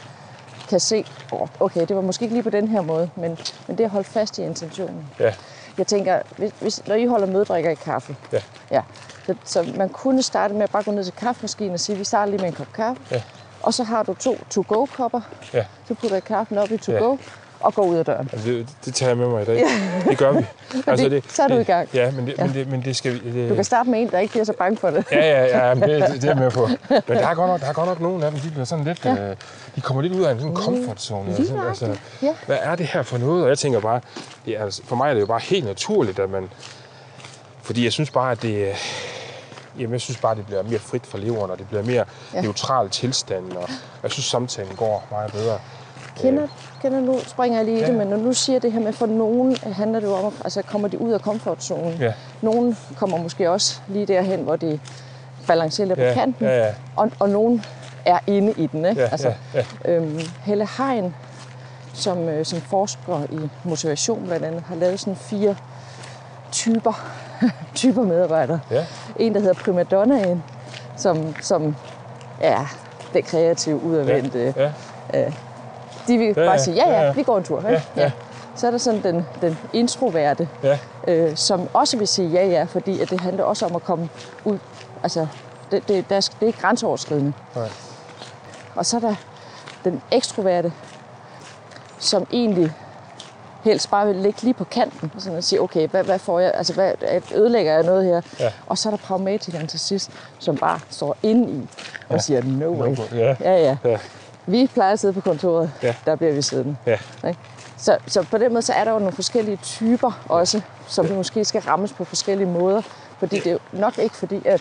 kan se, oh, okay, det var måske ikke lige på den her måde, men, men det at holde fast i intentionen. ja, Jeg tænker, hvis, hvis, når I holder møddrikker i kaffe, ja, ja, så, så man kunne starte med at bare gå ned til kaffemaskinen og sige, vi starter lige med en kop kaffe, Ja. og så har du to to-go-kopper, ja. så putter jeg kaffen op i to-go, og går ud af døren. Altså, det, det tager jeg med mig i dag. Det gør vi. Altså, det- så er du i gang. Ja, men det, men det, men det skal vi... Det, Du kan starte med en, der ikke bliver så bange for det. Ja, ja, ja, men det, det, det er med på. Men der er godt nok, der er godt nok nogle af dem, de bliver sådan lidt... Ja. Øh, de kommer lidt ud af en sådan comfort zone. Lige Altså, nøjagtigt, ja. Hvad er det her for noget? Og jeg tænker bare, det er, altså, for mig er det jo bare helt naturligt, at man... Fordi jeg synes bare, at det... Jamen, jeg synes bare, det bliver mere frit for leveren, og det bliver mere Ja. ja. neutral tilstand, og jeg synes, samtalen går meget bedre. Kender, kender nu, springer jeg lige i Ja. det, men når du siger det her med, for nogen øh, handler det jo om, altså kommer de ud af komfortzonen. Ja. Nogen kommer måske også lige derhen, hvor de balancerer lidt Ja, på kanten, ja, ja. Og, og nogen er inde i den. Ikke? Ja, altså, ja, Øhm, Helle Hein, som, øh, som forsker i motivation blandt andet, har lavet sådan fire typer, typer medarbejdere. Ja. En, der hedder primadonnaen, som, som er det kreative, udadvendte, Ja, ja. De vil Ja, bare ja, sige, ja, ja, ja, ja. vi går en tur. Ikke? Ja, ja. Så er der sådan den, den introverte, ja. øh, som også vil sige ja, ja, fordi at det handler også om at komme ud. Altså, det, det, der, er- det er ikke grænseoverskridende. Nej. Og så er der den ekstroverte, som egentlig helst bare vil ligge lige på kanten, og sådan at sige, okay, hvad, hvad får jeg, altså hvad, ødelægger jeg noget her? Ja. Og så er der pragmatikeren til sidst, som bare står inde i og Ja. siger, no way. Ja. Ja, ja. Ja. Vi plejer at sidde på kontoret, Ja. der bliver vi siddende. Ja. Ikke? Så, så på den måde så er der jo nogle forskellige typer også, som ja. måske skal rammes på forskellige måder. Fordi det er jo nok ikke fordi, at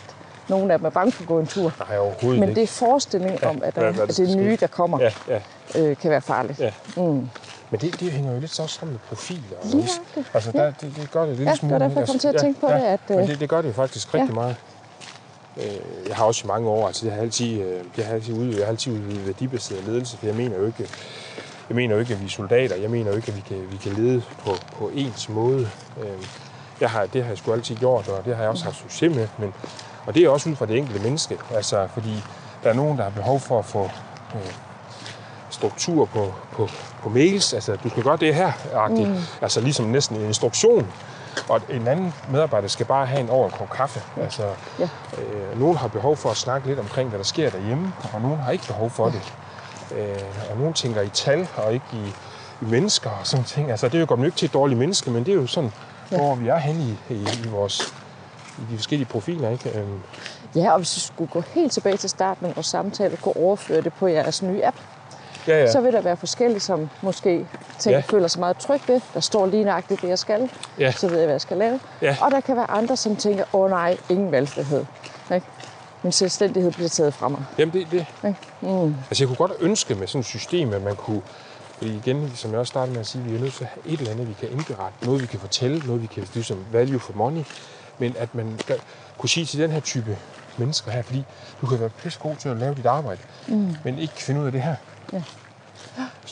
nogen af dem er bange for at gå en tur. Nej, overhovedet Men det er forestillingen om, at, der, der at det nye, der kommer, Ja, ja. øh, kan være farligt. Ja. Mm. Men det, det hænger jo lidt så også sammen med profiler. og Lige. Altså, der, det, det gør det lidt Ja, det var derfor, jeg kom til at tænke på det, at, Men øh, det, det gør det jo faktisk rigtig ja. meget. Øh, Jeg har også i mange år, altså det har altid, øh, jeg har altid udvidet, jeg har altid udvidet værdibaseret ledelse, for jeg mener jo ikke, jeg mener jo ikke, at vi er soldater. Jeg mener jo ikke, at vi kan, vi kan lede på, på ens måde. Øh, Jeg har, det har jeg sgu altid gjort, og det har jeg også haft succes med. Men, og det er også ud fra det enkelte menneske. Altså, fordi der er nogen, der har behov for at få øh, struktur på, på, på mails. Altså, du skal gøre det her, mm. altså ligesom næsten en instruktion. Og en anden medarbejder skal bare have en over en kop kaffe. Altså, Ja. øh, nogen har behov for at snakke lidt omkring, hvad der sker derhjemme, og nogen har ikke behov for det. Øh, og nogen tænker i tal og ikke i, i mennesker og sådan ting. Altså, det er jo godt nok ikke til et dårligt menneske, men det er jo sådan, ja. hvor vi er henne i, i, i vores i de forskellige profiler. Ikke? Øhm, Ja, og hvis vi skulle gå helt tilbage til starten af vores samtale og kunne overføre det på jeres nye app, ja, ja. så vil der være forskellige, som måske tænker, Ja. føler sig meget tryg ved. Der står lige nøjagtigt det, jeg skal. Ja. Så ved jeg, hvad jeg skal lave. Ja. Og der kan være andre, som tænker, åh oh, nej, ingen valgfrihed. Ikke? Min selvstændighed bliver taget fra mig. Jamen, det, det. Ikke? Mm. Altså, jeg kunne godt ønske med sådan et system, at man kunne Fordi igen, som jeg også startede med at sige, vi er nødt til at have et eller andet, vi kan indberette. Noget, vi kan fortælle. Noget, vi kan ligesom value for money. Men at man kan, kunne sige til den her type mennesker her, fordi du kan være pisse god til at lave dit arbejde, mm. men ikke finde ud af det her. Ja.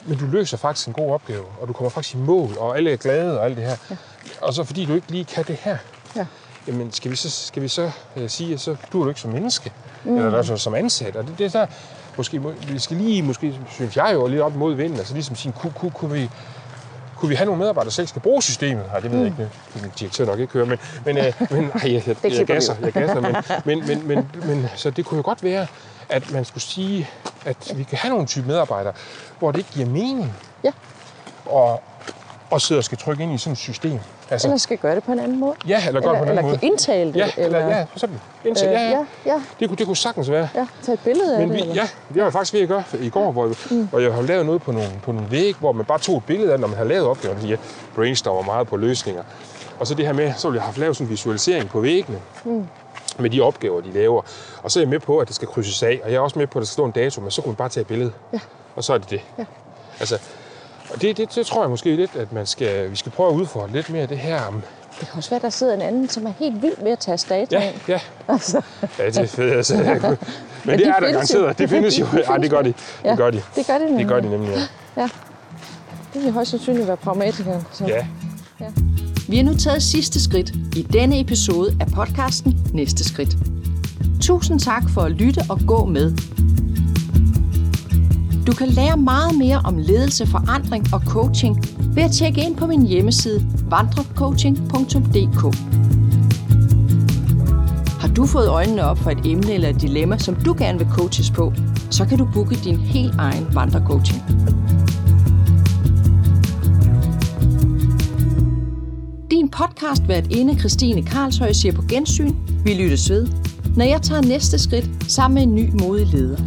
Men du løser faktisk en god opgave, og du kommer faktisk i mål, og alle er glade og alt det her. Ja. Og så fordi du ikke lige kan det her, Ja. jamen skal vi så, skal vi så uh, sige, at så du er du ikke som menneske, mm. eller altså som ansat. Og det, det er så, måske, må- vi skal lige, måske synes jeg jo, lidt op mod vinden, altså ligesom sige, kunne, kunne, kunne vi, kunne vi have nogle medarbejdere, der selv skal bruge systemet? Nej, det ved jeg ikke. Det direktør nok ikke høre, men, men, øh, men nej, jeg, jeg, jeg, gasser, jeg gasser. Men, men, men, men, men, så det kunne jo godt være, at man skulle sige, at vi kan have nogle type medarbejdere, hvor det ikke giver mening Ja. og, og sidde og skal trykke ind i sådan et system. Altså, Eller skal gøre det på en anden måde. ja, eller det eller, på en eller anden kan måde. indtale det. Ja, eller, ja, for eksempel. Indtil, øh, ja, ja. ja, ja, Det, kunne, det kunne sagtens være. ja. Tag et billede af Men det. vi, eller? ja, det var jeg faktisk ved at gøre i går, hvor, mm. hvor jeg har lavet noget på nogle, på nogle væg, hvor man bare tog et billede af, når man har lavet opgaven. Jeg brainstormer meget på løsninger. Og så det her med, så ville jeg have lavet sådan en visualisering på væggene. Mm. Med de opgaver, de laver. Og så er jeg med på, at det skal krydses af, og jeg er også med på, at der skal stå en dato, men så kunne man bare tage et billede. Ja. Og så er det det. Ja. Altså, og det, det, det tror jeg måske lidt, at man skal, vi skal prøve at udfordre lidt mere det her Det kan også være, at der sidder en anden, som er helt vild med at tage data Ja, ind. ja. Altså, Ja, det er fedt. Altså, men, men det de er der garanteret. Det findes jo. De Ja, det gør de. Ja, Det gør de. det gør det nemlig. Det gør de nemlig, ja. Ja. Det vil højst sandsynligt være pragmatikeren. Så. ja. Vi har nu taget sidste skridt i denne episode af podcasten Næste Skridt. Tusind tak for at lytte og gå med. Du kan lære meget mere om ledelse, forandring og coaching ved at tjekke ind på min hjemmeside vandrecoaching.dk. Har du fået øjnene op for et emne eller et dilemma, som du gerne vil coaches på, så kan du booke din helt egen vandrecoaching. Din podcast vært inde Christine Karlshøj siger på gensyn. Vi lyttes ved, når jeg tager næste skridt sammen med en ny modig leder.